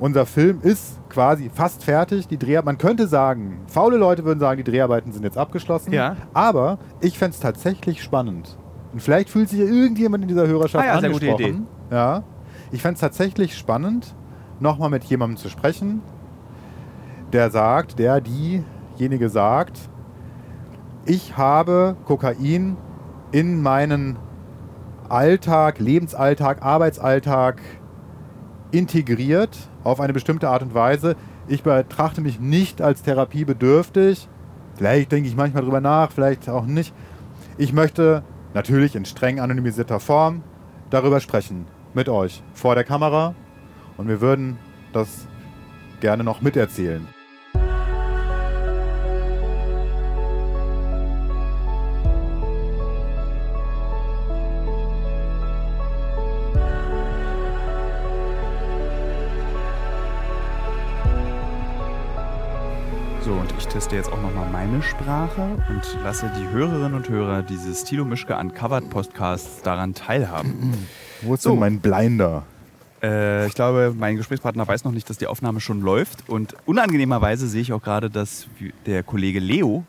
unser Film ist quasi fast fertig. Die Dreh man könnte sagen, faule Leute würden sagen, die Dreharbeiten sind jetzt abgeschlossen. Ja. Aber ich fände es tatsächlich spannend. Und vielleicht fühlt sich ja irgendjemand in dieser Hörerschaft Ah ja, sehr gute angesprochen. Ja. Ich fände es tatsächlich spannend, nochmal mit jemandem zu sprechen, der sagt, der diejenige sagt, ich habe Kokain in meinen Alltag, Lebensalltag, Arbeitsalltag integriert auf eine bestimmte Art und Weise. Ich betrachte mich nicht als therapiebedürftig. Vielleicht denke ich manchmal drüber nach, vielleicht auch nicht. Ich möchte natürlich in streng anonymisierter Form darüber sprechen mit euch vor der Kamera und wir würden das gerne noch miterzählen. Teste jetzt auch nochmal meine Sprache und lasse die Hörerinnen und Hörer dieses Tilo Mischke Uncovered Podcasts daran teilhaben. Wo ist So. denn mein Blinder? Äh, ich glaube, mein Gesprächspartner weiß noch nicht, dass die Aufnahme schon läuft. Und unangenehmerweise sehe ich auch gerade, dass der Kollege Leo,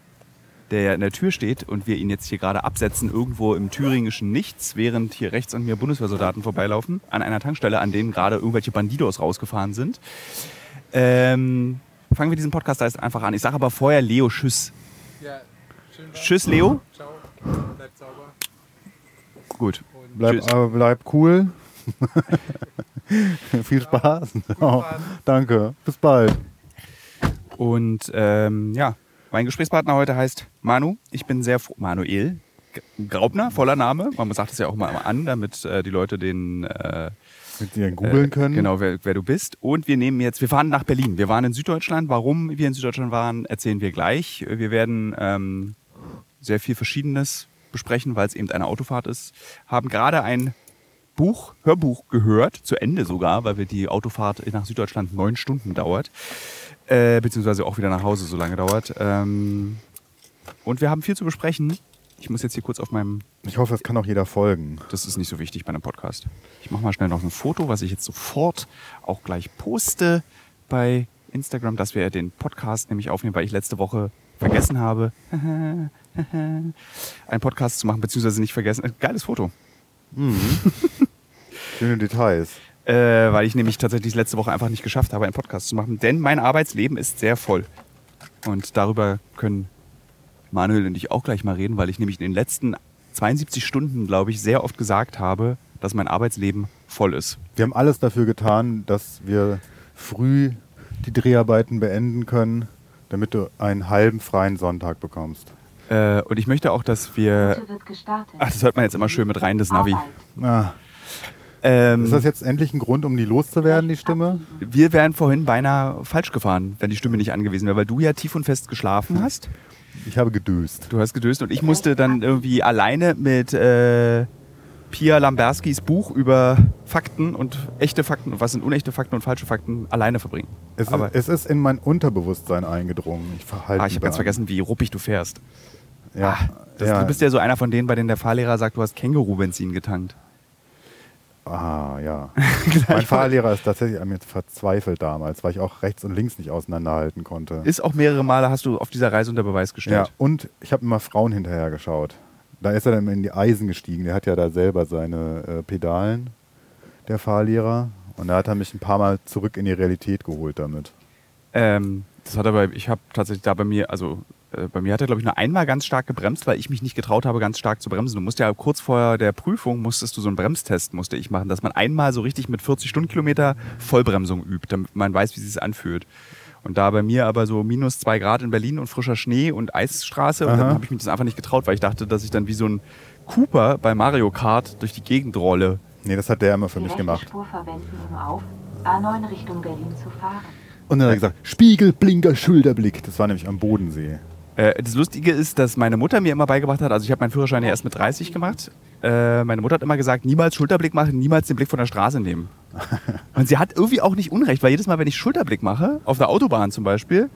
der ja in der Tür steht und wir ihn jetzt hier gerade absetzen, irgendwo im thüringischen Nichts, während hier rechts an mir Bundeswehrsoldaten vorbeilaufen, an einer Tankstelle, an denen gerade irgendwelche Bandidos rausgefahren sind. Ähm, fangen wir diesen Podcast da jetzt einfach an. Ich sage aber vorher Leo Tschüss. Ja. Tschüss, Leo. Ciao. Bleibt sauber. Gut. Bleib, aber bleib cool. Viel Spaß. Oh, danke. Bis bald. Und ähm, ja, mein Gesprächspartner heute heißt Manu. Ich bin sehr froh. Manuel Graubner, voller Name. Man sagt es ja auch mal an, damit äh, die Leute den äh, Mit dir googeln äh, können. Genau, wer, wer du bist. Und wir nehmen jetzt, wir fahren nach Berlin. Wir waren in Süddeutschland. Warum wir in Süddeutschland waren, erzählen wir gleich. Wir werden ähm, sehr viel Verschiedenes besprechen, weil es eben eine Autofahrt ist. Haben gerade ein Buch, Hörbuch gehört, zu Ende sogar, weil wir die Autofahrt nach Süddeutschland neun Stunden dauert. Äh, beziehungsweise auch wieder nach Hause so lange dauert. Ähm, und wir haben viel zu besprechen. Ich muss jetzt hier kurz auf meinem Ich hoffe, es kann auch jeder folgen. das ist nicht so wichtig bei einem Podcast. Ich mache mal schnell noch ein Foto, was ich jetzt sofort auch gleich poste bei Instagram, dass wir den Podcast nämlich aufnehmen, weil ich letzte Woche vergessen habe, einen Podcast zu machen, beziehungsweise nicht vergessen. Äh, Geiles Foto. Schöne Details. Äh, weil ich nämlich tatsächlich letzte Woche einfach nicht geschafft habe, einen Podcast zu machen. Denn mein Arbeitsleben ist sehr voll. Und darüber können Manuel und ich auch gleich mal reden, weil ich nämlich in den letzten 72 Stunden, glaube ich, sehr oft gesagt habe, dass mein Arbeitsleben voll ist. Wir haben alles dafür getan, dass wir früh die Dreharbeiten beenden können, damit du einen halben freien Sonntag bekommst. Äh, und ich möchte auch, dass wir. Route wird gestartet. Ach, das hört man jetzt immer schön mit rein, das Navi. Ah, Ähm, ist das jetzt endlich ein Grund, um die loszuwerden, die Stimme? wir wären vorhin beinahe falsch gefahren, wenn die Stimme nicht angewiesen wäre, weil du ja tief und fest geschlafen hast. Ich habe gedöst. Du hast gedöst und ich musste dann irgendwie alleine mit äh, Pia Lamberskis Buch über Fakten und echte Fakten und was sind unechte Fakten und falsche Fakten alleine verbringen. Es ist, Aber es ist in mein Unterbewusstsein eingedrungen. Ich verhalte ah, ich habe ganz vergessen, wie ruppig du fährst. Ja, Das, ja. Du bist ja so einer von denen, bei denen der Fahrlehrer sagt, du hast Känguru-Benzin getankt. Ah, ja. mein Fahrlehrer ist tatsächlich an mir verzweifelt damals, weil ich auch rechts und links nicht auseinanderhalten konnte. Ist auch mehrere Male hast du auf dieser Reise unter Beweis Ja, gestellt. und ich habe immer Frauen hinterher geschaut. Da ist er dann in die Eisen gestiegen. Der hat ja da selber seine äh, Pedalen, der Fahrlehrer. Und da hat er mich ein paar Mal zurück in die Realität geholt damit. Ähm, das hat aber, ich habe tatsächlich da bei mir, also bei mir hat er, glaube ich, nur einmal ganz stark gebremst, weil ich mich nicht getraut habe, ganz stark zu bremsen. Du musst ja kurz vor der Prüfung, musstest du so einen Bremstest, musste ich machen, dass man einmal so richtig mit 40 Stundenkilometer Vollbremsung übt, damit man weiß, wie es sich anfühlt. Und da bei mir aber so minus zwei Grad in Berlin und frischer Schnee und Eisstraße, und dann habe ich mich das einfach nicht getraut, weil ich dachte, dass ich dann wie so ein Cooper bei Mario Kart durch die Gegend rolle. Nee, das hat der immer für Die mich gemacht. Spur verwenden, um auf A9 Richtung Berlin zu fahren. Und dann hat er gesagt, Spiegel, Blinker, Schulterblick. Das war nämlich am Bodensee. Äh, das Lustige ist, dass meine Mutter mir immer beigebracht hat, also ich habe meinen Führerschein ja erst mit 30 gemacht. Äh, meine Mutter hat immer gesagt, niemals Schulterblick machen, niemals den Blick von der Straße nehmen. Und sie hat irgendwie auch nicht unrecht, weil jedes Mal, wenn ich Schulterblick mache, auf der Autobahn zum Beispiel,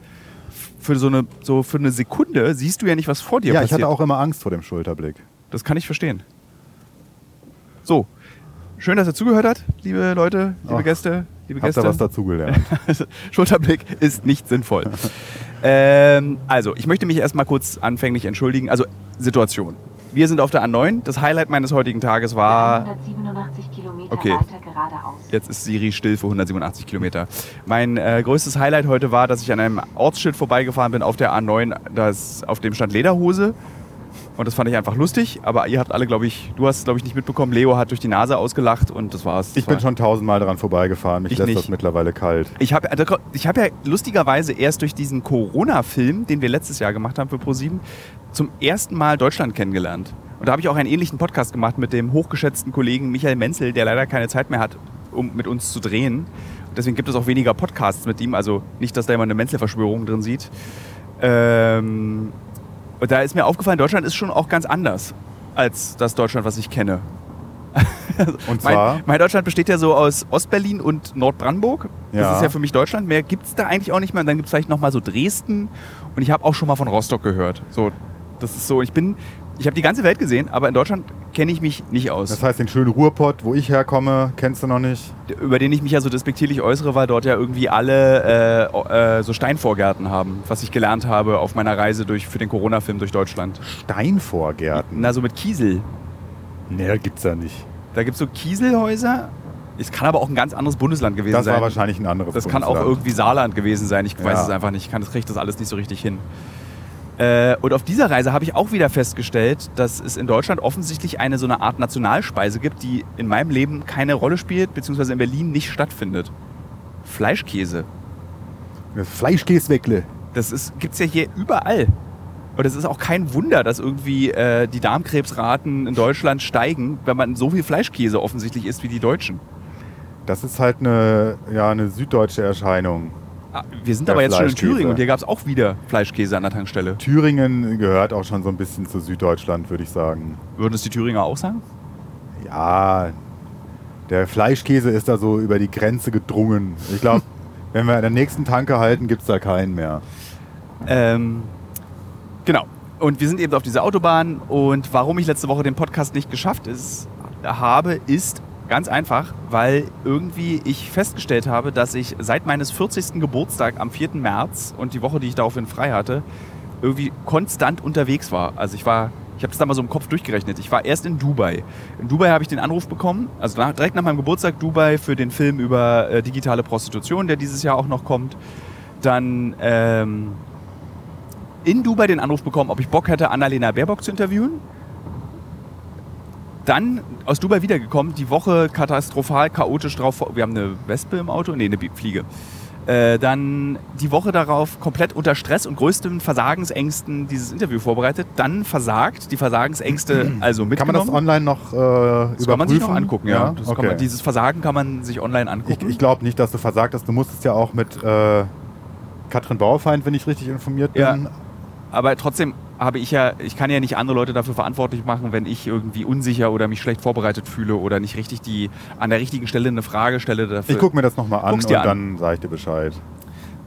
für so eine, so für eine Sekunde siehst du ja nicht, was vor dir Ja, ich passiert. hatte auch immer Angst vor dem Schulterblick. Das kann ich verstehen. So, schön, dass ihr zugehört habt, liebe Leute, liebe Ach. Gäste. Liebe Habt Gäste. ihr was dazugelernt? Schulterblick ist nicht sinnvoll. ähm, also, ich möchte mich erstmal kurz anfänglich entschuldigen. Also, Situation. Wir sind auf der A9. Das Highlight meines heutigen Tages war 187 Kilometer Okay. weiter geradeaus. Jetzt ist Siri still für 187 Kilometer. Mein äh, größtes Highlight heute war, dass ich an einem Ortsschild vorbeigefahren bin auf der A9, das, auf dem stand Lederhose. Und das fand ich einfach lustig. Aber ihr habt alle, glaube ich, du hast es, glaube ich, nicht mitbekommen. Leo hat durch die Nase ausgelacht und das war's. Ich bin schon tausendmal daran vorbeigefahren. Mich Ich lässt nicht. das mittlerweile kalt. Ich habe ich hab ja lustigerweise erst durch diesen Corona-Film, den wir letztes Jahr gemacht haben für ProSieben, zum ersten Mal Deutschland kennengelernt. Und da habe ich auch einen ähnlichen Podcast gemacht mit dem hochgeschätzten Kollegen Michael Menzel, der leider keine Zeit mehr hat, um mit uns zu drehen. Und deswegen gibt es auch weniger Podcasts mit ihm. Also nicht, dass da jemand eine Menzel-Verschwörung drin sieht. Ähm, und da ist mir aufgefallen, Deutschland ist schon auch ganz anders als das Deutschland, was ich kenne. Und zwar, Mein, mein Deutschland besteht ja so aus Ostberlin und Nordbrandenburg. Das Ja. ist ja für mich Deutschland. Mehr gibt es da eigentlich auch nicht mehr. Und dann gibt es vielleicht noch mal so Dresden. Und ich habe auch schon mal von Rostock gehört. So, das ist so. Ich bin, ich habe die ganze Welt gesehen, aber in Deutschland kenne ich mich nicht aus. das heißt, den schönen Ruhrpott, wo ich herkomme, kennst du noch nicht? über den ich mich ja so despektierlich äußere, weil dort ja irgendwie alle äh, äh, so Steinvorgärten haben, was ich gelernt habe auf meiner Reise durch, für den Corona-Film durch Deutschland. Steinvorgärten. Na, so mit Kiesel. Nee, das gibt's ja nicht. Da gibt es so Kieselhäuser. Es kann aber auch ein ganz anderes Bundesland gewesen Das sein. war wahrscheinlich ein anderes Das kann auch Bundesland. irgendwie Saarland gewesen sein. Ich weiß Ja. es einfach nicht. Ich kann das kriege das alles nicht so richtig hin. Äh, und auf dieser Reise habe ich auch wieder festgestellt, dass es in Deutschland offensichtlich eine so eine Art Nationalspeise gibt, die in meinem Leben keine Rolle spielt, beziehungsweise in Berlin nicht stattfindet. Fleischkäse. Das Fleischkäseweckle. Das gibt es ja hier überall. Und es ist auch kein Wunder, dass irgendwie äh, die Darmkrebsraten in Deutschland steigen, wenn man so viel Fleischkäse offensichtlich isst wie die Deutschen. Das ist halt eine, ja, eine süddeutsche Erscheinung. Ah, Wir sind Der aber jetzt schon in. Thüringen und hier gab es auch wieder Fleischkäse an der Tankstelle. Thüringen gehört auch schon so ein bisschen zu Süddeutschland, würde ich sagen. Würden es die Thüringer auch sagen? Ja, der Fleischkäse ist da so über die Grenze gedrungen. Ich glaube, wenn wir an der nächsten Tanke halten, gibt es da keinen mehr. Ähm, genau. Und wir sind eben auf dieser Autobahn und warum ich letzte Woche den Podcast nicht geschafft ist, habe, ist ganz einfach, weil irgendwie ich festgestellt habe, dass ich seit meines 40. Geburtstag am 4. März und die Woche, die ich daraufhin frei hatte, irgendwie konstant unterwegs war. Also ich war, ich habe das da mal so im Kopf durchgerechnet. Ich war erst in Dubai. In Dubai habe ich den Anruf bekommen, also nach, direkt nach meinem Geburtstag Dubai für den Film über äh, digitale Prostitution, der dieses Jahr auch noch kommt. Dann ähm, in Dubai den Anruf bekommen, ob ich Bock hätte, Annalena Baerbock zu interviewen. Dann aus Dubai wiedergekommen, die Woche katastrophal, chaotisch drauf. Wir haben eine Wespe im Auto, nee, eine Fliege. Äh, dann die Woche darauf komplett unter Stress und größten Versagensängsten dieses Interview vorbereitet. Dann versagt, die Versagensängste also Kann mitgenommen. man das online noch äh, Das überprüfen? kann man sich noch angucken, ja. Das okay. kann man, dieses Versagen kann man sich online ich angucken. ich glaube nicht, dass du versagt hast. Du musstest ja auch mit äh, Katrin Bauerfeind, wenn ich richtig informiert bin. Ja. Aber trotzdem habe ich ja, ich kann ja nicht andere Leute dafür verantwortlich machen, wenn ich irgendwie unsicher oder mich schlecht vorbereitet fühle oder nicht richtig die an der richtigen Stelle eine Frage stelle dafür. Ich gucke mir das nochmal an und an. dann sage ich dir Bescheid.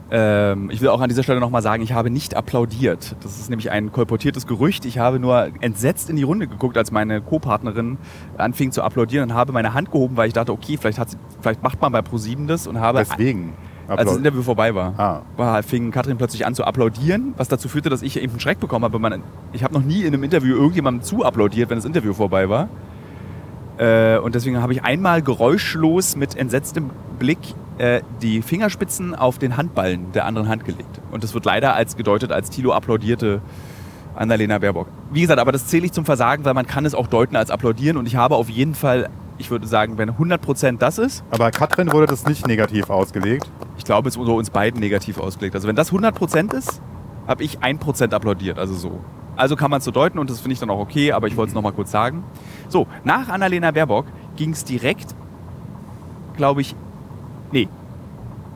Ähm, ich will auch an dieser Stelle nochmal sagen, ich habe nicht applaudiert. Das ist nämlich ein kolportiertes Gerücht. Ich habe nur entsetzt in die Runde geguckt, als meine Co-Partnerin anfing zu applaudieren und habe meine Hand gehoben, weil ich dachte, okay, vielleicht, hat sie, vielleicht macht man bei ProSieben das und habe, Deswegen. Als das. Interview vorbei war, Ah. war, fing Katrin plötzlich an zu applaudieren, was dazu führte, dass ich eben einen Schreck bekommen habe. Man, ich habe noch nie in einem Interview irgendjemandem zu applaudiert, wenn das Interview vorbei war. Äh, und deswegen habe ich einmal geräuschlos mit entsetztem Blick äh, die Fingerspitzen auf den Handballen der anderen Hand gelegt. Und das wird leider als gedeutet als Thilo applaudierte Annalena Baerbock. Wie gesagt, aber das zähle ich zum Versagen, weil man kann es auch deuten als applaudieren. Und ich habe auf jeden Fall, ich würde sagen, wenn 100% das ist, Aber Katrin wurde das nicht negativ ausgelegt. ich glaube, es wurde uns beiden negativ ausgelegt. Also wenn das 100% ist, habe ich 1% applaudiert, also so. Also kann man es so deuten und das finde ich dann auch okay, aber ich wollte es nochmal kurz sagen. So, nach Annalena Baerbock ging es direkt, glaube ich, nee,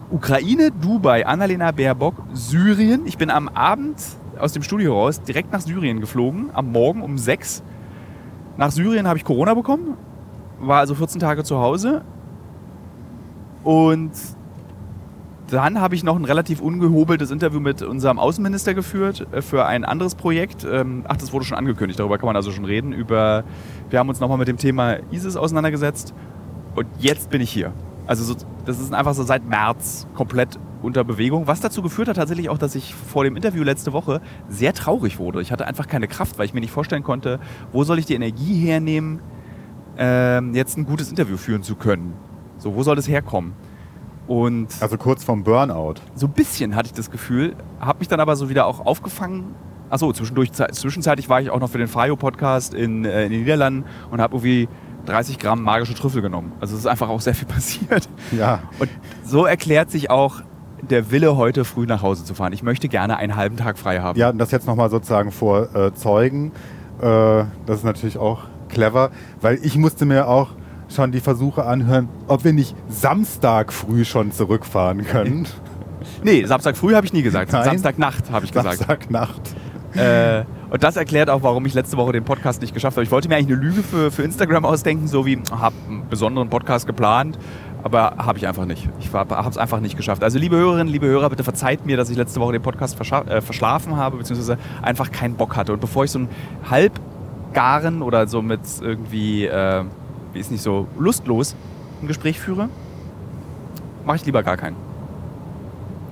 Ukraine, Dubai, Annalena Baerbock, Syrien. Ich bin am Abend aus dem Studio raus direkt nach Syrien geflogen, am Morgen um 6. Nach Syrien habe ich Corona bekommen, war also 14 Tage zu Hause und dann habe ich noch ein relativ ungehobeltes Interview mit unserem Außenminister geführt äh, für ein anderes Projekt. Ähm, Ach, das wurde schon angekündigt, darüber kann man also schon reden. Über, wir haben uns nochmal mit dem Thema ISIS auseinandergesetzt und jetzt bin ich hier. Also so, das ist einfach so seit März komplett unter Bewegung, was dazu geführt hat tatsächlich auch, dass ich vor dem Interview letzte Woche sehr traurig wurde. Ich hatte einfach keine Kraft, weil ich mir nicht vorstellen konnte, wo soll ich die Energie hernehmen, ähm, jetzt ein gutes Interview führen zu können. So, wo soll das herkommen? Und Also kurz vom Burnout. so ein bisschen hatte ich das Gefühl, habe mich dann aber so wieder auch aufgefangen. Achso, zwischendurch, zwischenzeitlich war ich auch noch für den Fayo-Podcast in, äh, in den Niederlanden und habe irgendwie 30 Gramm magische Trüffel genommen. Also es ist einfach auch sehr viel passiert. Ja. Und so erklärt sich auch der Wille, heute früh nach Hause zu fahren. Ich möchte gerne einen halben Tag frei haben. Ja, und das jetzt nochmal sozusagen vor äh, Zeugen. Äh, das ist natürlich auch clever, weil ich musste mir auch schon die Versuche anhören, ob wir nicht Samstag früh schon zurückfahren können. Nee, Samstag früh habe ich nie gesagt. Nein. Samstagnacht habe ich gesagt. Samstagnacht. Äh, und das erklärt auch, warum ich letzte Woche den Podcast nicht geschafft habe. Ich wollte mir eigentlich eine Lüge für, für Instagram ausdenken, so wie, habe einen besonderen Podcast geplant, aber habe ich einfach nicht. Ich habe es einfach nicht geschafft. Also liebe Hörerinnen, liebe Hörer, bitte verzeiht mir, dass ich letzte Woche den Podcast äh, verschlafen habe, beziehungsweise einfach keinen Bock hatte. Und bevor ich so einen halbgaren oder so mit irgendwie, äh, wie ist nicht so, lustlos ein Gespräch führe, mache ich lieber gar keinen.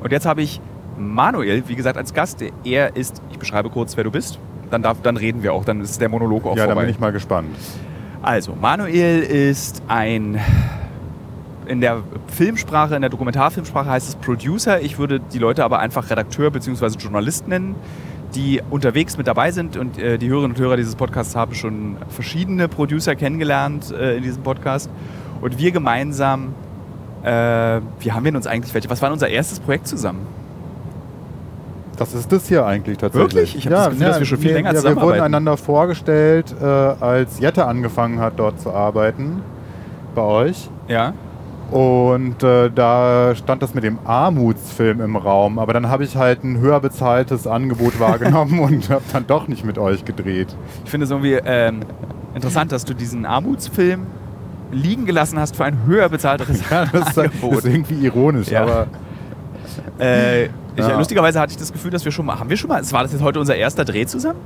Und jetzt habe ich Manuel, wie gesagt, als Gast. Er ist, ich beschreibe kurz, wer du bist. Dann, darf, dann reden wir auch, dann ist der Monolog auch Ja, da vorbei. bin ich mal gespannt. Also, Manuel ist ein. In der Filmsprache, in der Dokumentarfilmsprache heißt es Producer. Ich würde die Leute aber einfach Redakteur bzw. Journalist nennen, die unterwegs mit dabei sind. Und äh, die Hörerinnen und Hörer dieses Podcasts haben schon verschiedene Producer kennengelernt äh, in diesem Podcast. Und wir gemeinsam, äh, wie haben wir uns eigentlich, welche, was war unser erstes Projekt zusammen? Das ist das hier eigentlich tatsächlich. Wirklich? Ich hab das Gefühl, dass wir schon viel länger ja, Wir wurden einander vorgestellt, äh, als Jette angefangen hat, dort zu arbeiten. Bei euch. Ja. Und äh, da stand das mit dem Armutsfilm im Raum. Aber dann habe ich halt ein höher bezahltes Angebot wahrgenommen und habe dann doch nicht mit euch gedreht. Ich finde es irgendwie ähm, interessant, dass du diesen Armutsfilm liegen gelassen hast für ein höher bezahlteres Ja, das ist, Angebot. ist irgendwie ironisch, Ja. aber Äh, ich, Ja. Lustigerweise hatte ich das Gefühl, dass wir schon mal, haben wir schon mal, war das jetzt heute unser erster Dreh zusammen?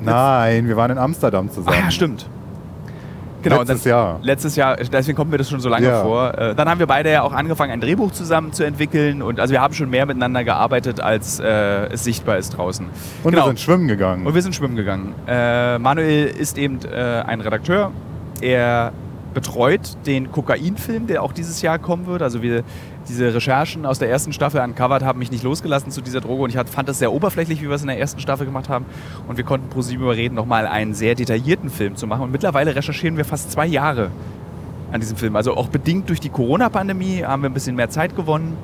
nein, wir waren in Amsterdam zusammen. Ah, ja, stimmt. Genau, Letztes dann, Jahr. Letztes Jahr, deswegen kommt mir das schon so lange Ja. vor. Äh, dann haben wir beide ja auch angefangen, ein Drehbuch zusammen zu entwickeln. Und also wir haben schon mehr miteinander gearbeitet, als äh, es sichtbar ist draußen. Und Genau. wir sind schwimmen gegangen. Und wir sind schwimmen gegangen. Äh, Manuel ist eben äh, ein Redakteur. Er betreut den Kokainfilm, der auch dieses Jahr kommen wird. Also wir, diese Recherchen aus der ersten Staffel uncovered haben mich nicht losgelassen zu dieser Droge und ich fand das sehr oberflächlich, wie wir es in der ersten Staffel gemacht haben. Und wir konnten ProSieben überreden, nochmal einen sehr detaillierten Film zu machen. Und mittlerweile recherchieren wir fast zwei Jahre an diesem Film. Also auch bedingt durch die Corona-Pandemie haben wir ein bisschen mehr Zeit gewonnen.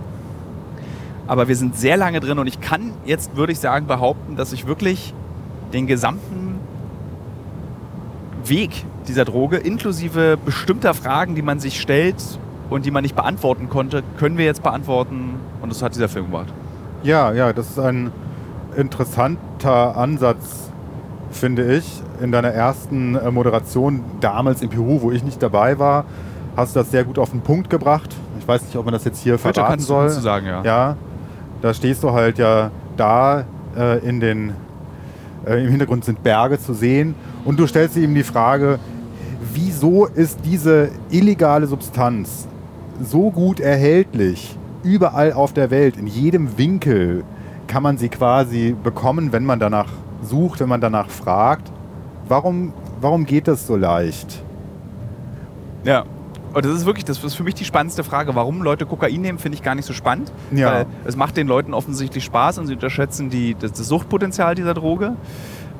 Aber wir sind sehr lange drin und ich kann jetzt, würde ich sagen, behaupten, dass ich wirklich den gesamten Weg dieser Droge, inklusive bestimmter Fragen, die man sich stellt und die man nicht beantworten konnte, können wir jetzt beantworten. Und das hat dieser Film gemacht. Ja, ja, das ist ein interessanter Ansatz, finde ich. In deiner ersten äh, Moderation damals in Peru, wo ich nicht dabei war, hast du das sehr gut auf den Punkt gebracht. Ich weiß nicht, ob man das jetzt hier Bitte verraten du soll. dazu sagen, ja. Ja, da stehst du halt ja da äh, in den äh, im Hintergrund sind Berge zu sehen und du stellst dir eben die Frage, wieso ist diese illegale Substanz so gut erhältlich überall auf der Welt, in jedem Winkel kann man sie quasi bekommen, wenn man danach sucht, wenn man danach fragt. Warum, warum geht das so leicht? Ja. Und das ist wirklich, das ist für mich die spannendste Frage. Warum Leute Kokain nehmen, finde ich gar nicht so spannend. Ja. Weil es macht den Leuten offensichtlich Spaß und sie unterschätzen die, das, das Suchtpotenzial dieser Droge.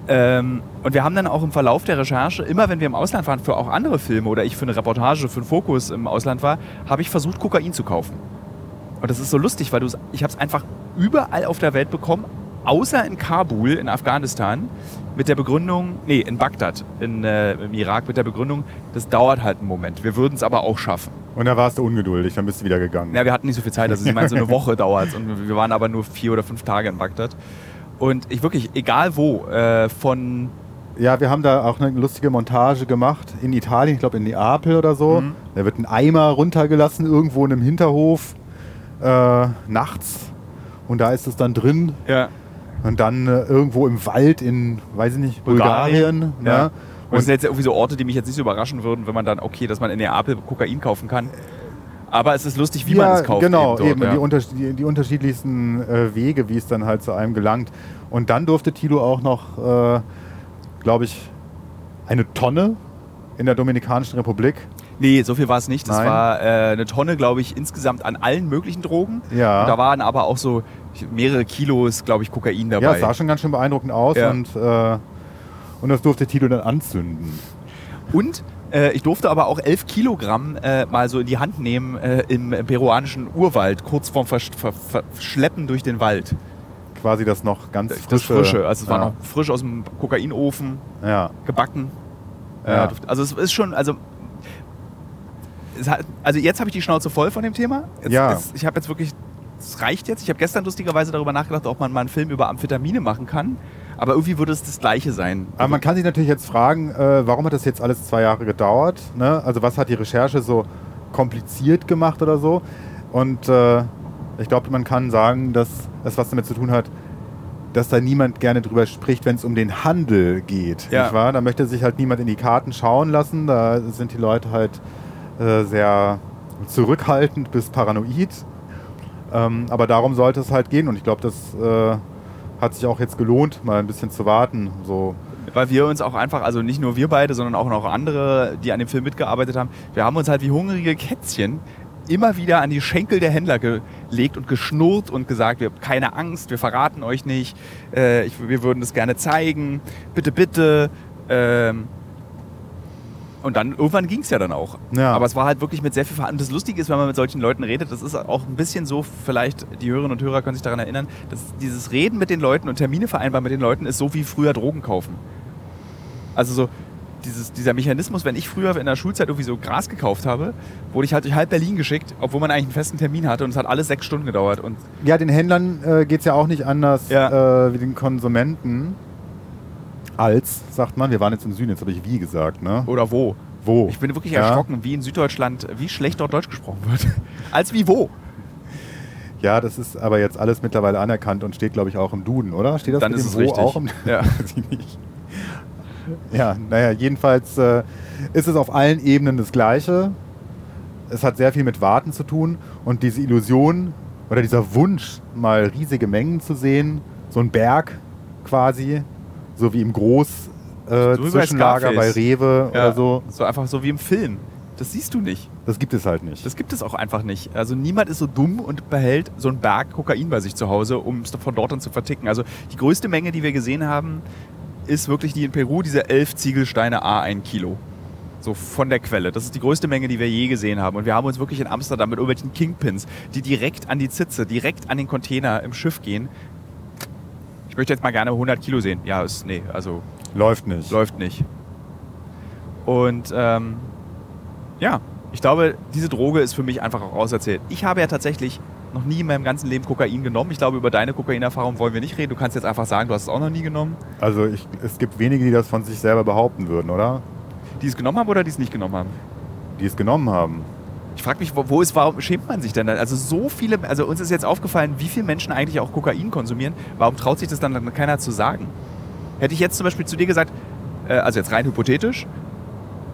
Ähm, und wir haben dann auch im Verlauf der Recherche, immer wenn wir im Ausland waren, für auch andere Filme oder ich für eine Reportage, für einen Fokus im Ausland war, habe ich versucht, Kokain zu kaufen. Und das ist so lustig, weil du, ich habe es einfach überall auf der Welt bekommen, außer in Kabul in Afghanistan mit der Begründung, nee, in Bagdad in, äh, im Irak mit der Begründung, das dauert halt einen Moment. Wir würden es aber auch schaffen. Und da warst du ungeduldig, dann bist du wieder gegangen. Ja, wir hatten nicht so viel Zeit, also sie meinen, so eine Woche dauert und wir waren aber nur vier oder fünf Tage in Bagdad. Und ich wirklich, egal wo, äh, von Ja, wir haben da auch eine lustige Montage gemacht in Italien, ich glaube in Neapel oder so. Mhm. Da wird ein Eimer runtergelassen irgendwo in einem Hinterhof äh, nachts und da ist es dann drin ja, und dann äh, irgendwo im Wald in, weiß ich nicht, Bulgarien. Ja. ne? Und das sind jetzt irgendwie so Orte, die mich jetzt nicht so überraschen würden, wenn man dann, okay, dass man in Neapel Kokain kaufen kann. Aber es ist lustig, wie man es kauft. Genau, eben, dort, eben ja. die, unters die, die unterschiedlichsten äh, Wege, wie es dann halt zu einem gelangt. Und dann durfte Tilo auch noch, äh, glaube ich, eine Tonne in der Dominikanischen Republik. Nee, so viel war es nicht. Das Nein. war äh, eine Tonne, glaube ich, insgesamt an allen möglichen Drogen. Ja. Und da waren aber auch so mehrere Kilos, glaube ich, Kokain dabei. Ja, es sah schon ganz schön beeindruckend aus Ja. und, äh, und das durfte Tilo dann anzünden. Und äh, ich durfte aber auch 11 Kilogramm äh, mal so in die Hand nehmen äh, im peruanischen Urwald, kurz vorm Versch Ver Verschleppen durch den Wald. Quasi das noch ganz frische. Das Frische. Also es war ja. noch frisch aus dem Kokainofen Ja. gebacken. Ja. Also es ist schon, also hat, also jetzt habe ich die Schnauze voll von dem Thema. Jetzt, Ja. jetzt, ich habe jetzt wirklich, es reicht jetzt. Ich habe gestern lustigerweise darüber nachgedacht, ob man mal einen Film über Amphetamine machen kann. Aber irgendwie würde es das Gleiche sein. Aber man kann sich natürlich jetzt fragen, äh, warum hat das jetzt alles zwei Jahre gedauert? Ne? Also was hat die Recherche so kompliziert gemacht oder so? Und äh, ich glaube, man kann sagen, dass es was damit zu tun hat, dass da niemand gerne drüber spricht, wenn es um den Handel geht. Ja. Nicht wahr? Da möchte sich halt niemand in die Karten schauen lassen. Da sind die Leute halt äh, sehr zurückhaltend bis paranoid. Ähm, aber darum sollte es halt gehen. Und ich glaube, das äh, hat sich auch jetzt gelohnt, mal ein bisschen zu warten. So Weil wir uns auch einfach, also nicht nur wir beide, sondern auch noch andere, die an dem Film mitgearbeitet haben, wir haben uns halt wie hungrige Kätzchen immer wieder an die Schenkel der Händler gelegt und geschnurrt und gesagt, wir haben keine Angst, wir verraten euch nicht, äh, ich, wir würden das gerne zeigen, bitte, bitte. Ähm, und dann irgendwann ging es ja dann auch. Ja. Aber es war halt wirklich mit sehr viel Verhandlung. Das Lustige ist, wenn man mit solchen Leuten redet, das ist auch ein bisschen so, vielleicht die Hörerinnen und Hörer können sich daran erinnern, dass dieses Reden mit den Leuten und Termine vereinbaren mit den Leuten ist so wie früher Drogen kaufen. Also so dieses, dieser Mechanismus, wenn ich früher in der Schulzeit irgendwie so Gras gekauft habe, wurde ich halt durch halb Berlin geschickt, obwohl man eigentlich einen festen Termin hatte und es hat alles sechs Stunden gedauert. Und Ja, den Händlern äh, geht es ja auch nicht anders Ja. äh, wie den Konsumenten. Als, sagt man, wir waren jetzt im Süden, jetzt habe ich wie gesagt, ne? oder wo? Wo? Ich bin wirklich Ja. erschrocken, wie in Süddeutschland, wie schlecht dort Deutsch gesprochen wird. Als wie wo? Ja, das ist aber jetzt alles mittlerweile anerkannt und steht, glaube ich, auch im Duden, oder? Steht das Dann mit ist dem es Wo richtig. auch im Ja. Ja, naja, jedenfalls äh, ist es auf allen Ebenen das Gleiche. Es hat sehr viel mit Warten zu tun und diese Illusion oder dieser Wunsch, mal riesige Mengen zu sehen, so ein Berg quasi, so wie im Groß äh, So bei Zwischenlager bei Scarface. Rewe oder so, So einfach so wie im Film. Das siehst du nicht. das gibt es halt nicht. Das gibt es auch einfach nicht. Also niemand ist so dumm und behält so einen Berg Kokain bei sich zu Hause, um es von dort dann zu verticken. Also die größte Menge, die wir gesehen haben, ist wirklich die in Peru, diese elf Ziegelsteine A 1 Kilo. So von der Quelle. Das ist die größte Menge, die wir je gesehen haben. Und wir haben uns wirklich in Amsterdam mit irgendwelchen Kingpins, die direkt an die Zitze, direkt an den Container im Schiff gehen. Ich möchte jetzt mal gerne 100 Kilo sehen. Ja, ist, nee, also Läuft nicht. läuft nicht. Und ähm, ja, ich glaube, diese Droge ist für mich einfach auch auserzählt. Ich habe ja tatsächlich noch nie in meinem ganzen Leben Kokain genommen. Ich glaube, über deine Kokainerfahrung wollen wir nicht reden. Du kannst jetzt einfach sagen, du hast es auch noch nie genommen. Also ich, es gibt wenige, die das von sich selber behaupten würden, oder? Die es genommen haben oder die es nicht genommen haben? Die es genommen haben. Ich frage mich, wo, wo ist, warum schämt man sich denn dann? Also so viele, also uns ist jetzt aufgefallen, wie viele Menschen eigentlich auch Kokain konsumieren. Warum traut sich das dann keiner zu sagen? Hätte ich jetzt zum Beispiel zu dir gesagt, äh, also jetzt rein hypothetisch,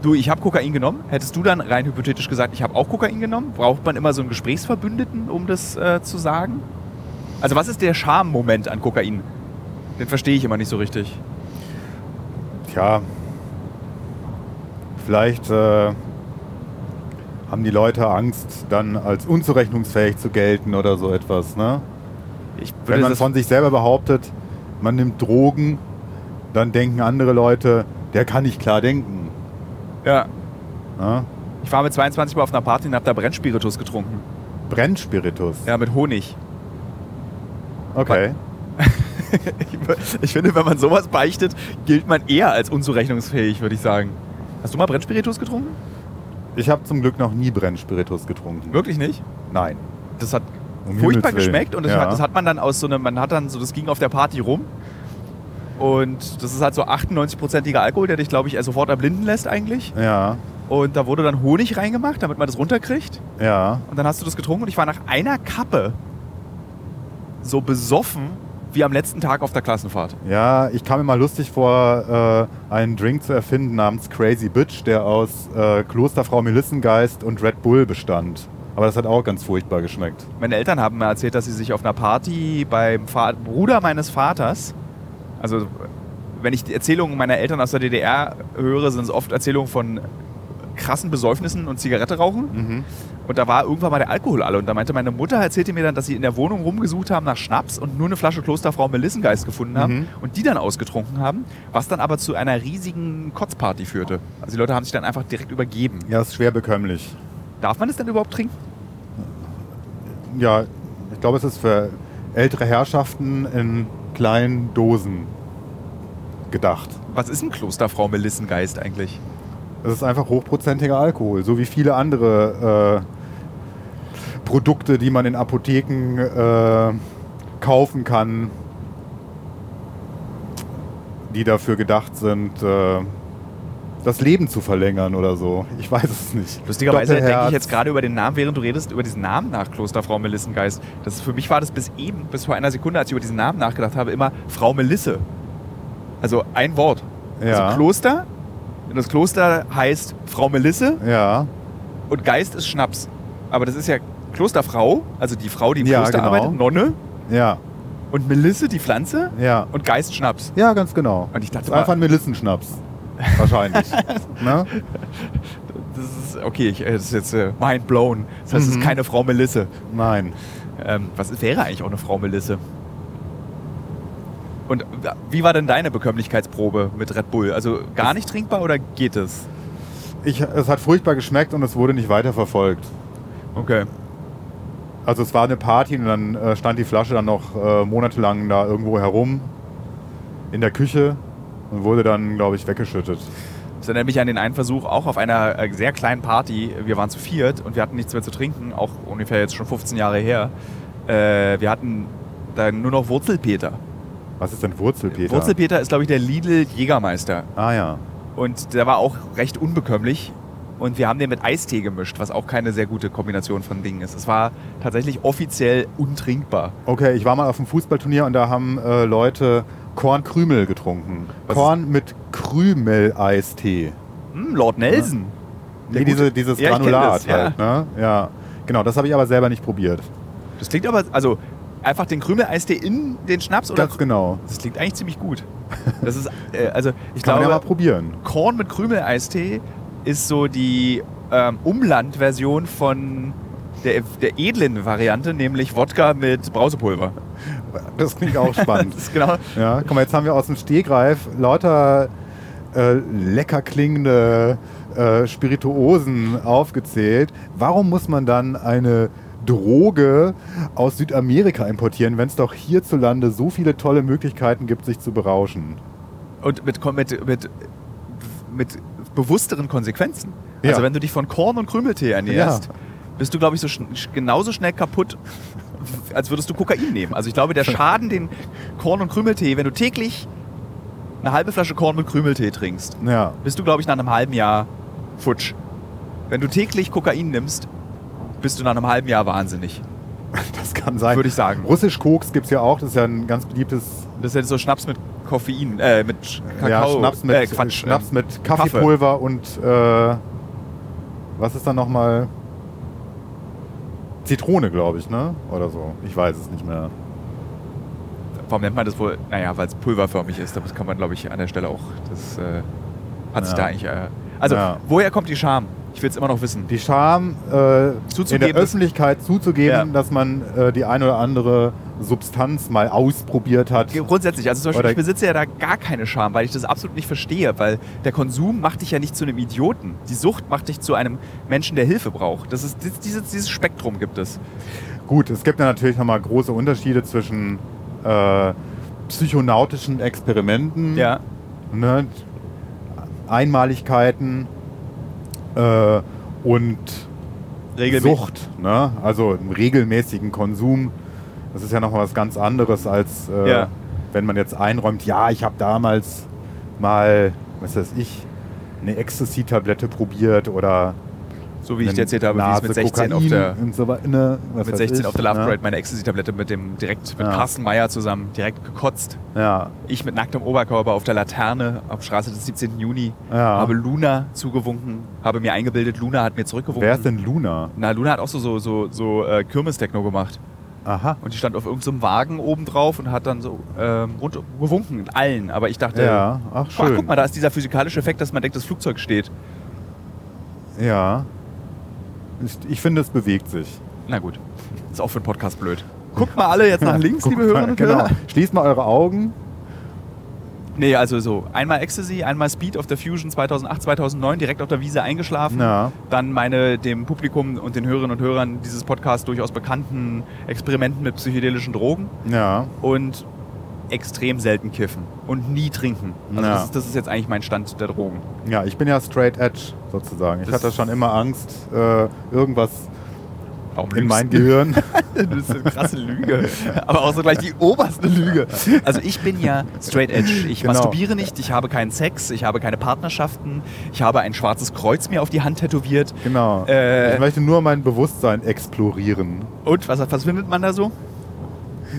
du, ich habe Kokain genommen, hättest du dann rein hypothetisch gesagt, ich habe auch Kokain genommen? Braucht man immer so einen Gesprächsverbündeten, um das äh, zu sagen? Also was ist der Charme-Moment an Kokain? Den verstehe ich immer nicht so richtig. Tja, vielleicht äh, haben die Leute Angst, dann als unzurechnungsfähig zu gelten oder so etwas. Ne? Wenn man von sich selber behauptet, man nimmt Drogen, dann denken andere Leute, der kann nicht klar denken. ja, Ne? ich war mit 22 mal auf einer Party und habe da Brennspiritus getrunken. Brennspiritus. Ja, mit Honig. Okay. Ich, ich finde, wenn man sowas beichtet, gilt man eher als unzurechnungsfähig, würde ich sagen. Hast du mal Brennspiritus getrunken? Ich habe zum Glück noch nie Brennspiritus getrunken. Wirklich nicht? Nein. Das hat Um furchtbar geschmeckt und das, Ja. hat, das hat man dann aus so einem, man hat dann so, das ging auf der Party rum. Und das ist halt so 98-prozentiger Alkohol, der dich, glaube ich, sofort erblinden lässt eigentlich. Ja, Und da wurde dann Honig reingemacht, damit man das runterkriegt. ja. Und dann hast du das getrunken und ich war nach einer Kappe so besoffen wie am letzten Tag auf der Klassenfahrt. Ja, ich kam mir mal lustig vor, äh, einen Drink zu erfinden namens Crazy Bitch, der aus äh, Klosterfrau Melissengeist und Red Bull bestand. Aber das hat auch ganz furchtbar geschmeckt. Meine Eltern haben mir erzählt, dass sie sich auf einer Party beim Fa Bruder meines Vaters, also wenn ich die Erzählungen meiner Eltern aus der DDR höre, sind es oft Erzählungen von krassen Besäufnissen und Zigarette rauchen. Mhm. Und da war irgendwann mal der Alkohol alle. Und da meinte meine Mutter, erzählte mir dann, dass sie in der Wohnung rumgesucht haben nach Schnaps und nur eine Flasche Klosterfrau Melissengeist gefunden haben Mhm. und die dann ausgetrunken haben, was dann aber zu einer riesigen Kotzparty führte. Also die Leute haben sich dann einfach direkt übergeben. Ja, ist schwer bekömmlich. Darf man es denn überhaupt trinken? Ja, ich glaube, es ist für ältere Herrschaften in kleinen Dosen gedacht. Was ist ein Klosterfrau Melissengeist eigentlich? Es ist einfach hochprozentiger Alkohol, so wie viele andere äh, Produkte, die man in Apotheken äh, kaufen kann, die dafür gedacht sind, äh, das Leben zu verlängern oder so. Ich weiß es nicht. Lustigerweise denke ich jetzt gerade über den Namen, während du redest, über diesen Namen nach Klosterfrau Melissengeist. Das ist, für mich war das bis eben, bis vor einer Sekunde, als ich über diesen Namen nachgedacht habe, immer Frau Melisse. Also ein Wort. Ja. Also Kloster. Und das Kloster heißt Frau Melisse Ja, und Geist ist Schnaps. Aber das ist ja Klosterfrau, also die Frau, die im Ja, Kloster genau. arbeitet, Nonne. ja, Und Melisse, die Pflanze. ja. Und Geist Schnaps. Ja, ganz genau. Und ich dachte das ist einfach ein Melissenschnaps. Wahrscheinlich. ne? Das ist, okay, ich, äh, das ist jetzt äh, mind blown. Das heißt, es Mhm. ist keine Frau Melisse. Nein. Ähm, was wäre eigentlich auch eine Frau Melisse? Und äh, wie war denn deine Bekömmlichkeitsprobe mit Red Bull? Also gar nicht trinkbar oder geht es? Ich, es hat furchtbar geschmeckt und es wurde nicht weiter verfolgt. Okay. Also es war eine Party und dann äh, stand die Flasche dann noch äh, monatelang da irgendwo herum in der Küche und wurde dann, glaube ich, weggeschüttet. Das erinnert mich an den einen Versuch, auch auf einer sehr kleinen Party. Wir waren zu viert und wir hatten nichts mehr zu trinken, auch ungefähr jetzt schon 15 Jahre her. Äh, wir hatten dann nur noch Wurzelpeter. Was ist denn Wurzelpeter? Wurzelpeter ist, glaube ich, der Lidl Jägermeister. Ah ja. Und der war auch recht unbekömmlich. Und wir haben den mit Eistee gemischt, was auch keine sehr gute Kombination von Dingen ist. Es war tatsächlich offiziell untrinkbar. Okay, ich war mal auf einem Fußballturnier und da haben äh, Leute Kornkrümel getrunken. Was Korn mit Krümel-Eistee. Hm, Lord Nelson. Der Nee, diese, dieses Ja, Granulat das, ja. halt. Ne? Ja. Genau, das habe ich aber selber nicht probiert. Das klingt aber, also einfach den Krümel-Eistee in den Schnaps oder? Ganz genau. Das klingt eigentlich ziemlich gut. Das ist, äh, also ich Kann man ja mal glaube, probieren. Korn mit Krümel-Eistee ist so die ähm, Umlandversion von der, der edlen Variante, nämlich Wodka mit Brausepulver. Das klingt auch spannend. Das ist genau. Ja, guck mal, jetzt haben wir aus dem Stehgreif lauter äh, lecker klingende äh, Spirituosen aufgezählt. Warum muss man dann eine Droge aus Südamerika importieren, wenn es doch hierzulande so viele tolle Möglichkeiten gibt, sich zu berauschen? Und mit, mit, mit, mit bewussteren Konsequenzen. Ja. Also wenn du dich von Korn und Krümeltee ernährst, Ja. bist du, glaube ich, so schn genauso schnell kaputt, als würdest du Kokain nehmen. Also ich glaube, der Schaden, den Korn und Krümeltee, wenn du täglich eine halbe Flasche Korn mit Krümeltee trinkst, Ja, bist du, glaube ich, nach einem halben Jahr futsch. Wenn du täglich Kokain nimmst, bist du nach einem halben Jahr wahnsinnig. das kann sein. Würde ich sagen. Russisch Koks gibt es ja auch, das ist ja ein ganz beliebtes Das ist ja so Schnaps mit Koffein, äh, mit Kakao. ja, Schnaps mit, äh, Quatsch, Schnaps ähm, mit Kaffeepulver und äh, was ist dann nochmal? Zitrone, glaube ich, ne? Oder so. Ich weiß es nicht mehr. Warum nennt man das wohl? Naja, weil es pulverförmig ist. Das kann man, glaube ich, an der Stelle auch. Das äh, hat sich Ja. da eigentlich. Äh, also, Ja. woher kommt die Scham? Ich will es immer noch wissen. Die Scham, äh, in der Öffentlichkeit zuzugeben, Ja. dass man äh, die ein oder andere Substanz mal ausprobiert hat. Grundsätzlich, also zum Beispiel, Oder- ich besitze ja da gar keine Scham, weil ich das absolut nicht verstehe, weil der Konsum macht dich ja nicht zu einem Idioten. Die Sucht macht dich zu einem Menschen, der Hilfe braucht. Das ist, dieses- dieses, dieses Spektrum gibt es. Gut, es gibt ja natürlich nochmal große Unterschiede zwischen äh, psychonautischen Experimenten, Ja. ne, Einmaligkeiten äh, und Regelmäßig. Sucht, ne? also im regelmäßigen Konsum. Das ist ja nochmal was ganz anderes, als äh, Ja. wenn man jetzt einräumt, ja, ich habe damals mal, was weiß ich, eine Ecstasy-Tablette probiert oder So wie ich dir erzählt habe, wie ich mit 16 auf der so ne, was mit weiß 16 ich, auf der Love ne? Parade meine Ecstasy-Tablette mit dem direkt mit Ja. Carsten Meyer zusammen direkt gekotzt. Ja, Ich mit nacktem Oberkörper auf der Laterne auf Straße des 17. Juni Ja. habe Luna zugewunken, habe mir eingebildet, Luna hat mir zurückgewunken. wer ist denn Luna? Na, Luna hat auch so, so, so, so äh, Kirmes-Techno gemacht. Aha. Und die stand auf irgendeinem Wagen oben drauf und hat dann so ähm, rund gewunken in allen. Aber ich dachte, Ja, ach schön. guck mal, da ist dieser physikalische Effekt, dass man denkt, das Flugzeug steht. Ja. Ich, ich finde, es bewegt sich. Na gut, ist auch für einen Podcast blöd. Guckt mal alle jetzt nach links, liebe Hörerinnen und genau. Hörer. Schließt mal eure Augen. Nee, also so, einmal Ecstasy, einmal Speed auf der Fusion 2008, 2009, direkt auf der Wiese eingeschlafen. Ja. Dann meine dem Publikum und den Hörerinnen und Hörern dieses Podcasts durchaus bekannten Experimenten mit psychedelischen Drogen Ja. und extrem selten kiffen und nie trinken. Also Ja. das, ist, das ist jetzt eigentlich mein Stand der Drogen. Ja, ich bin ja straight edge sozusagen. Ich Das- hatte schon immer Angst, äh, irgendwas Warum in mein? Gehirn. Das ist eine krasse Lüge. Aber auch so gleich die oberste Lüge. Also ich bin ja straight edge. Ich Genau. masturbiere nicht, ich habe keinen Sex, ich habe keine Partnerschaften, ich habe ein schwarzes Kreuz mir auf die Hand tätowiert. genau. Äh. ich möchte nur mein Bewusstsein explorieren. Und was, was findet man da so?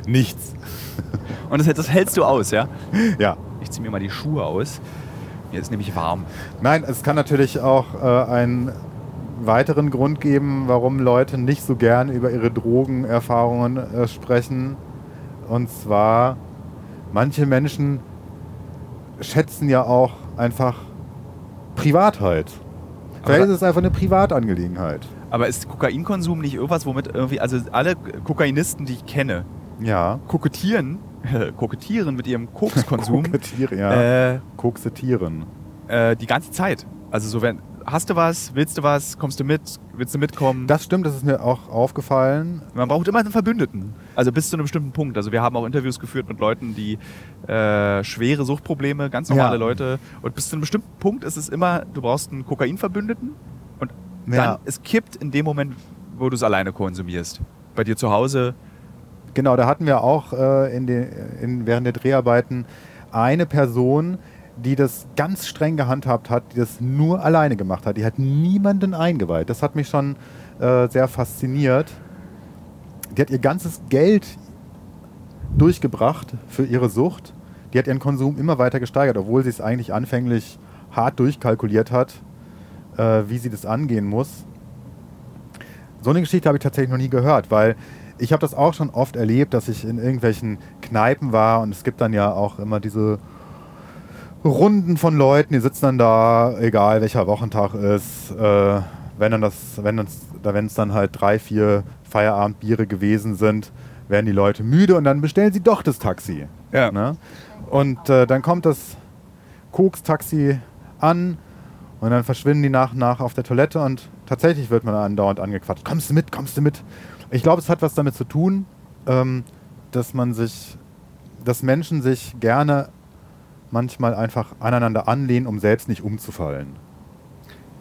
Nichts. Und das, das hältst du aus, ja? Ja. Ich ziehe mir mal die Schuhe aus. Mir ist nämlich warm. Nein, es kann natürlich auch äh, einen weiteren Grund geben, warum Leute nicht so gern über ihre Drogenerfahrungen äh, sprechen. Und zwar, manche Menschen schätzen ja auch einfach Privatheit. Vielleicht ist es einfach eine Privatangelegenheit. Aber ist Kokainkonsum nicht irgendwas, womit irgendwie, also alle Kokainisten, die ich kenne, Ja. kokettieren, kokettieren mit ihrem Kokskonsum Kokettieren, ja. äh, Koksetieren. äh, die ganze Zeit. Also so wenn, hast du was, willst du was, kommst du mit, willst du mitkommen? Das stimmt, das ist mir auch aufgefallen. Man braucht immer einen Verbündeten. Also bis zu einem bestimmten Punkt. Also wir haben auch Interviews geführt mit Leuten, die äh, schwere Suchtprobleme, ganz normale Ja. Leute. Und bis zu einem bestimmten Punkt ist es immer, du brauchst einen Kokainverbündeten und dann, Ja. es kippt in dem Moment, wo du es alleine konsumierst. Bei dir zu Hause. Genau, da hatten wir auch äh, in den, in, während der Dreharbeiten eine Person, die das ganz streng gehandhabt hat, die das nur alleine gemacht hat. Die hat niemanden eingeweiht. Das hat mich schon äh, sehr fasziniert. Die hat ihr ganzes Geld durchgebracht für ihre Sucht. Die hat ihren Konsum immer weiter gesteigert, obwohl sie es eigentlich anfänglich hart durchkalkuliert hat, äh, wie sie das angehen muss. So eine Geschichte habe ich tatsächlich noch nie gehört, weil ich habe das auch schon oft erlebt, dass ich in irgendwelchen Kneipen war und es gibt dann ja auch immer diese Runden von Leuten, die sitzen dann da, egal welcher Wochentag ist, äh, wenn dann das, wenn es da wenn es dann halt drei, vier Feierabendbiere gewesen sind, werden die Leute müde und dann bestellen sie doch das Taxi. Ja. Ne? Und äh, dann kommt das Koks-Taxi an und dann verschwinden die nach und nach auf der Toilette und tatsächlich wird man andauernd angequatscht. Kommst du mit, kommst du mit? Ich glaube, es hat was damit zu tun, ähm, dass man sich, dass Menschen sich gerne manchmal einfach aneinander anlehnen, um selbst nicht umzufallen.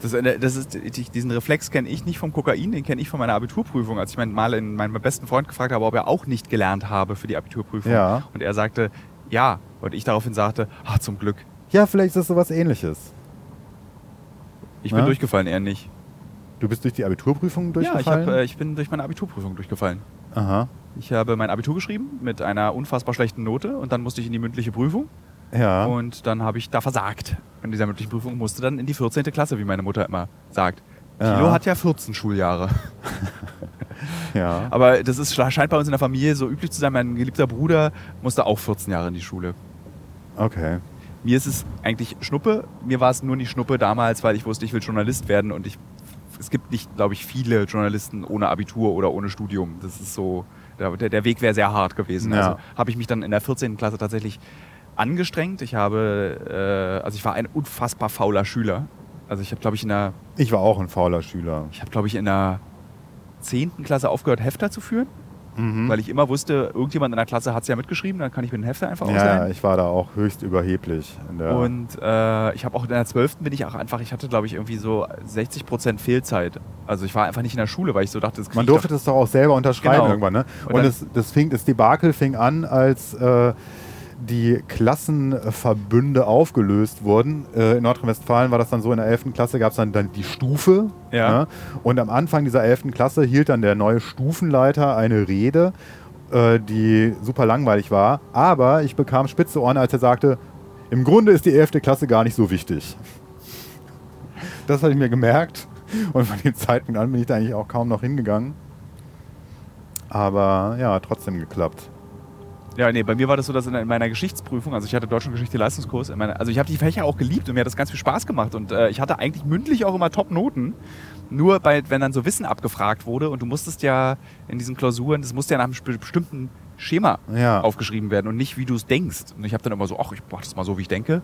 Das, eine- das ist, diesen Reflex kenne ich nicht vom Kokain, den kenne ich von meiner Abiturprüfung. Als ich meinen, mal in meinen besten Freund gefragt habe, ob er auch nicht gelernt habe für die Abiturprüfung. Ja. Und er sagte, ja. Und ich daraufhin sagte, ach zum Glück. Ja, vielleicht ist das sowas ähnliches. Ich bin Ja? durchgefallen, er nicht. Du bist durch die Abiturprüfung Ja, ich, durchgefallen? hab, äh, ich bin durch meine Abiturprüfung durchgefallen. Aha. Ich habe mein Abitur geschrieben mit einer unfassbar schlechten Note und dann musste ich in die mündliche Prüfung Ja. und dann habe ich da versagt. In dieser mündlichen Prüfung musste dann in die 14. Klasse, wie meine Mutter immer sagt. Ja. Kilo hat ja 14 Schuljahre. ja. Aber das ist, scheint bei uns in der Familie so üblich zu sein. Mein geliebter Bruder musste auch 14 Jahre in die Schule. Okay. Mir ist es eigentlich Schnuppe. Mir war es nur nicht Schnuppe damals, weil ich wusste, ich will Journalist werden und ich, es gibt nicht, glaube ich, viele Journalisten ohne Abitur oder ohne Studium. Das ist so, der, der Weg wäre sehr hart gewesen. Ja. Also habe ich mich dann in der 14. Klasse tatsächlich angestrengt. Ich habe, äh, also ich war ein unfassbar fauler Schüler. Also ich habe, glaube ich, in der, Ich war auch ein fauler Schüler. ich habe, glaube ich, in der 10. Klasse aufgehört, Hefter zu führen, Mhm. weil ich immer wusste, irgendjemand in der Klasse hat es ja mitgeschrieben, dann kann ich mir den Hefter einfach ja, ausleihen. ich war da auch höchst überheblich. Und äh, ich habe auch in der 12. bin ich auch einfach, ich hatte glaube ich irgendwie so 60 Prozent Fehlzeit. Also ich war einfach nicht in der Schule, weil ich so dachte, das Man durfte doch. das doch auch selber unterschreiben Genau. irgendwann, ne? Und Und, das, das, fing, das Debakel fing an, als äh, die Klassenverbünde aufgelöst wurden. Äh, in Nordrhein-Westfalen war das dann so, in der 11. Klasse gab es dann, dann die Stufe. Ja. ne? Und am Anfang dieser 11. Klasse hielt dann der neue Stufenleiter eine Rede, äh, die super langweilig war. Aber ich bekam spitze Ohren, als er sagte, im Grunde ist die 11. Klasse gar nicht so wichtig. Das habe ich mir gemerkt. Und von dem Zeitpunkt an bin ich da eigentlich auch kaum noch hingegangen. Aber ja, trotzdem geklappt. Ja, nee, bei mir war das so, dass in in meiner Geschichtsprüfung, also ich hatte Deutsch und Geschichte Leistungskurs, in meiner, also ich habe die Fächer auch geliebt und mir hat das ganz viel Spaß gemacht und äh, ich hatte eigentlich mündlich auch immer Top-Noten. Nur bei, wenn dann so Wissen abgefragt wurde und du musstest ja in diesen Klausuren, das musste ja nach einem bestimmten Schema Ja. aufgeschrieben werden und nicht wie du es denkst. Und ich habe dann immer so, ach, ich mach das mal so, wie ich denke.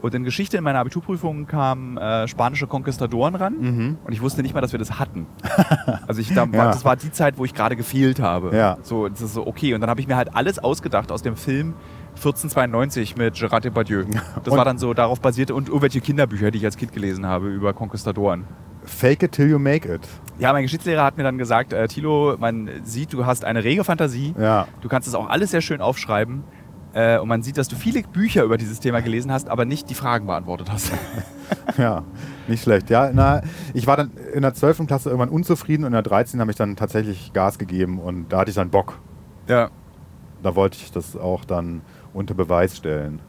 Und in Geschichte in meiner Abiturprüfung kamen äh, spanische Konquistadoren ran Mhm. und ich wusste nicht mal, dass wir das hatten. Also ich, da, war, Ja. das war die Zeit, wo ich gerade gefehlt habe. Ja. So, das ist so, okay. Und dann habe ich mir halt alles ausgedacht aus dem Film 1492 mit Gerard Depardieu. Das Und- war dann so darauf basiert und irgendwelche Kinderbücher, die ich als Kind gelesen habe über Konquistadoren. Fake it till you make it. Ja, mein Geschichtslehrer hat mir dann gesagt, äh, Thilo, man sieht, du hast eine rege Fantasie. Ja. Du kannst es auch alles sehr schön aufschreiben. Äh, und man sieht, dass du viele Bücher über dieses Thema gelesen hast, aber nicht die Fragen beantwortet hast. Ja, nicht schlecht. Ja, na, ich war dann in der 12. Klasse irgendwann unzufrieden und in der 13. habe ich dann tatsächlich Gas gegeben und da hatte ich dann Bock. ja. Da wollte ich das auch dann unter Beweis stellen.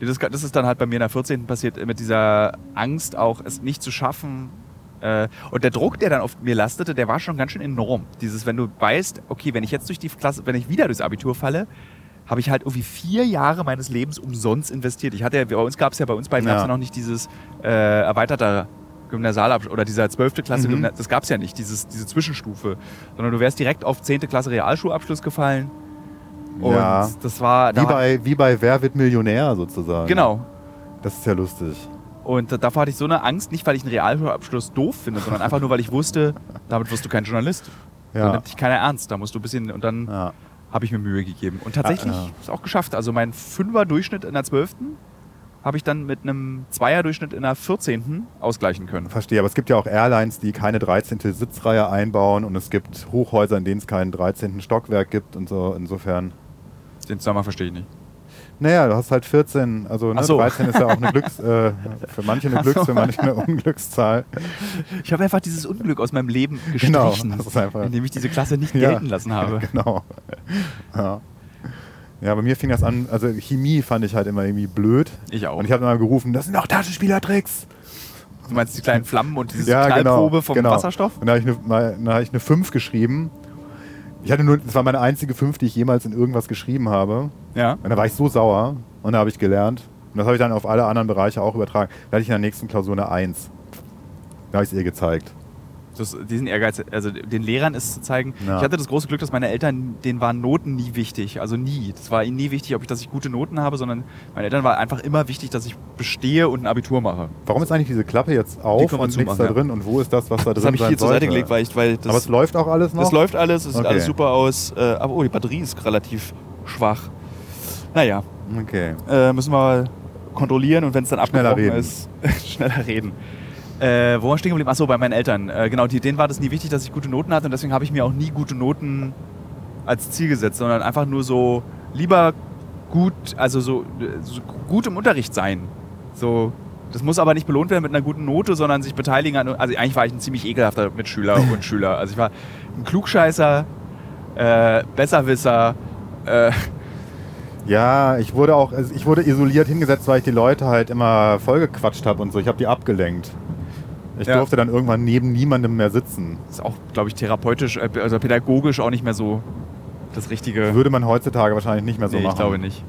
Das, das ist dann halt bei mir in der 14. passiert, mit dieser Angst auch, es nicht zu schaffen. Äh, und der Druck, der dann auf mir lastete, der war schon ganz schön enorm. Dieses, wenn du weißt, okay, wenn ich jetzt durch die Klasse, wenn ich wieder durchs Abitur falle, habe ich halt irgendwie vier Jahre meines Lebens umsonst investiert. Ich hatte ja, bei uns gab es ja, bei uns beiden Ja. gab es ja noch nicht dieses äh, erweiterte Gymnasialabschluss oder dieser 12. Klasse, Mhm. Das gab es ja nicht, dieses, diese Zwischenstufe. Sondern du wärst direkt auf 10. Klasse Realschulabschluss gefallen. Und Ja. das war. da Wie bei, wie bei Wer wird Millionär sozusagen. Genau. Das ist ja lustig. Und da- davor hatte ich so eine Angst, nicht weil ich einen Realschulabschluss doof finde, sondern einfach nur, weil ich wusste, damit wirst du kein Journalist. Da Ja. nimmt dich keiner ernst. Da musst du ein bisschen, und dann ja. Habe ich mir Mühe gegeben. Und tatsächlich Ah, ja. ist auch geschafft. Also mein Fünfer-Durchschnitt in der 12. habe ich dann mit einem Zweier-Durchschnitt in der 14. ausgleichen können. Verstehe, aber es gibt ja auch Airlines, die keine 13. Sitzreihe einbauen und es gibt Hochhäuser, in denen es keinen 13. Stockwerk gibt und so. Insofern. Den Zusammenhang verstehe ich nicht. Naja, du hast halt 14, also ne, so. 13 ist ja auch eine Glücks, äh, für manche eine. Glücks, für manche eine Unglückszahl. Ich habe einfach dieses Unglück aus meinem Leben Genau, gestrichen, einfach- indem ich diese Klasse nicht Ja. gelten lassen habe. Genau. Ja. ja, bei mir fing das an, also Chemie fand ich halt immer irgendwie blöd. Ich auch. Und ich habe immer gerufen, das sind doch Taschenspielertricks. Du meinst die kleinen Flammen und diese Ja, genau. Knallprobe vom genau. Wasserstoff? Und da habe ich, eine- hab ich eine 5 geschrieben. Ich hatte nur, das war meine einzige 5, die ich jemals in irgendwas geschrieben habe. Ja. Und da war ich so sauer und da habe ich gelernt. Und das habe ich dann auf alle anderen Bereiche auch übertragen. Da hatte ich in der nächsten Klausur eine 1. Da habe ich es ihr gezeigt. Das, diesen Ehrgeiz, also den Lehrern ist zu zeigen. Ja. Ich hatte das große Glück, dass meine Eltern, denen waren Noten nie wichtig. Also nie. Das war ihnen nie wichtig, ob ich, dass ich gute Noten habe, sondern meinen Eltern war einfach immer wichtig, dass ich bestehe und ein Abitur mache. Warum ist eigentlich diese Klappe jetzt auf und nichts zumachen, da ja. drin? Und wo ist das, was da drin Das habe ich hier zur Seite sollte? gelegt, weil ich, weil das, Aber es läuft auch alles noch? das läuft alles, es sieht Okay. alles super aus. Äh, aber oh, die Batterie ist relativ schwach. Naja, Okay. äh, müssen wir mal kontrollieren und wenn es dann Schneller abgebrochen reden. ist, schneller reden. Äh, wo war ich stehen geblieben? Achso, bei meinen Eltern. Äh, genau, die, denen war das nie wichtig, dass ich gute Noten hatte und deswegen habe ich mir auch nie gute Noten als Ziel gesetzt, sondern einfach nur so lieber gut, also so, äh, so gut im Unterricht sein. So, das muss aber nicht belohnt werden mit einer guten Note, sondern sich beteiligen an. Also eigentlich war ich ein ziemlich ekelhafter Mitschüler und Schüler. Also ich war ein Klugscheißer, äh, Besserwisser, äh, Ja, ich wurde auch, also ich wurde isoliert hingesetzt, weil ich die Leute halt immer vollgequatscht habe und so. Ich habe die abgelenkt. Ich Ja. durfte dann irgendwann neben niemandem mehr sitzen. ist auch, glaube ich, therapeutisch, äh, also pädagogisch auch nicht mehr so das Richtige. Würde man heutzutage wahrscheinlich nicht mehr so nee, machen. ich glaube nicht.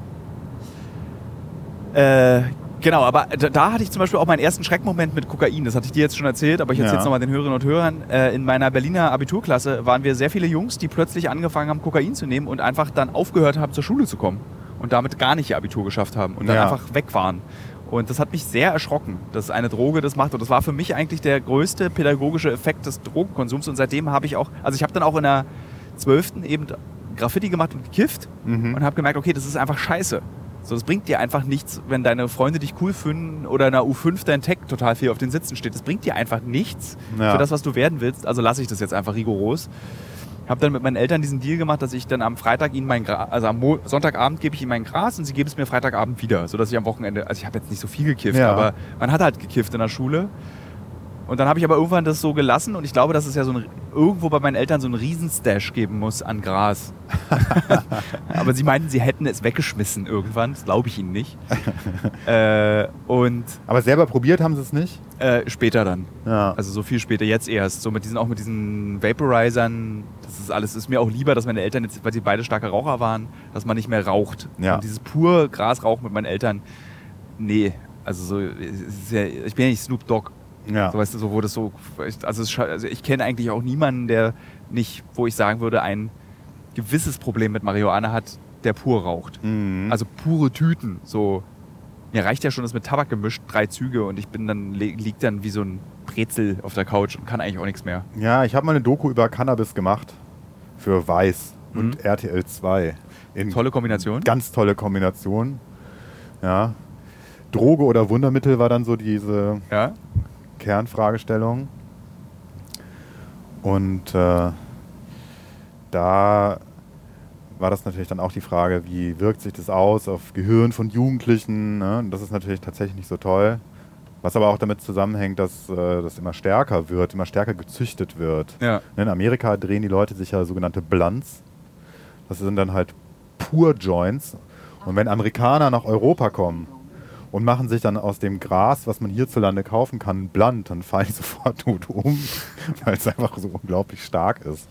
Äh, genau, aber da, da hatte ich zum Beispiel auch meinen ersten Schreckmoment mit Kokain. Das hatte ich dir jetzt schon erzählt, aber ich erzähle Ja. es nochmal den Hörerinnen und Hörern. Äh, in meiner Berliner Abiturklasse waren wir sehr viele Jungs, die plötzlich angefangen haben, Kokain zu nehmen und einfach dann aufgehört haben, zur Schule zu kommen. Und damit gar nicht ihr Abitur geschafft haben und dann Ja. einfach weg waren. Und das hat mich sehr erschrocken, dass eine Droge das macht. Und das war für mich eigentlich der größte pädagogische Effekt des Drogenkonsums. Und seitdem habe ich auch, also ich habe dann auch in der 12. eben Graffiti gemacht und gekifft Mhm. und habe gemerkt, okay, das ist einfach scheiße. So, das bringt dir einfach nichts, wenn deine Freunde dich cool finden oder in der U5 dein Tech total viel auf den Sitzen steht. Das bringt dir einfach nichts Ja. für das, was du werden willst. Also lasse ich das jetzt einfach rigoros. Habe dann mit meinen Eltern diesen Deal gemacht, dass ich dann am Freitag ihnen mein Gras, also am Mo Sonntagabend gebe ich ihnen mein Gras und sie geben es mir Freitagabend wieder, sodass ich am Wochenende, also ich habe jetzt nicht so viel gekifft, Ja. aber man hat halt gekifft in der Schule. Und dann habe ich aber irgendwann das so gelassen und ich glaube, dass es ja so ein, irgendwo bei meinen Eltern so einen Riesenstash geben muss an Gras. aber sie meinten, sie hätten es weggeschmissen irgendwann, das glaube ich ihnen nicht. äh, und Aber selber probiert haben sie es nicht? äh, später dann. Ja. Also so viel später, jetzt erst. So mit diesen, auch mit diesen Vaporizern, das ist alles, ist mir auch lieber, dass meine Eltern jetzt, weil sie beide starke Raucher waren, dass man nicht mehr raucht. Ja. Und dieses pur Grasrauchen mit meinen Eltern, nee. Also so, ja, ich bin ja nicht Snoop Dogg. Ja. So, weißt du, so, wo das so, also, es, also ich kenne eigentlich auch niemanden, der nicht, wo ich sagen würde, ein gewisses Problem mit Marihuana hat, der pur raucht. Mhm. Also pure Tüten. So, mir reicht ja schon das mit Tabak gemischt, drei Züge und ich bin dann, li- lieg dann wie so ein Brezel auf der Couch und kann eigentlich auch nichts mehr. Ja, ich habe mal eine Doku über Cannabis gemacht. Für Weiß und Mhm. RTL 2. In Tolle Kombination. Ganz tolle Kombination. Ja. Droge oder Wundermittel war dann so diese Ja. Kernfragestellung. Und äh, da war das natürlich dann auch die Frage, wie wirkt sich das aus auf Gehirn von Jugendlichen. Ne? Und Das ist natürlich tatsächlich nicht so toll. Was aber auch damit zusammenhängt, dass äh, das immer stärker wird, immer stärker gezüchtet wird. Ja. In Amerika drehen die Leute sich ja sogenannte Blunts. Das sind dann halt pur Joints. Und wenn Amerikaner nach Europa kommen und machen sich dann aus dem Gras, was man hierzulande kaufen kann, Blunt, dann fallen die sofort tot um, weil es einfach so unglaublich stark ist.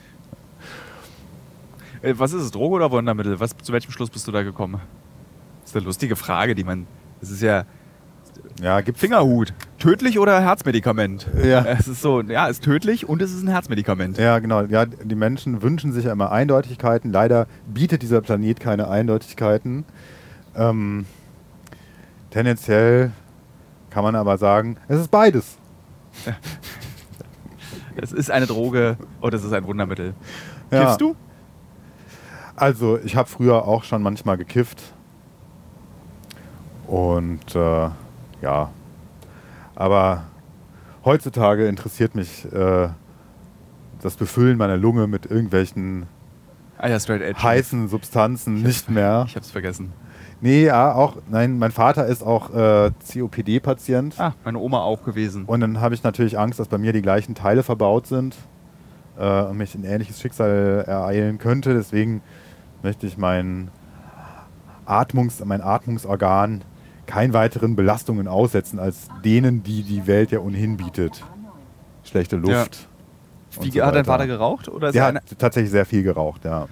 Äh, Was ist es, Droge oder Wundermittel? Was, zu welchem Schluss bist du da gekommen? Das ist eine lustige Frage, die man. Das ist ja Ja, gibt's Fingerhut. Tödlich oder Herzmedikament? Ja. Es ist so, ja, ist tödlich und es ist ein Herzmedikament. Ja, genau. Ja, die Menschen wünschen sich ja immer Eindeutigkeiten. Leider bietet dieser Planet keine Eindeutigkeiten. Ähm, tendenziell kann man aber sagen, es ist beides. Es ist eine Droge und es ist ein Wundermittel. Ja. Kiffst du? Also, ich habe früher auch schon manchmal gekifft. Und äh, ja. Aber heutzutage interessiert mich äh, das Befüllen meiner Lunge mit irgendwelchen Ah ja, heißen Substanzen nicht mehr. Ich hab's vergessen. Nee, ja, auch, nein, mein Vater ist auch äh, COPD-Patient. Ah, meine Oma auch gewesen. Und dann habe ich natürlich Angst, dass bei mir die gleichen Teile verbaut sind äh, und mich ein ähnliches Schicksal ereilen könnte. Deswegen möchte ich mein, Atmungs-, mein Atmungsorgan keinen weiteren Belastungen aussetzen als denen, die die Welt ja ohnehin bietet. Schlechte Luft. und Wie so hat dein. Vater geraucht? Oder ist Der er hat tatsächlich sehr viel geraucht, ja.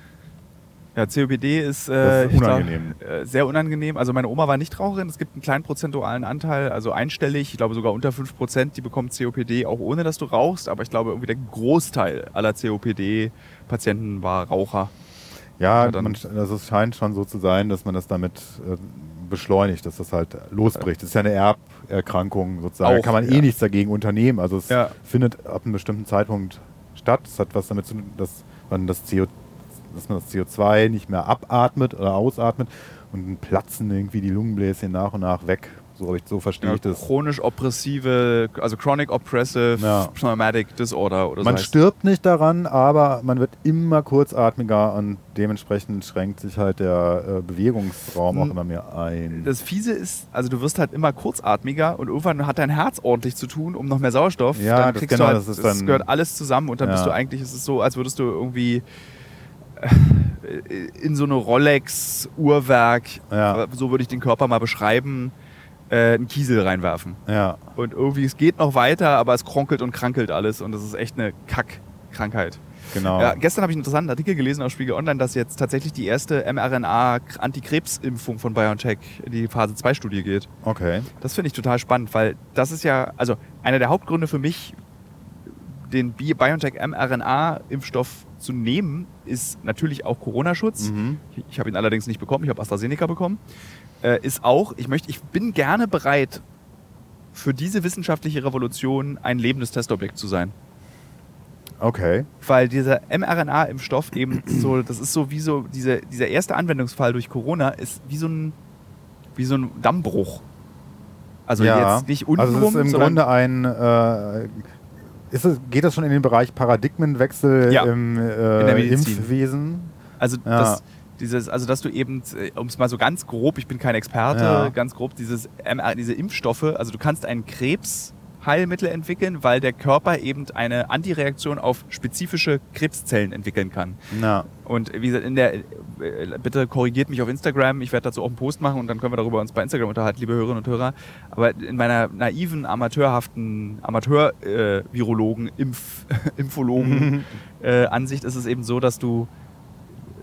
Ja, COPD ist, äh, ist ich glaub, unangenehm. äh, sehr unangenehm. Also meine Oma war nicht Raucherin. Es gibt einen kleinen prozentualen Anteil, also einstellig, ich glaube sogar unter 5%, die bekommen COPD, auch ohne dass du rauchst. Aber ich glaube, irgendwie der Großteil aller COPD-Patienten war Raucher. Ja, Ja, man, also es scheint schon so zu sein, dass man das damit äh, beschleunigt, dass das halt losbricht. Das ist ja eine Erberkrankung sozusagen. da Auch, kann man eh ja. nichts dagegen unternehmen. Also es Ja. findet ab einem bestimmten Zeitpunkt statt. Es hat was damit zu tun, dass man das, CO, dass man das CO2 nicht mehr abatmet oder ausatmet und dann platzen irgendwie die Lungenbläschen nach und nach weg. So, ich, so verstehe Ja, ich das. chronisch oppressive, also chronic oppressive Ja. pneumatic disorder oder so. Man heißt. stirbt nicht daran, aber man wird immer kurzatmiger und dementsprechend schränkt sich halt der äh, Bewegungsraum auch immer mehr ein. Das Fiese ist, also du wirst halt immer kurzatmiger und irgendwann hat dein Herz ordentlich zu tun, um noch mehr Sauerstoff. Ja, dann das kriegst genau, du halt, das ist das dann- gehört alles zusammen und dann Ja. bist du eigentlich, ist es so, als würdest du irgendwie in so eine Rolex-Uhrwerk, Ja. so würde ich den Körper mal beschreiben, äh, einen Kiesel reinwerfen. ja. Und irgendwie, es geht noch weiter, aber es kronkelt und krankelt alles und das ist echt eine Kack-Krankheit. Genau. Ja, gestern habe ich einen interessanten Artikel gelesen auf Spiegel Online, dass jetzt tatsächlich die erste mRNA-Antikrebsimpfung von BioNTech in die Phase 2-Studie geht. Okay. Das finde ich total spannend, weil das ist ja, also einer der Hauptgründe für mich, den Bi- BioNTech mRNA-Impfstoff zu nehmen, ist natürlich auch Corona-Schutz. Mhm. Ich, ich habe ihn allerdings nicht bekommen, ich habe AstraZeneca bekommen. Äh, ist auch, ich möchte, ich bin gerne bereit, für diese wissenschaftliche Revolution ein lebendes Testobjekt zu sein. Okay. Weil dieser mRNA-Impfstoff eben so, das ist so wie so, diese, dieser erste Anwendungsfall durch Corona ist wie so ein, wie so ein Dammbruch. Also ja. jetzt nicht untenrum, also es ist im Grunde ein äh, ist geht das schon in den Bereich Paradigmenwechsel Ja, im äh. Impfwesen? Also, Ja. das, dieses, also dass du eben, um es mal so ganz grob, ich bin kein Experte, Ja. ganz grob, dieses, diese Impfstoffe, also du kannst ein Krebsheilmittel entwickeln, weil der Körper eben eine Antireaktion auf spezifische Krebszellen entwickeln kann. Ja. Und wie gesagt, in der, äh, bitte korrigiert mich auf Instagram, ich werde dazu auch einen Post machen und dann können wir darüber uns bei Instagram unterhalten, liebe Hörerinnen und Hörer. Aber in meiner naiven, amateurhaften, Amateur-Virologen, Impf, Impfologen äh, Ansicht ist es eben so, dass du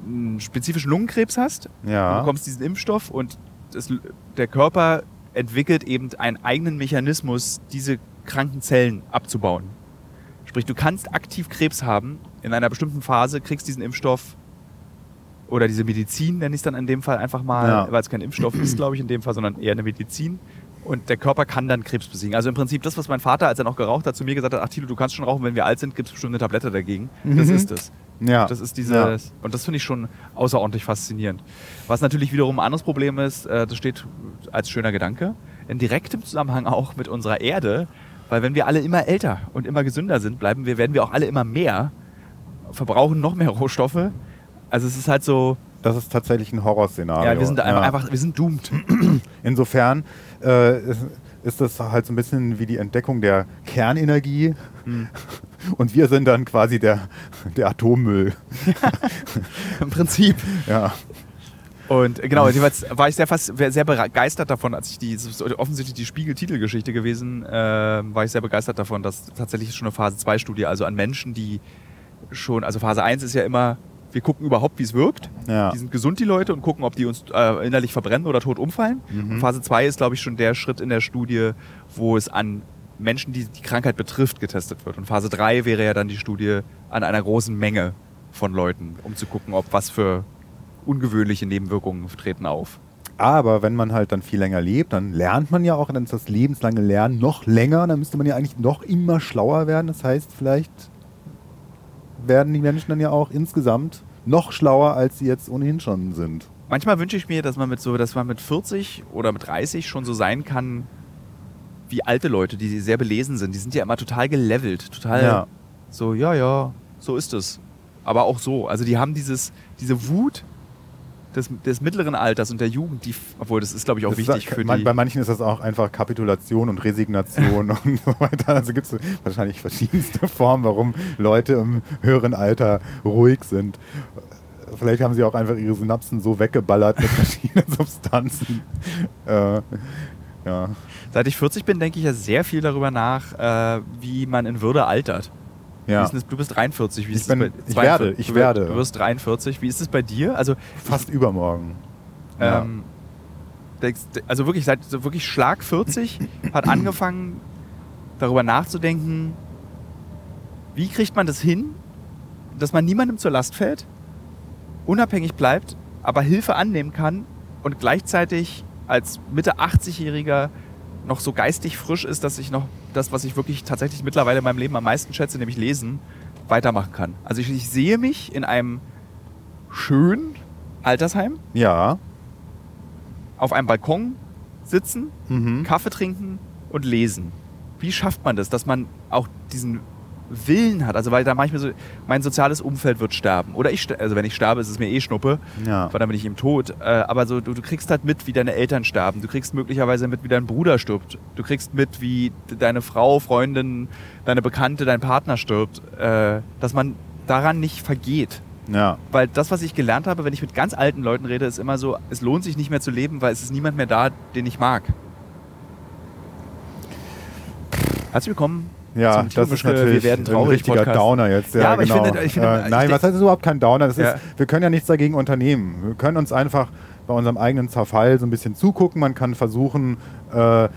einen spezifischen Lungenkrebs hast, Ja. du bekommst diesen Impfstoff und das, der Körper entwickelt eben einen eigenen Mechanismus, diese kranken Zellen abzubauen. Sprich, du kannst aktiv Krebs haben in einer bestimmten Phase, kriegst diesen Impfstoff oder diese Medizin, nenne ich es dann in dem Fall einfach mal, Ja. weil es kein Impfstoff ist, glaube ich, in dem Fall, sondern eher eine Medizin. Und der Körper kann dann Krebs besiegen. Also im Prinzip das, was mein Vater, als er noch geraucht hat, zu mir gesagt hat, ach Tilo, du kannst schon rauchen, wenn wir alt sind, gibt es bestimmt eine Tablette dagegen. Das Mhm. ist es. Ja. Das ist dieses, Ja. und das finde ich schon außerordentlich faszinierend. Was natürlich wiederum ein anderes Problem ist, äh, das steht als schöner Gedanke, in direktem Zusammenhang auch mit unserer Erde, weil wenn wir alle immer älter und immer gesünder sind, bleiben wir, werden wir auch alle immer mehr, verbrauchen noch mehr Rohstoffe. Also es ist halt so, Das ist tatsächlich ein Horrorszenario. ja, wir sind einfach, Ja. einfach wir sind doomed. Insofern äh, ist, ist das halt so ein bisschen wie die Entdeckung der Kernenergie. Hm. Und wir sind dann quasi der, der Atommüll. Im Prinzip. Ja. Und äh, genau, jedenfalls war ich sehr, fast, sehr begeistert davon, als ich die, offensichtlich die Spiegel-Titelgeschichte gewesen, äh, war ich sehr begeistert davon, dass tatsächlich schon eine Phase 2-Studie, also an Menschen, die schon, also Phase 1 ist ja immer, wir gucken überhaupt, wie es wirkt. Ja. Die sind gesund, die Leute, und gucken, ob die uns äh, innerlich verbrennen oder tot umfallen. Mhm. Und Phase 2 ist, glaube ich, schon der Schritt in der Studie, wo es an Menschen, die die Krankheit betrifft, getestet wird. Und Phase 3 wäre ja dann die Studie an einer großen Menge von Leuten, um zu gucken, ob was für ungewöhnliche Nebenwirkungen treten auf. Aber wenn man halt dann viel länger lebt, dann lernt man ja auch, dann ist das lebenslange Lernen noch länger. Dann müsste man ja eigentlich noch immer schlauer werden. Das heißt, vielleicht werden die Menschen dann ja auch insgesamt noch schlauer, als sie jetzt ohnehin schon sind. Manchmal wünsche ich mir, dass man mit so, dass man mit 40 oder mit 30 schon so sein kann wie alte Leute, die sehr belesen sind. Die sind ja immer total gelevelt, total Ja. so, ja, ja, so ist es. Aber auch so. Also die haben dieses, diese Wut des, des mittleren Alters und der Jugend, die, obwohl das ist, glaube ich, auch Das wichtig ist, für man, die. Bei manchen ist das auch einfach Kapitulation und Resignation und so weiter. Also gibt es wahrscheinlich verschiedenste Formen, warum Leute im höheren Alter ruhig sind. Vielleicht haben sie auch einfach ihre Synapsen so weggeballert mit verschiedenen Substanzen. Äh, ja. Seit ich 40 bin, denke ich ja sehr viel darüber nach, äh, wie man in Würde altert. Wie ja. ist denn du bist 43. Wie Ich ist es bin- bei, ich werde, ich du, werde. Du wirst 43. Wie ist es bei dir? Also Fast übermorgen. Ja. Ähm, denkst- also wirklich seit so wirklich Schlag 40 hat angefangen darüber nachzudenken, wie kriegt man das hin, dass man niemandem zur Last fällt, unabhängig bleibt, aber Hilfe annehmen kann und gleichzeitig als Mitte 80-Jähriger noch so geistig frisch ist, dass ich noch das, was ich wirklich tatsächlich mittlerweile in meinem Leben am meisten schätze, nämlich lesen, weitermachen kann. Also ich, ich sehe mich in einem schönen Altersheim ja. auf einem Balkon sitzen, Mhm. Kaffee trinken und lesen. Wie schafft man das, dass man auch diesen Willen hat? Also, weil da manchmal so, mein soziales Umfeld wird sterben. Oder ich, also wenn ich sterbe, ist es mir eh Schnuppe, Ja. weil dann bin ich eben tot. Äh, aber so, du, du kriegst halt mit, wie deine Eltern sterben. Du kriegst möglicherweise mit, wie dein Bruder stirbt. Du kriegst mit, wie deine Frau, Freundin, deine Bekannte, dein Partner stirbt. Äh, dass man daran nicht vergeht. Ja. Weil das, was ich gelernt habe, wenn ich mit ganz alten Leuten rede, ist immer so, es lohnt sich nicht mehr zu leben, weil es ist niemand mehr da, den ich mag. Herzlich willkommen Ja, das Tilo ist natürlich Wir werden ein traurig richtiger Podcast. Downer jetzt. Ja, Ja, aber ich genau. finde- ich finde- äh, ich nein, was heißt das überhaupt kein Downer? Das Ja. ist, wir können ja nichts dagegen unternehmen. Wir können uns einfach bei unserem eigenen Zerfall so ein bisschen zugucken. Man kann versuchen, äh,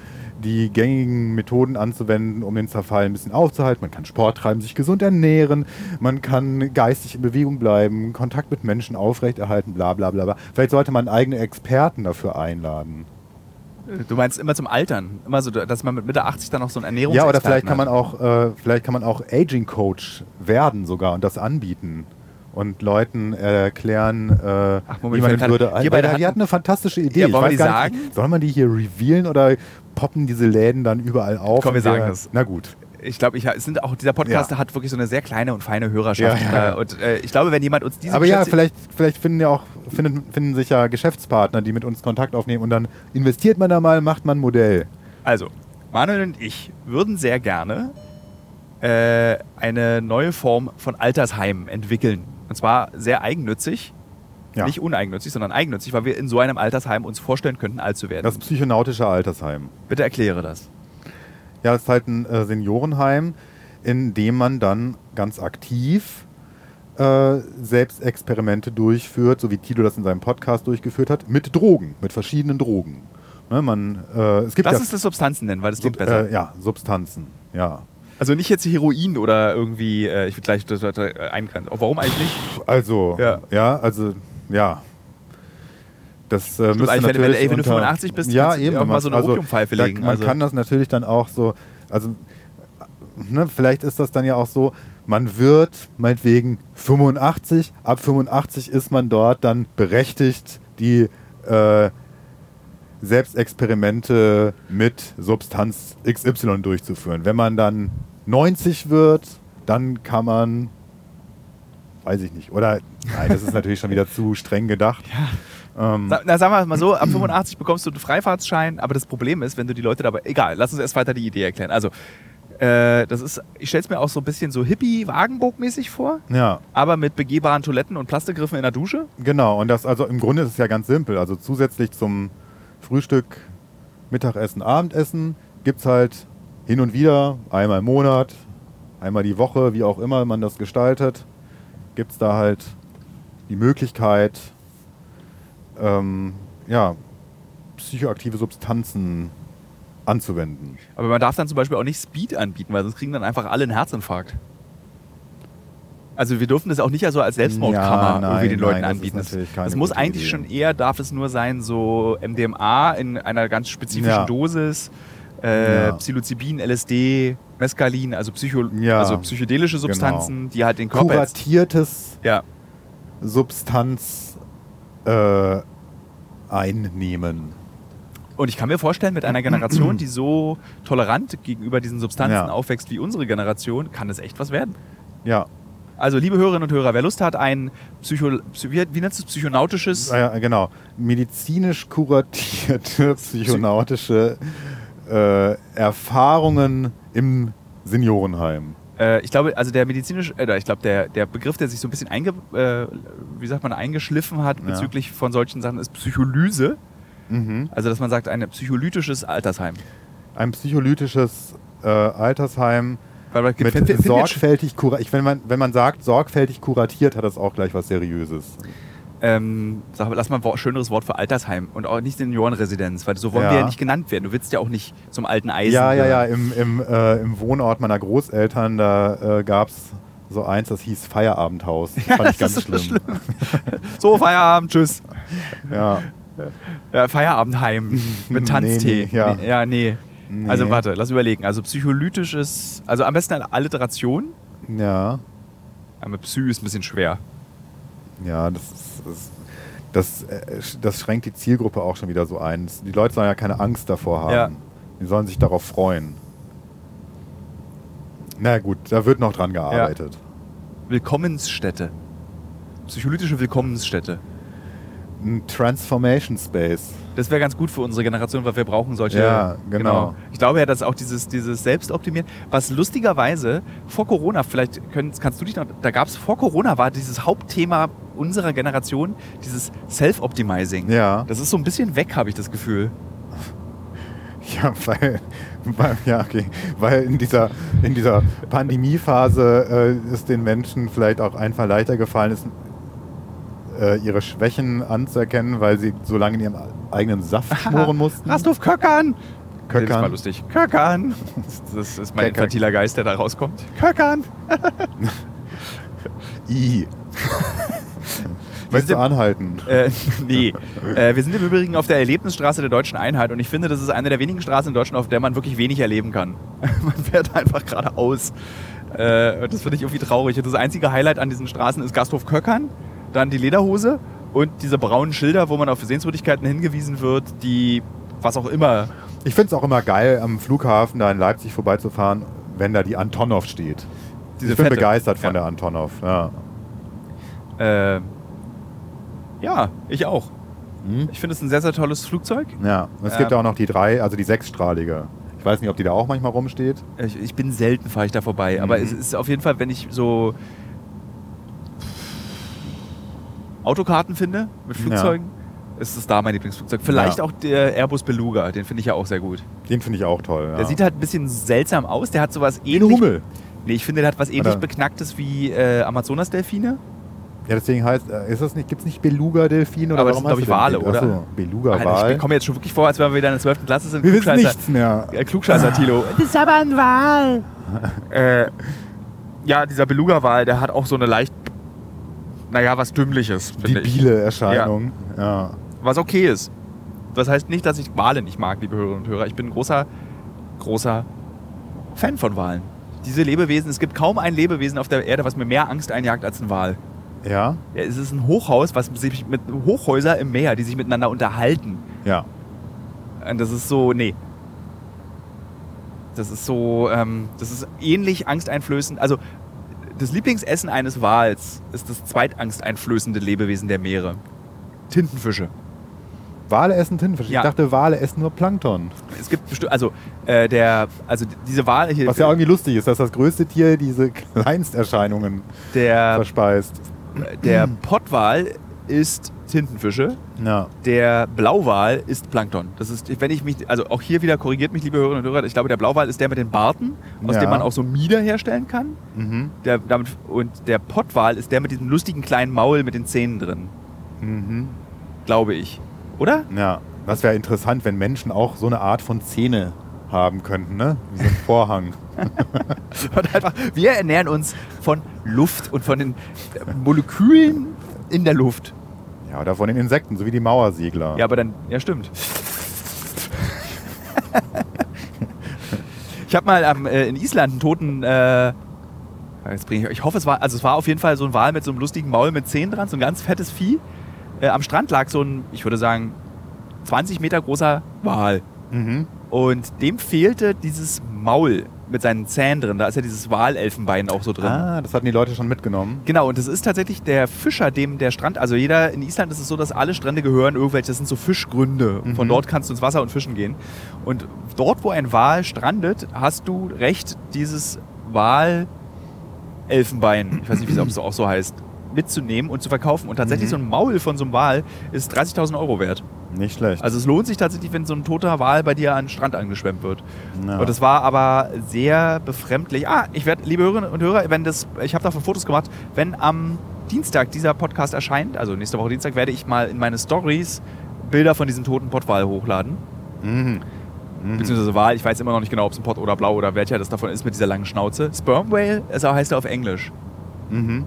die gängigen Methoden anzuwenden, um den Zerfall ein bisschen aufzuhalten. Man kann Sport treiben, sich gesund ernähren, man kann geistig in Bewegung bleiben, Kontakt mit Menschen aufrechterhalten, bla bla bla. bla. Vielleicht sollte man eigene Experten dafür einladen. Du meinst immer zum Altern, immer so, dass man mit Mitte 80 dann noch so ein Ernährungs Ja, oder vielleicht kann man auch, äh, vielleicht kann man auch Aging Coach werden sogar und das anbieten und Leuten erklären, äh, Ach, Moment, wie man kann- Würde. wir Ja, hatten- eine fantastische Idee. Ja, wollen wir gar nicht, Soll man die hier revealen oder poppen diese Läden dann überall auf? Komm, wir sagen das. Na gut. ich glaube, ich, sind auch, dieser Podcast Ja. hat wirklich so eine sehr kleine und feine Hörerschaft. Ja, ja. Äh, Und äh, ich glaube, wenn jemand uns diese Aber ja, Geschäfts- vielleicht, vielleicht finden ja auch finden, finden sich ja Geschäftspartner, die mit uns Kontakt aufnehmen und dann investiert man da mal, macht man ein Modell. Also, Manuel und ich würden sehr gerne äh, eine neue Form von Altersheim entwickeln. Und zwar sehr eigennützig. Ja. Nicht uneigennützig, sondern eigennützig, weil wir in so einem Altersheim uns vorstellen könnten, alt zu werden. Das psychonautische Altersheim. Bitte erkläre das. Ja, es ist halt ein äh, Seniorenheim, in dem man dann ganz aktiv äh, Selbstexperimente durchführt, so wie Tilo das in seinem Podcast durchgeführt hat, mit Drogen, mit verschiedenen Drogen. Ne, man, äh, es gibt Lass ja, uns das Substanzen nennen, weil das klingt besser. Äh, ja, Substanzen. Ja. Also nicht jetzt Heroin oder irgendwie, äh, ich will gleich das, äh, eingrenzen. Oh, warum eigentlich nicht? Also, Ja. ja, also, ja. Das äh, müsste eigentlich, wenn- natürlich ey, wenn du unter- 85 bist, ja, eben, wenn mal man- so eine also, Opiumpfeife da- legen, Man also- kann das natürlich dann auch so, also, ne, vielleicht ist das dann ja auch so, man wird meinetwegen 85, ab 85 ist man dort dann berechtigt, die äh, Selbstexperimente mit Substanz XY durchzuführen. Wenn man dann 90 wird, dann kann man weiß ich nicht. Oder, nein, das ist natürlich schon wieder zu streng gedacht. Ähm, Sa- Na, sagen wir mal so, ab 85 bekommst du einen Freifahrtsschein, aber das Problem ist, wenn du die Leute dabei. Egal, lass uns erst weiter die Idee erklären. Also, äh, das ist, ich stelle es mir auch so ein bisschen so Hippie-Wagenburg-mäßig vor, ja, aber mit begehbaren Toiletten und Plastikgriffen in der Dusche. genau. Und das, also im Grunde ist es ja ganz simpel. Also zusätzlich zum Frühstück, Mittagessen, Abendessen gibt es halt hin und wieder, einmal im Monat, einmal die Woche, wie auch immer man das gestaltet, gibt es da halt die Möglichkeit, ähm, ja, psychoaktive Substanzen anzuwenden. Aber man darf dann zum Beispiel auch nicht Speed anbieten, weil sonst kriegen dann einfach alle einen Herzinfarkt. Also wir dürfen das auch nicht also als Selbstmordkammer Ja, nein, irgendwie den Leuten nein, anbieten. Das, das muss eigentlich Idee. schon eher, darf es nur sein, so MDMA in einer ganz spezifischen Ja. Dosis, äh, Ja. Psilocybin, LSD, Mescalin, also, Psycho also psychedelische Substanzen, die halt den Körper Kuratiertes ja, Substanz äh, einnehmen. Und ich kann mir vorstellen, mit einer Generation, die so tolerant gegenüber diesen Substanzen Ja. aufwächst wie unsere Generation, kann es echt was werden. Ja, Also, liebe Hörerinnen und Hörer, wer Lust hat, ein Psycho, Psy- wie, wie nennst du es, psychonautisches, äh, genau. Medizinisch kuratierte psychonautische äh, Erfahrungen im Seniorenheim. äh, ich glaube, also der medizinische, äh, ich glaube, der, der Begriff, der sich so ein bisschen einge, äh, wie sagt man, eingeschliffen hat Ja. bezüglich von solchen Sachen, ist Psycholyse. Mhm. Also, dass man sagt, ein psycholytisches Altersheim. Ein psycholytisches äh, Altersheim mit find- sorgfältig kuratiert. Wenn man, wenn man sagt, sorgfältig kuratiert, hat das auch gleich was Seriöses. ähm, sag, lass mal ein schöneres Wort für Altersheim und auch nicht Seniorenresidenz, weil so wollen Ja. wir ja nicht genannt werden. Du willst ja auch nicht zum alten Eisen. Ja, ja, ja. Im, im, äh, Im Wohnort meiner Großeltern, da äh, gab es so eins, das hieß Feierabendhaus. Das fand ich das ganz ist so schlimm. So, Feierabend, tschüss. Ja. Ja, Feierabendheim mit Tanztee. Nee, nee, ja. Nee, ja, nee. Nee. Also warte, lass überlegen. Also psycholytisches, also am besten eine Alliteration. Ja. Ja, mit Psy ist ein bisschen schwer. Ja, das, ist, das, das, äh, das schränkt die Zielgruppe auch schon wieder so ein. Die Leute sollen ja keine Angst davor haben. Ja. Die sollen sich darauf freuen. Na gut, da wird noch dran gearbeitet. Willkommensstätte. Psycholytische Willkommensstätte. Ein Transformation Space. Das wäre ganz gut für unsere Generation, weil wir brauchen solche. Ja, genau. Ich glaube ja, dass auch dieses, dieses Selbstoptimieren, was lustigerweise vor Corona, vielleicht können, kannst du dich noch, da gab es vor Corona war dieses Hauptthema unserer Generation, dieses Self-Optimizing. Ja. Das ist so ein bisschen weg, habe ich das Gefühl. Ja, weil, weil, ja, okay. weil in dieser, in dieser Pandemiephase äh, ist den Menschen vielleicht auch einfach leichter gefallen ist, äh, ihre Schwächen anzuerkennen, weil sie so lange in ihrem eigenen Saft schmoren mussten. Rasthof Köckern! Köckern. Das war lustig. Köckern! Das ist mein Köckern. infantiler Geist, der da rauskommt. Köckern! I. Möchtest du anhalten? Äh, nee. Äh, wir sind im Übrigen auf der Erlebnisstraße der Deutschen Einheit und ich finde, das ist eine der wenigen Straßen in Deutschland, auf der man wirklich wenig erleben kann. man fährt einfach geradeaus. Äh, das finde ich irgendwie traurig. Und das einzige Highlight an diesen Straßen ist Gasthof Köckern, dann die Lederhose und diese braunen Schilder, wo man auf Sehenswürdigkeiten hingewiesen wird, die was auch immer. Ich finde es auch immer geil, am Flughafen da in Leipzig vorbeizufahren, wenn da die Antonov steht. Diese ich bin fette. begeistert von Ja. der Antonov. Ja. Äh, ja, ich auch. Hm? Ich finde es ein sehr, sehr tolles Flugzeug. ja. Es Ähm. gibt auch noch die drei, also die sechsstrahlige. Ich weiß nicht, ob die da auch manchmal rumsteht. Ich, ich bin selten, fahre ich da vorbei. Aber Mhm. es ist auf jeden Fall, wenn ich so Autokarten finde mit Flugzeugen, ist es da mein Lieblingsflugzeug. Vielleicht Ja. auch der Airbus Beluga, den finde ich ja auch sehr gut. Den finde ich auch toll. Ja. Der sieht halt ein bisschen seltsam aus. Der hat sowas ähnlich. Hummel. Nee, ich finde, der hat was ähnlich Oder- Beknacktes wie äh, Amazonas-Delfine. Ja, deswegen heißt, äh, ist das nicht, gibt es nicht Beluga-Delfin oder Aber das warum sind, glaub heißt ich, Wale, oder? Achso, Alter, ich Beluga-Wal. komme jetzt schon wirklich vor, als wären wir wieder in der 12. Klasse sind. Wir wissen nichts mehr. Äh, Klugscheißer Tilo. Das ist aber ein Wal. äh, ja, dieser Beluga-Wal, der hat auch so eine leicht, naja, was Dümmliches, finde ich. Debile Erscheinung. Ja. Was okay ist. Das heißt nicht, dass ich Wale nicht mag, liebe Hörerinnen und Hörer. Ich bin ein großer, großer Fan von Walen. Diese Lebewesen, es gibt kaum ein Lebewesen auf der Erde, was mir mehr Angst einjagt als ein Wal. Ja. Ja, es ist ein Hochhaus, was sich mit Hochhäuser im Meer, die sich miteinander unterhalten. Ja. Und das ist so, nee. Das ist so, ähm, das ist ähnlich angsteinflößend. Also, das Lieblingsessen eines Wals ist das zweitangsteinflößende Lebewesen der Meere. Tintenfische. Wale essen Tintenfisch. Ja. Ich dachte, Wale essen nur Plankton. Es gibt bestimmt, also, äh, der, also diese Wale hier, Was ja irgendwie lustig ist, dass das größte Tier diese Kleinsterscheinungen der, verspeist. der Pottwal isst Tintenfische, Ja. der Blauwal isst Plankton. Das ist, wenn ich mich, also auch hier wieder korrigiert mich, liebe Hörerinnen und Hörer, ich glaube, der Blauwal ist der mit den Barten, aus Ja. dem man auch so Mieder herstellen kann. Mhm. Der, damit, und der Pottwal ist der mit diesem lustigen kleinen Maul mit den Zähnen drin, Mhm. glaube ich. Oder? Ja. Das wäre interessant, wenn Menschen auch so eine Art von Zähne haben könnten, ne? Wie so ein Vorhang. Einfach, wir ernähren uns von Luft und von den Molekülen in der Luft. Ja, oder von den Insekten, so wie die Mauersegler. Ja, aber dann, ja, stimmt. ich habe mal am, äh, in Island einen toten. Äh, jetzt bring ich, ich hoffe, es war, also es war auf jeden Fall so ein Wal mit so einem lustigen Maul mit Zähnen dran, so ein ganz fettes Vieh. Äh, am Strand lag so ein, ich würde sagen, 20 Meter großer Wal. Mhm. Und dem fehlte dieses Maul mit seinen Zähnen drin. Da ist ja dieses Walelfenbein auch so drin. Ah, das hatten die Leute schon mitgenommen. Genau, und das ist tatsächlich der Fischer, dem der Strand, also jeder, in Island ist es so, dass alle Strände gehören irgendwelche, das sind so Fischgründe. Mhm. Von dort kannst du ins Wasser und fischen gehen. Und dort, wo ein Wal strandet, hast du recht, dieses Walelfenbein, ich weiß nicht, wie es auch so heißt, mitzunehmen und zu verkaufen. Und tatsächlich Mhm. so ein Maul von so einem Wal ist 30.000 Euro wert. Nicht schlecht. Also es lohnt sich tatsächlich, wenn so ein toter Wal bei dir an den Strand angeschwemmt wird. ja. Und es war aber sehr befremdlich. Ah, ich werde, liebe Hörerinnen und Hörer, wenn das, ich habe davon Fotos gemacht, wenn am Dienstag dieser Podcast erscheint, also nächste Woche Dienstag, werde ich mal in meine Stories Bilder von diesem toten Pottwal hochladen. mhm. Mhm. Beziehungsweise Wal, ich weiß immer noch nicht genau, ob es ein Pott oder Blau oder welcher das davon ist mit dieser langen Schnauze. Sperm Whale, es heißt er auf Englisch. Mhm.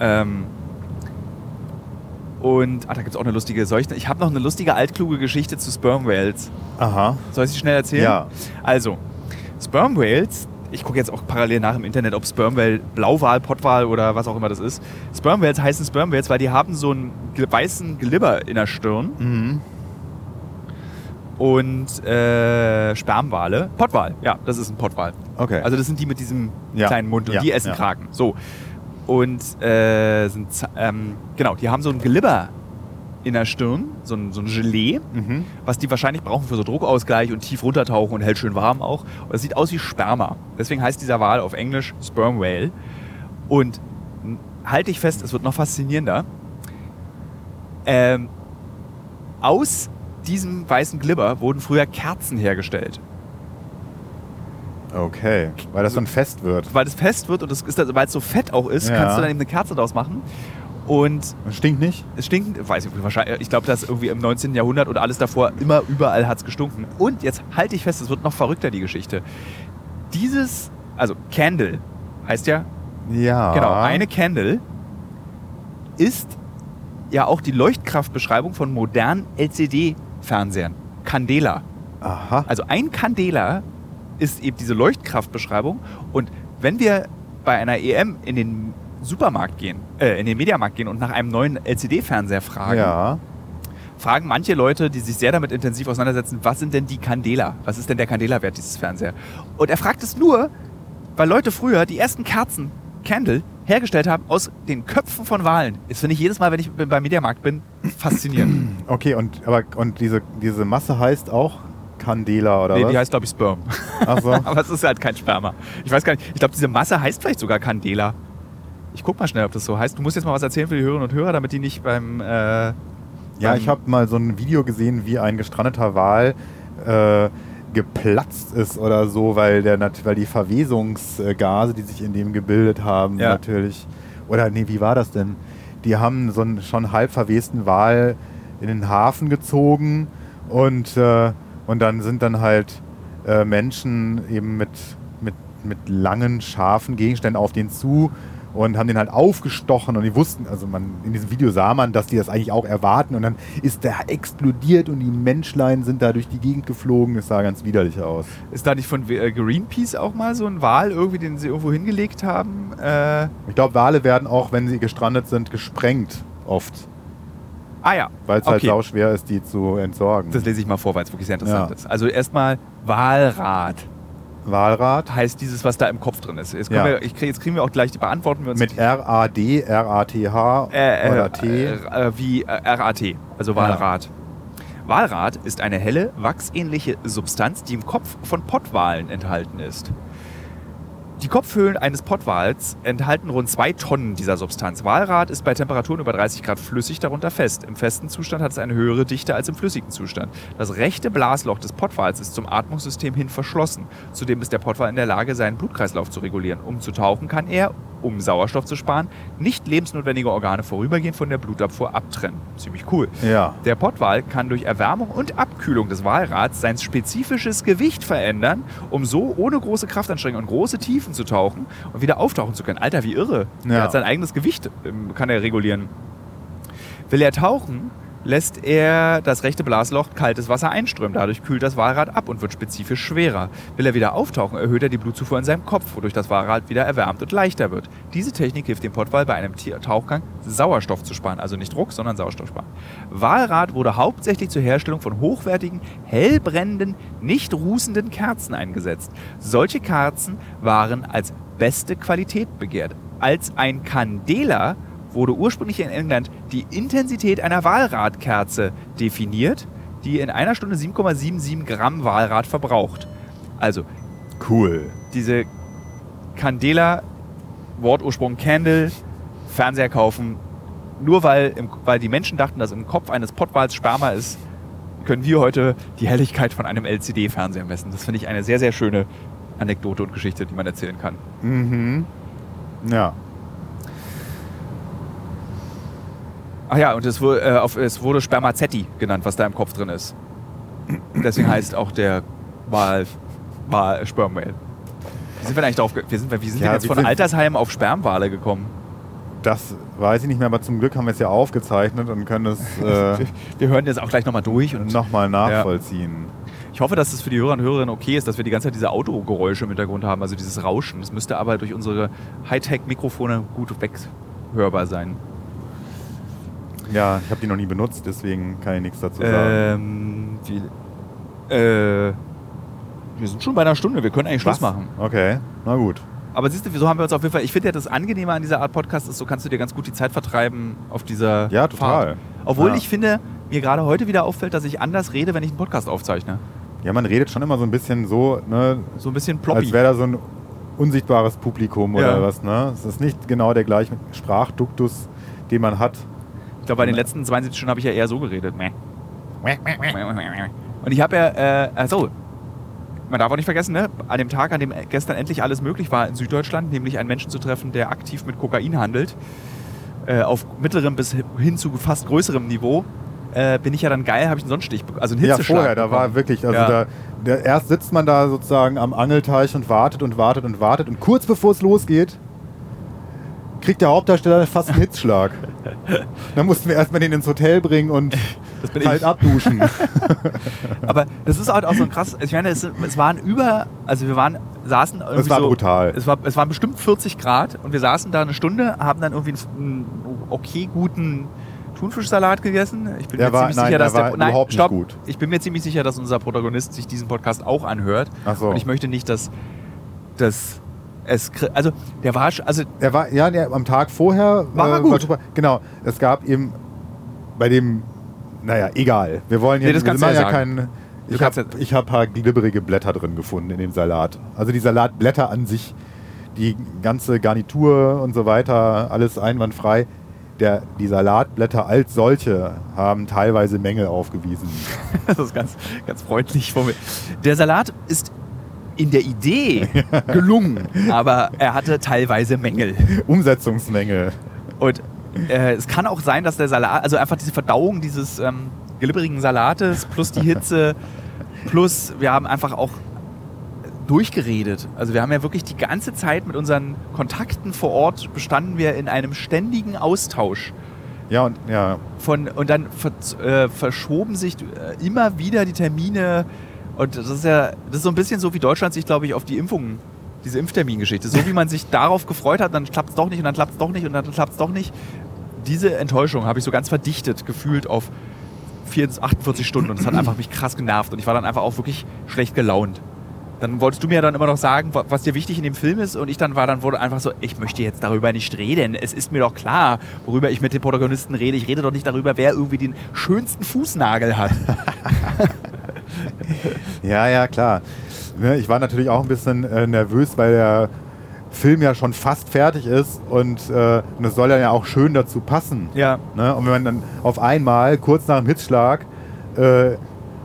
Ähm, und, ah, da gibt es auch eine lustige, soll ich, ich habe noch eine lustige altkluge Geschichte zu Sperm Whales. Aha. Soll ich sie schnell erzählen? Ja. Also, Sperm Whales, ich gucke jetzt auch parallel nach im Internet, ob Sperm Whale, Blauwal, Pottwal oder was auch immer das ist. Sperm Whales heißen Sperm Whales, weil die haben so einen weißen Glibber in der Stirn Mhm. und äh, Spermwale. Pottwal, ja, das ist ein Pottwal. Okay. Also das sind die mit diesem Ja. kleinen Mund und Ja, die essen ja. Kraken. So. Und äh, sind, ähm, genau, die haben so ein Glibber in der Stirn, so ein, so ein Gelee. mhm. was die wahrscheinlich brauchen für so Druckausgleich und tief runtertauchen und hält schön warm auch. Und das sieht aus wie Sperma. Deswegen heißt dieser Wal auf Englisch Sperm Whale. Und halte ich fest, es wird noch faszinierender. Ähm, aus diesem weißen Glibber wurden früher Kerzen hergestellt. Okay. Weil das dann fest wird. Weil es fest wird und es ist, weil es so fett auch ist, Ja. kannst du dann eben eine Kerze draus machen. Und Das stinkt nicht? es stinkt, weiß ich wahrscheinlich, ich glaube, das irgendwie im 19. Jahrhundert und alles davor, immer überall hat es gestunken. Und jetzt halte ich fest, es wird noch verrückter, die Geschichte. Dieses, also Candle heißt ja, Ja. genau, eine Candle ist ja auch die Leuchtkraftbeschreibung von modernen LCD-Fernsehern. Candela. Aha. Also ein Candela ist eben diese Leuchtkraftbeschreibung. Und wenn wir bei einer EM in den Supermarkt gehen, äh, in den Mediamarkt gehen und nach einem neuen LCD-Fernseher fragen, ja. fragen manche Leute, die sich sehr damit intensiv auseinandersetzen, was sind denn die Candela? Was ist denn der Candela-Wert dieses Fernseher? Und er fragt es nur, weil Leute früher die ersten Kerzen, Candle, hergestellt haben aus den Köpfen von Walen. Das finde ich jedes Mal, wenn ich beim Mediamarkt bin, faszinierend. Okay, und, aber, und diese, diese Masse heißt auch Candela oder nee, was? die heißt, glaube ich, Sperm. Ach so. Aber es ist halt kein Sperma. Ich weiß gar nicht. Ich glaube, diese Masse heißt vielleicht sogar Candela. Ich guck mal schnell, ob das so heißt. Du musst jetzt mal was erzählen für die Hörerinnen und Hörer, damit die nicht beim. Äh, Ja, beim- ich habe mal so ein Video gesehen, wie ein gestrandeter Wal äh, geplatzt ist oder so, weil, der, weil die Verwesungsgase, die sich in dem gebildet haben, Ja. natürlich. Oder nee, wie war das denn? Die haben so einen schon halb verwesten Wal in den Hafen gezogen und, äh, und dann sind dann halt äh, Menschen eben mit, mit, mit langen, scharfen Gegenständen auf den zu und haben den halt aufgestochen und die wussten, also man in diesem Video sah man, dass die das eigentlich auch erwarten und dann ist der explodiert und die Menschlein sind da durch die Gegend geflogen. Es sah ganz widerlich aus. Ist da nicht von äh, Greenpeace auch mal so ein Wal, irgendwie, den sie irgendwo hingelegt haben? Äh, Ich glaube, Wale werden auch, wenn sie gestrandet sind, gesprengt oft, ah ja. weil es halt Okay. sauschwer ist, die zu entsorgen. Das lese ich mal vor, weil es wirklich sehr interessant Ja. ist. Also erstmal Walrad Walrat heißt dieses, was da im Kopf drin ist. Jetzt, Ja. wir, ich jetzt kriegen wir auch gleich, die beantworten wir uns. mit R-A-D, R-A-T-H äh, äh, oder T. Äh, äh, wie äh, RAT, also Walrat. Walrat ist eine helle, wachsähnliche Substanz, die im Kopf von Pottwalen enthalten ist. Die Kopfhöhlen eines Pottwals enthalten rund zwei Tonnen dieser Substanz. Walrat ist bei Temperaturen über 30 Grad flüssig darunter fest. Im festen Zustand hat es eine höhere Dichte als im flüssigen Zustand. Das rechte Blasloch des Pottwals ist zum Atmungssystem hin verschlossen. Zudem ist der Pottwal in der Lage, seinen Blutkreislauf zu regulieren. Um zu tauchen kann er, um Sauerstoff zu sparen, nicht lebensnotwendige Organe vorübergehend von der Blutabfuhr abtrennen. Ziemlich cool. Ja. Der Pottwal kann durch Erwärmung und Abkühlung des Walrads sein spezifisches Gewicht verändern, um so ohne große Kraftanstrengung und große Tiefen zu tauchen und wieder auftauchen zu können. Alter, wie irre. Ja. Er hat sein eigenes Gewicht, ähm, kann er regulieren. Will er tauchen, lässt er das rechte Blasloch kaltes Wasser einströmen. Dadurch kühlt das Walrad ab und wird spezifisch schwerer. Will er wieder auftauchen, erhöht er die Blutzufuhr in seinem Kopf, wodurch das Walrad wieder erwärmt und leichter wird. Diese Technik hilft dem Pottwal bei einem Tauchgang Sauerstoff zu sparen. Also nicht Druck, sondern Sauerstoff sparen. Walrad wurde hauptsächlich zur Herstellung von hochwertigen, hellbrennenden, nicht rußenden Kerzen eingesetzt. Solche Kerzen waren als beste Qualität begehrt. Als ein Candela wurde ursprünglich in England die Intensität einer Walradkerze definiert, die in einer Stunde 7,77 Gramm Walrad verbraucht. Also Cool. diese Candela, Wortursprung Candle, Fernseher kaufen, nur weil, im, weil die Menschen dachten, dass im Kopf eines Pottwals Sperma ist, können wir heute die Helligkeit von einem LCD-Fernseher messen. Das finde ich eine sehr, sehr schöne Anekdote und Geschichte, die man erzählen kann. Mhm. Ja. Ach ja, und es wurde, äh, auf, es wurde Spermazetti genannt, was da im Kopf drin ist. Deswegen heißt auch der Wal, Wal Sperm Whale. Wie sind wir denn eigentlich drauf, wie sind wir, wie sind Ja, wir jetzt von Altersheim auf Spermwale gekommen? Das weiß ich nicht mehr, aber zum Glück haben wir es ja aufgezeichnet und können es äh, Wir, hören jetzt auch gleich nochmal durch und nochmal nachvollziehen. ich hoffe, dass es für die Hörer und Hörerinnen okay ist, dass wir die ganze Zeit diese Autogeräusche im Hintergrund haben, also dieses Rauschen. Das müsste aber durch unsere Hightech-Mikrofone gut weghörbar sein. Ja, ich habe die noch nie benutzt, deswegen kann ich nichts dazu sagen. Ähm, wie, äh, wir sind schon bei einer Stunde, wir können eigentlich Schluss machen. Okay, na gut. Aber siehst du, wieso haben wir uns auf jeden Fall. Ich finde ja, das Angenehme an dieser Art Podcast ist, so kannst du dir ganz gut die Zeit vertreiben auf dieser Ja, total. Fahrt. Obwohl Ja. ich finde, mir gerade heute wieder auffällt, dass ich anders rede, wenn ich einen Podcast aufzeichne. Ja, man redet schon immer so ein bisschen so, ne, So ein bisschen ploppy. als wäre da so ein unsichtbares Publikum oder Ja. was. Ne? Es ist nicht genau der gleiche Sprachduktus, den man hat. Ich glaube, bei den letzten 72 Stunden habe ich ja eher so geredet. Und ich habe ja, äh, also, man darf auch nicht vergessen, ne? an dem Tag, an dem gestern endlich alles möglich war in Süddeutschland, nämlich einen Menschen zu treffen, der aktiv mit Kokain handelt, äh, auf mittlerem bis hin zu fast größerem Niveau, äh, bin ich ja dann geil, habe ich einen Sonnenstich, also einen Ja, Hitzeschlag vorher, da war bekommen. wirklich, also Ja. da, der, erst sitzt man da sozusagen am Angelteich und wartet und wartet und wartet und kurz bevor es losgeht, kriegt der Hauptdarsteller fast einen Hitzschlag. Dann mussten wir erstmal den ins Hotel bringen und Das bin kalt ich. abduschen. Aber das ist halt auch so ein krass. Ich meine, es, es waren über, also wir waren, saßen irgendwie war so, brutal. Es, war, es waren bestimmt 40 Grad und wir saßen da eine Stunde, haben dann irgendwie einen, okay guten Thunfischsalat gegessen. Ich bin Der mir war- ziemlich nein, sicher, der dass war der nein, stopp. gut. Ich bin mir ziemlich sicher, dass unser Protagonist sich diesen Podcast auch anhört. Ach so. Und ich möchte nicht, dass, dass es also der war also Er war, ja, der, am Tag vorher äh, War er gut. super. Genau, es gab eben bei dem, naja, egal. Wir wollen Nee, hier das du machen ja ja keinen. Ich habe ich hab paar glibberige Blätter drin gefunden in dem Salat. Also die Salatblätter an sich, die ganze Garnitur und so weiter, alles einwandfrei. Der, die Salatblätter als solche haben teilweise Mängel aufgewiesen. das ist ganz, ganz freundlich von mir. Der Salat ist in der Idee gelungen, aber er hatte teilweise Mängel. Umsetzungsmängel. Und äh, es kann auch sein, dass der Salat, also einfach diese Verdauung dieses ähm, glibberigen Salates plus die Hitze, plus wir haben einfach auch durchgeredet. Also wir haben ja wirklich die ganze Zeit mit unseren Kontakten vor Ort bestanden wir in einem ständigen Austausch. Ja, und ja, Von, und dann ver, äh, verschoben sich äh, immer wieder die Termine. Und das ist ja, das ist so ein bisschen so, wie Deutschland sich, glaube ich, auf die Impfungen, diese Impftermingeschichte, so wie man sich darauf gefreut hat, dann klappt es doch nicht und dann klappt es doch nicht und dann klappt es doch nicht. Diese Enttäuschung habe ich so ganz verdichtet gefühlt auf 44, 48 Stunden und das hat einfach mich krass genervt und ich war dann einfach auch wirklich schlecht gelaunt. Dann wolltest du mir dann immer noch sagen, wa- was dir wichtig in dem Film ist und ich dann war dann wurde einfach so, ich möchte jetzt darüber nicht reden. Es ist mir doch klar, worüber ich mit den Protagonisten rede. Ich rede doch nicht darüber, wer irgendwie den schönsten Fußnagel hat. Ja, ja, klar. Ne, Ich war natürlich auch ein bisschen äh, nervös, weil der Film ja schon fast fertig ist und, äh, und es soll dann ja auch schön dazu passen. Ja. Ne? Und wenn man dann auf einmal, kurz nach dem Hitzschlag, äh,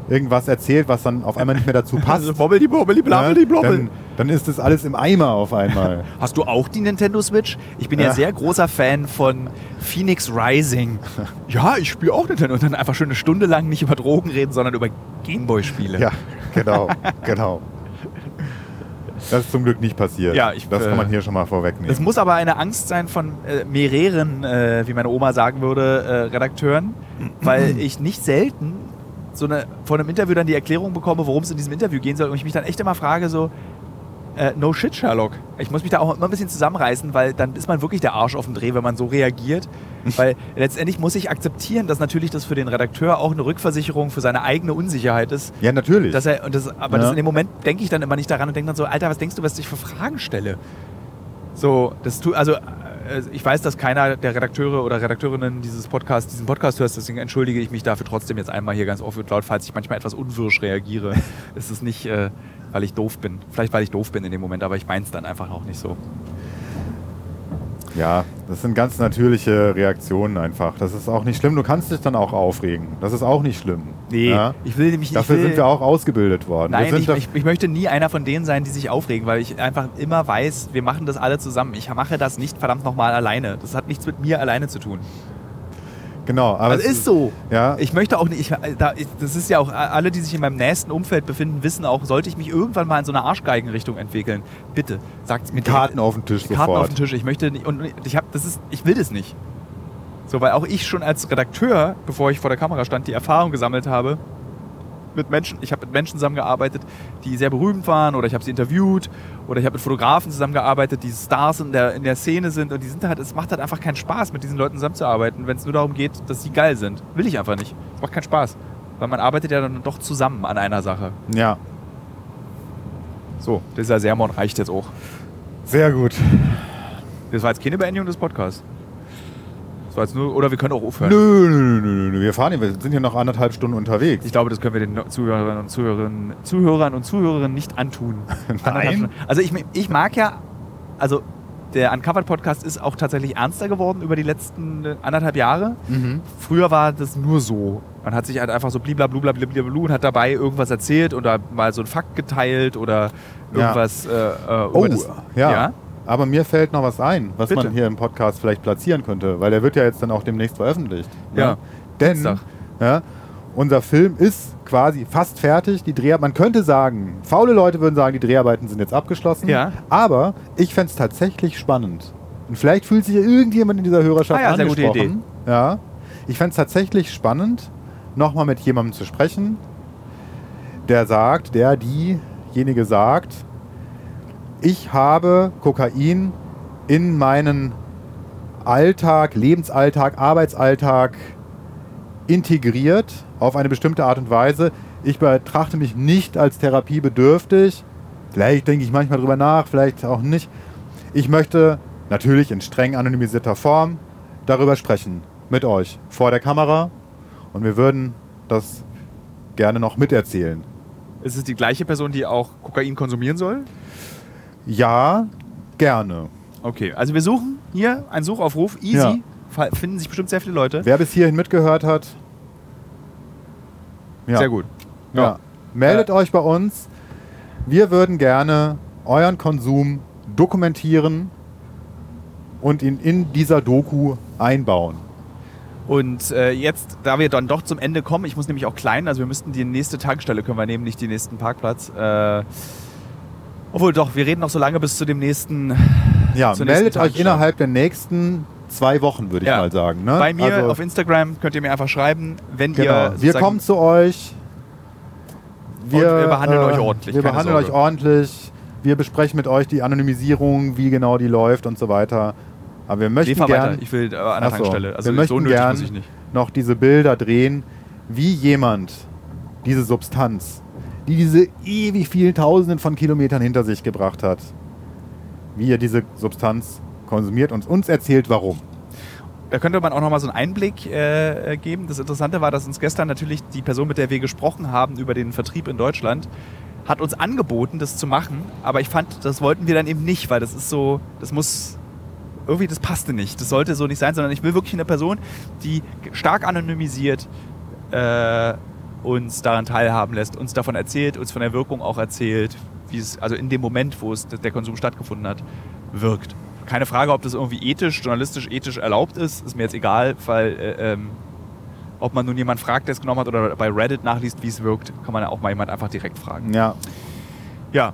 irgendwas erzählt, was dann auf einmal nicht mehr dazu passt, Also bobbeli bobbeli blabbeli ne, blobbel. dann, dann ist das alles im Eimer auf einmal. Hast du auch die Nintendo Switch? Ich bin ja, Ja. sehr großer Fan von Phoenix Rising. Ja, ich spiele auch Nintendo und dann einfach schon eine Stunde lang nicht über Drogen reden, sondern über Gameboy-Spiele. ja, genau, genau. Das ist zum Glück nicht passiert. Ja, ich, das äh, kann man hier schon mal vorwegnehmen. Es muss aber eine Angst sein von äh, mehreren, äh, wie meine Oma sagen würde, äh, Redakteuren, weil ich nicht selten so eine, von einem Interview dann die Erklärung bekomme, worum es in diesem Interview gehen soll und ich mich dann echt immer frage so, äh, no shit, Sherlock. Ich muss mich da auch immer ein bisschen zusammenreißen, weil dann ist man wirklich der Arsch auf dem Dreh, wenn man so reagiert. weil letztendlich muss ich akzeptieren, dass natürlich das für den Redakteur auch eine Rückversicherung für seine eigene Unsicherheit ist. ja, natürlich. Dass er, und das, aber Ja. das in dem Moment denke ich dann immer nicht daran und denke dann so, Alter, was denkst du, was ich für Fragen stelle? So, das tu, also ich weiß, dass keiner der Redakteure oder Redakteurinnen dieses Podcasts diesen Podcast hört, deswegen entschuldige ich mich dafür trotzdem jetzt einmal hier ganz offen und laut, falls ich manchmal etwas unwirsch reagiere. es ist nicht, äh, weil ich doof bin. Vielleicht, weil ich doof bin in dem Moment, aber ich meine es dann einfach auch nicht so. Ja, das sind ganz natürliche Reaktionen einfach. Das ist auch nicht schlimm. Du kannst dich dann auch aufregen. Das ist auch nicht schlimm. Nee, Ja? ich will nämlich Dafür will, sind wir auch ausgebildet worden. Nein, ich, ich, ich möchte nie einer von denen sein, die sich aufregen, weil ich einfach immer weiß, wir machen das alle zusammen. Ich mache das nicht verdammt nochmal alleine. Das hat nichts mit mir alleine zu tun. Genau, aber Das es ist so. Ja, Ich möchte auch nicht, ich, da, ich, das ist ja auch, alle, die sich in meinem nächsten Umfeld befinden, wissen auch, sollte ich mich irgendwann mal in so eine Arschgeigenrichtung entwickeln, bitte, sagt es mir. Karten auf den Tisch Karten sofort. auf den Tisch. Ich möchte nicht, und ich habe, das ist, ich will das nicht. So, weil auch ich schon als Redakteur, bevor ich vor der Kamera stand, die Erfahrung gesammelt habe, mit Menschen, ich habe mit Menschen zusammengearbeitet, die sehr berühmt waren oder ich habe sie interviewt oder ich habe mit Fotografen zusammengearbeitet, die Stars in der, in der Szene sind und die sind halt, es macht halt einfach keinen Spaß, mit diesen Leuten zusammenzuarbeiten, wenn es nur darum geht, dass sie geil sind. Will ich einfach nicht. Es macht keinen Spaß. Weil man arbeitet ja dann doch zusammen an einer Sache. Ja, So, dieser Sermon reicht jetzt auch. sehr gut. Das war jetzt keine Beendigung des Podcasts. Jetzt nur, oder wir können auch aufhören. Nö, nö, nö, nö, nö. Wir fahren hier, wir sind hier noch anderthalb Stunden unterwegs. Ich glaube, das können wir den Zuhörern und Zuhörerinnen, Zuhörern und Zuhörerinnen nicht antun. Nein. Also ich, ich mag ja, also der Uncovered Podcast ist auch tatsächlich ernster geworden über die letzten anderthalb Jahre. Mhm. Früher war das nur so. Man hat sich halt einfach so bliblablubla bliblablubla und hat dabei irgendwas erzählt oder mal so einen Fakt geteilt oder Ja. irgendwas äh, äh, Oh, das, ja. ja. Aber mir fällt noch was ein, was Bitte. man hier im Podcast vielleicht platzieren könnte, weil der wird ja jetzt dann auch demnächst veröffentlicht. ne? Ja, Denn ja, unser Film ist quasi fast fertig. Die Dreh man könnte sagen, faule Leute würden sagen, die Dreharbeiten sind jetzt abgeschlossen. Ja. Aber ich fände es tatsächlich spannend. Und vielleicht fühlt sich ja irgendjemand in dieser Hörerschaft Ah ja, sehr gute angesprochen. Ja. Ich fände es tatsächlich spannend, nochmal mit jemandem zu sprechen, der sagt, der diejenige sagt, ich habe Kokain in meinen Alltag, Lebensalltag, Arbeitsalltag integriert auf eine bestimmte Art und Weise. Ich betrachte mich nicht als therapiebedürftig. Vielleicht denke ich manchmal drüber nach, vielleicht auch nicht. Ich möchte natürlich in streng anonymisierter Form darüber sprechen mit euch vor der Kamera und wir würden das gerne noch miterzählen. Ist es die gleiche Person, die auch Kokain konsumieren soll? Ja, gerne. Okay, also wir suchen hier einen Suchaufruf, easy. Ja. Finden sich bestimmt sehr viele Leute. Wer bis hierhin mitgehört hat, ja. Sehr gut. Ja. Meldet euch bei uns. Wir würden gerne euren Konsum dokumentieren und ihn in dieser Doku einbauen. Und äh, jetzt, da wir dann doch zum Ende kommen, ich muss nämlich auch klein, also wir müssten die nächste Tankstelle können wir nehmen, nicht den nächsten Parkplatz. Äh, obwohl doch, wir reden noch so lange bis zu dem nächsten. Ja, meldet nächsten euch innerhalb der nächsten zwei Wochen, würde ich Ja. mal sagen. Ne? Bei mir Also, auf Instagram könnt ihr mir einfach schreiben, wenn Genau. ihr. Wir kommen zu euch. wir behandeln euch ordentlich, Wir behandeln Sorge. euch ordentlich. Wir besprechen mit euch die Anonymisierung, wie genau die läuft und so weiter. Aber wir möchten fahr gern weiter. Ich will äh, an der so. Tankstelle. Also wir so möchten nötig gern noch diese Bilder drehen, wie jemand diese Substanz, die diese ewig vielen Tausenden von Kilometern hinter sich gebracht hat, wie er diese Substanz konsumiert und uns erzählt, warum. Da könnte man auch noch mal so einen Einblick äh, geben. Das Interessante war, dass uns gestern natürlich die Person, mit der wir gesprochen haben über den Vertrieb in Deutschland, hat uns angeboten, das zu machen. Aber ich fand, das wollten wir dann eben nicht, weil das ist so, das muss irgendwie, das passte nicht. Das sollte so nicht sein, sondern ich will wirklich eine Person, die stark anonymisiert äh, uns daran teilhaben lässt, uns davon erzählt, uns von der Wirkung auch erzählt, wie es also in dem Moment, wo es der Konsum stattgefunden hat, wirkt. Keine Frage, ob das irgendwie ethisch, journalistisch, ethisch erlaubt ist, ist mir jetzt egal, weil äh, ähm, ob man nun jemand fragt, der es genommen hat oder bei Reddit nachliest, wie es wirkt, kann man ja auch mal jemand einfach direkt fragen. Ja, Ja.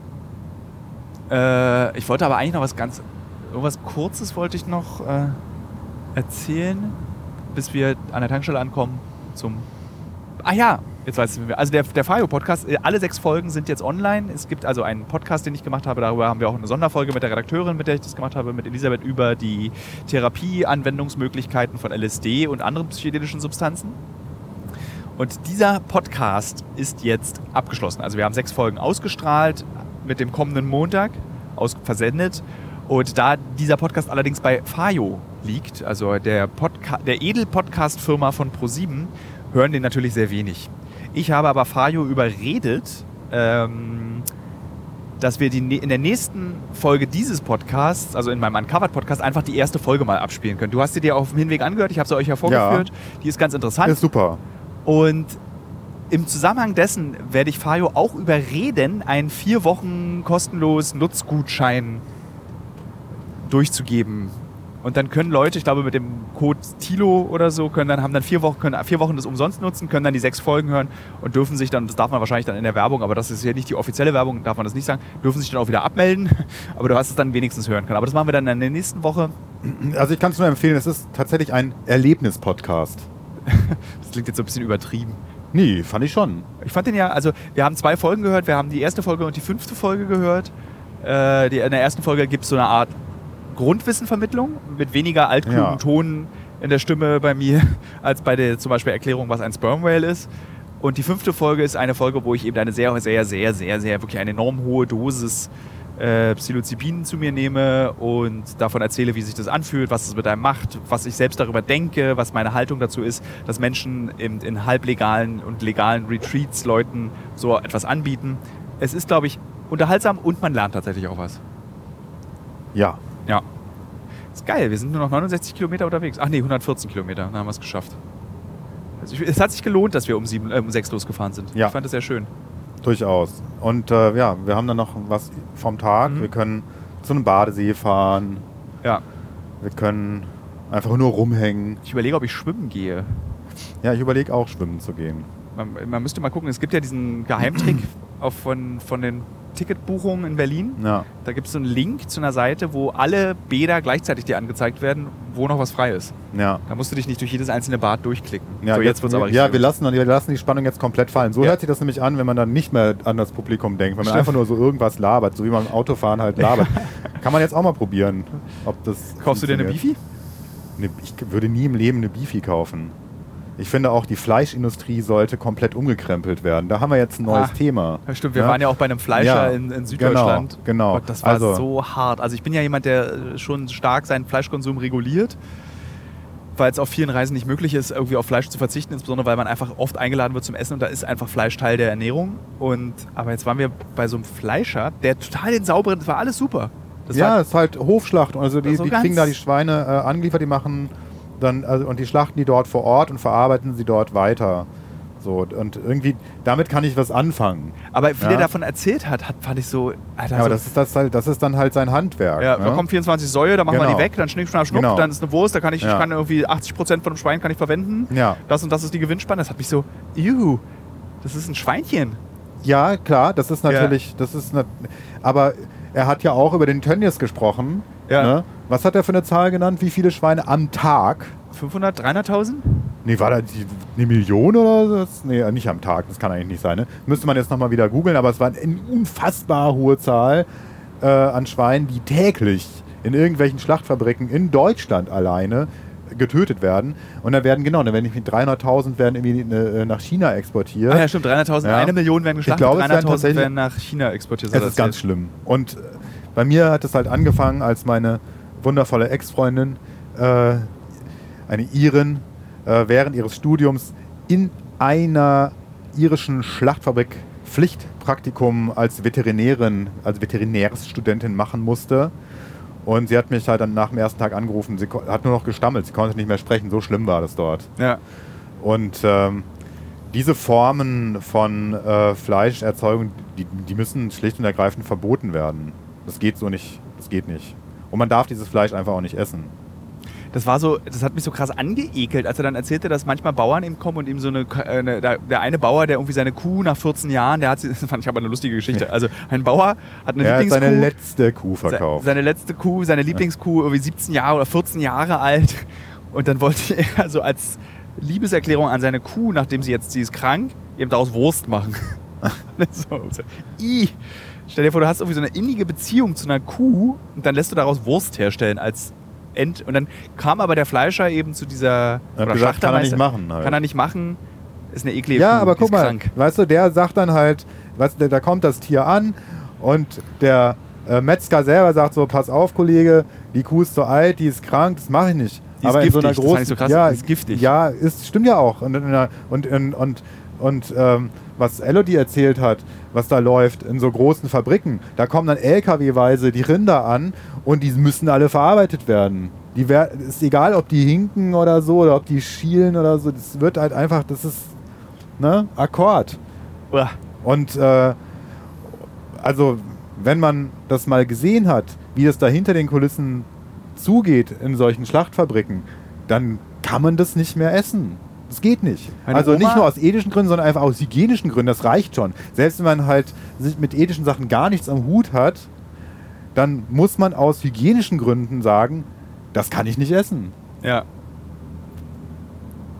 Äh, ich wollte aber eigentlich noch was ganz, irgendwas Kurzes wollte ich noch äh, erzählen, bis wir an der Tankstelle ankommen zum. Ah ja, jetzt weiß ich. Also der, der Fayo-Podcast, äh, alle sechs Folgen sind jetzt online. Es gibt also einen Podcast, den ich gemacht habe. Darüber haben wir auch eine Sonderfolge mit der Redakteurin, mit der ich das gemacht habe, mit Elisabeth über die Therapie-Anwendungsmöglichkeiten von LSD und anderen psychedelischen Substanzen. Und dieser Podcast ist jetzt abgeschlossen. Also wir haben sechs Folgen ausgestrahlt mit dem kommenden Montag aus versendet. Und da dieser Podcast allerdings bei Fayo liegt, also der, Podca der Edel-Podcast-Firma von ProSieben, hören den natürlich sehr wenig. Ich habe aber Fayo überredet, ähm, dass wir die, in der nächsten Folge dieses Podcasts, also in meinem Uncovered-Podcast, einfach die erste Folge mal abspielen können. Du hast sie dir auf dem Hinweg angehört, ich habe sie euch ja vorgeführt. Die ist ganz interessant. ist super. Und im Zusammenhang dessen werde ich Fayo auch überreden, einen vier Wochen kostenlos Nutzgutschein durchzugeben. Und dann können Leute, ich glaube mit dem Code Tilo oder so, können dann haben dann vier Wochen, können vier Wochen das umsonst nutzen, können dann die sechs Folgen hören und dürfen sich dann, das darf man wahrscheinlich dann in der Werbung, aber das ist ja nicht die offizielle Werbung, darf man das nicht sagen, dürfen sich dann auch wieder abmelden. Aber du hast es dann wenigstens hören können. Aber das machen wir dann in der nächsten Woche. Also ich kann es nur empfehlen, es ist tatsächlich ein Erlebnis-Podcast. Das klingt jetzt so ein bisschen übertrieben. Nee, fand ich schon. Ich fand den ja, also wir haben zwei Folgen gehört, wir haben die erste Folge und die fünfte Folge gehört. Äh, die, in der ersten Folge gibt es so eine Art Grundwissenvermittlung mit weniger altklugen Ja. Ton in der Stimme bei mir, als bei der zum Beispiel Erklärung, was ein Sperm Whale ist. Und die fünfte Folge ist eine Folge, wo ich eben eine sehr, sehr, sehr, sehr, sehr, wirklich eine enorm hohe Dosis äh, Psilocybin zu mir nehme und davon erzähle, wie sich das anfühlt, was es mit einem macht, was ich selbst darüber denke, was meine Haltung dazu ist, dass Menschen in, in halblegalen und legalen Retreats Leuten so etwas anbieten. Es ist, glaube ich, unterhaltsam und man lernt tatsächlich auch was. Ja. Ja. Ist geil, wir sind nur noch 69 Kilometer unterwegs. Ach nee, 114 Kilometer, dann haben wir es geschafft. Also ich, es hat sich gelohnt, dass wir um, sieben, äh, um sechs losgefahren sind. Ja. Ich fand das sehr schön. Durchaus. Und äh, ja, wir haben dann noch was vom Tag. Mhm. Wir können zu einem Badesee fahren. Ja. Wir können einfach nur rumhängen. Ich überlege, ob ich schwimmen gehe. Ja, ich überlege auch, schwimmen zu gehen. Man, man müsste mal gucken, es gibt ja diesen Geheimtrick von, von den Ticketbuchungen in Berlin. Ja. Da gibt es so einen Link zu einer Seite, wo alle Bäder gleichzeitig dir angezeigt werden, wo noch was frei ist. Ja. Da musst du dich nicht durch jedes einzelne Bad durchklicken. Ja, so, jetzt wird's aber ja wir, lassen, wir lassen die Spannung jetzt komplett fallen. So Ja. hört sich das nämlich an, wenn man dann nicht mehr an das Publikum denkt, wenn man Stimmt. einfach nur so irgendwas labert, so wie man im Autofahren halt labert. Kann man jetzt auch mal probieren, ob das. Kaufst du dir eine. Bifi? Ich würde nie im Leben eine Bifi kaufen. Ich finde auch, die Fleischindustrie sollte komplett umgekrempelt werden. Da haben wir jetzt ein neues Ah, Thema. Ja, stimmt, wir Ja? waren ja auch bei einem Fleischer Ja, in, in Süddeutschland. genau, genau. Gott, das war Also- so hart. Also ich bin ja jemand, der äh, schon stark seinen Fleischkonsum reguliert, weil es auf vielen Reisen nicht möglich ist, irgendwie auf Fleisch zu verzichten, insbesondere weil man einfach oft eingeladen wird zum Essen und da ist einfach Fleisch Teil der Ernährung. Und aber jetzt waren wir bei so einem Fleischer, der total den sauberen, das war alles super. Das ja, es ist halt Hofschlacht. Also die, So die kriegen da die Schweine äh, angeliefert, die machen dann, also, und die schlachten die dort vor Ort und verarbeiten sie dort weiter. So, und irgendwie, damit kann ich was anfangen. aber wie Ja. der davon erzählt hat, hat fand ich so, Alter, Ja, aber so, das ist, das, halt, das ist dann halt sein Handwerk. ja, ne? da kommen 24 Säue, da machen wir Genau. die weg, dann schnick, schnapp, schnupp, Genau. dann ist eine Wurst, da kann ich, ich Ja. kann irgendwie 80 Prozent von dem Schwein kann ich verwenden. ja. Das und das ist die Gewinnspanne. Das hat mich so, juhu, das ist ein Schweinchen. ja, klar, das ist natürlich, das ist, aber er hat ja auch über den Tönnies gesprochen. Ja. Ne? Was hat er für eine Zahl genannt? Wie viele Schweine am Tag? 500, 300.000? Nee, war da die, eine Million oder so? Das- Nee, nicht am Tag, das kann eigentlich nicht sein. Ne? Müsste man jetzt nochmal wieder googeln, aber es war eine unfassbar hohe Zahl äh, an Schweinen, die täglich in irgendwelchen Schlachtfabriken in Deutschland alleine getötet werden. Und da werden, genau, da werden nicht 300.000 werden irgendwie äh, nach China exportiert. Ah ja, stimmt, 300.000, Ja. eine Million werden Ich geschlachtet, glaube, es werden 300.000 tatsächlich- werden nach China exportiert. Hat er ist ganz schlimm. Und äh, bei mir hat es halt angefangen, als meine wundervolle Ex-Freundin, äh, eine Irin, äh, während ihres Studiums in einer irischen Schlachtfabrik Pflichtpraktikum als Veterinärin, als Veterinärsstudentin machen musste. Und sie hat mich halt dann nach dem ersten Tag angerufen. Sie hat nur noch gestammelt, sie konnte nicht mehr sprechen. So schlimm war das dort. Ja. Und ähm, diese Formen von äh, Fleischerzeugung, die, die müssen schlicht und ergreifend verboten werden. Das geht so nicht. Das geht nicht. Und man darf dieses Fleisch einfach auch nicht essen. Das war so, das hat mich so krass angeekelt, als er dann erzählte, dass manchmal Bauern eben kommen und ihm so eine, äh, eine der, eine Bauer, der irgendwie seine Kuh nach 14 Jahren, der hat sie, das fand ich aber eine lustige Geschichte. Also ein Bauer hat eine Er hat Lieblingskuh. seine letzte Kuh verkauft. Seine letzte Kuh, seine Lieblingskuh, irgendwie 17 Jahre oder 14 Jahre alt. Und dann wollte er so als Liebeserklärung an seine Kuh, nachdem sie jetzt, sie ist krank, eben daraus Wurst machen. so, so. I. Stell dir vor, du hast irgendwie so eine innige Beziehung zu einer Kuh und dann lässt du daraus Wurst herstellen als End. Und dann kam aber der Fleischer eben zu dieser. Er gesagt, kann er nicht machen halt. Kann er nicht machen. Ist eine eklige Ja, Kuh, aber guck mal, krank. weißt du, der sagt dann halt, weißt du, da kommt das Tier an und der äh, Metzger selber sagt so, pass auf, Kollege, die Kuh ist so alt, die ist krank, das mache ich nicht. Die ist aber in so einer giftig, das großen, fand ich so krass, ja, ist giftig. Ja, ist, stimmt ja auch. Und, und, und, und, und, und ähm, was Elodie erzählt hat, was da läuft in so großen Fabriken, da kommen dann LKW-weise die Rinder an und die müssen alle verarbeitet werden. Die wer ist egal, ob die hinken oder so oder ob die schielen oder so, das wird halt einfach, das ist ne, Akkord. Uah. Und äh, also, wenn man das mal gesehen hat, wie das da hinter den Kulissen zugeht in solchen Schlachtfabriken, dann kann man das nicht mehr essen. Das geht nicht. Meine also nicht Oma- nur aus ethischen Gründen, sondern einfach aus hygienischen Gründen. Das reicht schon. Selbst wenn man halt sich mit ethischen Sachen gar nichts am Hut hat, dann muss man aus hygienischen Gründen sagen, das kann ich nicht essen. Ja.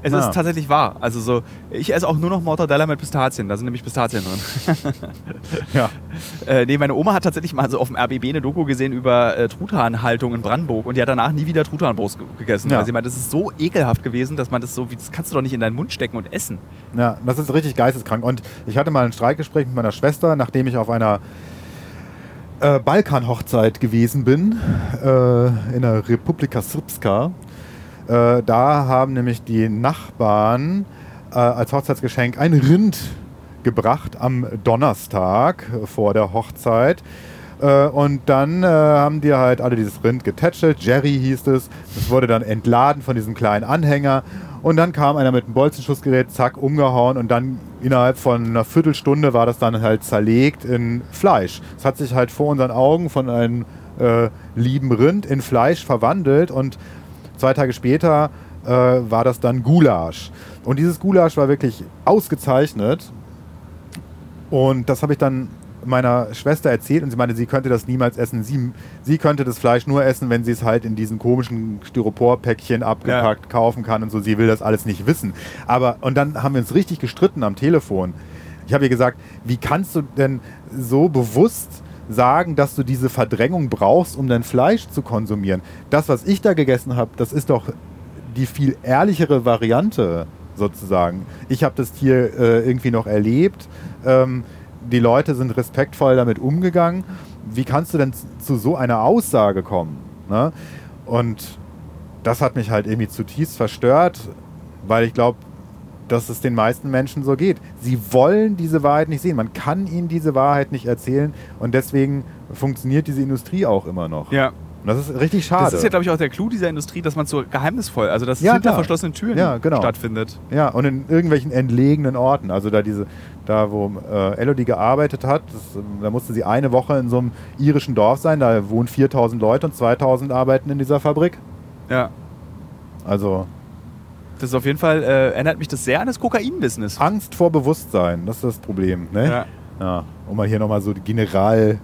Es Na. ist tatsächlich wahr. Also so, ich esse auch nur noch Mortadella mit Pistazien. Da sind nämlich Pistazien drin. Ja. äh, nee, meine Oma hat tatsächlich mal so auf dem RBB eine Doku gesehen über äh, Truthahnhaltung in Brandenburg und die hat danach nie wieder Truthahnbrust ge- gegessen. Ja. Weil sie meint, das ist so ekelhaft gewesen, dass man das so, wie das kannst du doch nicht in deinen Mund stecken und essen. Ja, das ist richtig geisteskrank. Und ich hatte mal ein Streikgespräch mit meiner Schwester, nachdem ich auf einer äh, Balkan-Hochzeit gewesen bin, äh, in der Republika Srpska. Äh, da haben nämlich die Nachbarn äh, als Hochzeitsgeschenk ein Rind gebracht am Donnerstag vor der Hochzeit. Äh, und dann äh, haben die halt alle dieses Rind getätschelt. Jerry hieß es. Das wurde dann entladen von diesem kleinen Anhänger. Und dann kam einer mit einem Bolzenschussgerät, zack, umgehauen. Und dann innerhalb von einer Viertelstunde war das dann halt zerlegt in Fleisch. Es hat sich halt vor unseren Augen von einem äh, lieben Rind in Fleisch verwandelt. Und zwei Tage später äh, war das dann Gulasch. Und dieses Gulasch war wirklich ausgezeichnet. Und das habe ich dann meiner Schwester erzählt und sie meinte, sie könnte das niemals essen. Sie, sie könnte das Fleisch nur essen, wenn sie es halt in diesen komischen Styroporpäckchen abgepackt kaufen kann und so. Sie will das alles nicht wissen. Aber, und dann haben wir uns richtig gestritten am Telefon. Ich habe ihr gesagt, wie kannst du denn so bewusst sagen, dass du diese Verdrängung brauchst, um dein Fleisch zu konsumieren? Das, was ich da gegessen habe, das ist doch die viel ehrlichere Variante. sozusagen. Ich habe das Tier äh, irgendwie noch erlebt. Ähm, die Leute sind respektvoll damit umgegangen. Wie kannst du denn zu so einer Aussage kommen? Ne? Und das hat mich halt irgendwie zutiefst verstört, weil ich glaube, dass es den meisten Menschen so geht. Sie wollen diese Wahrheit nicht sehen. Man kann ihnen diese Wahrheit nicht erzählen und deswegen funktioniert diese Industrie auch immer noch. Ja. Und das ist richtig schade. Das ist ja, glaube ich, auch der Clou dieser Industrie, dass man so geheimnisvoll, also dass es Ja, hinter klar. verschlossenen Türen Ja, genau. stattfindet. Ja, und in irgendwelchen entlegenen Orten. Also da diese, da wo äh, Elodie gearbeitet hat, das, ähm, da musste sie eine Woche in so einem irischen Dorf sein. Da wohnen 4000 Leute und 2000 arbeiten in dieser Fabrik. Ja. Also Das ist auf jeden Fall, äh, erinnert mich das sehr an das Kokain-Business. Angst vor Bewusstsein, das ist das Problem. Ne? Ja. Ja, um mal hier nochmal so die General,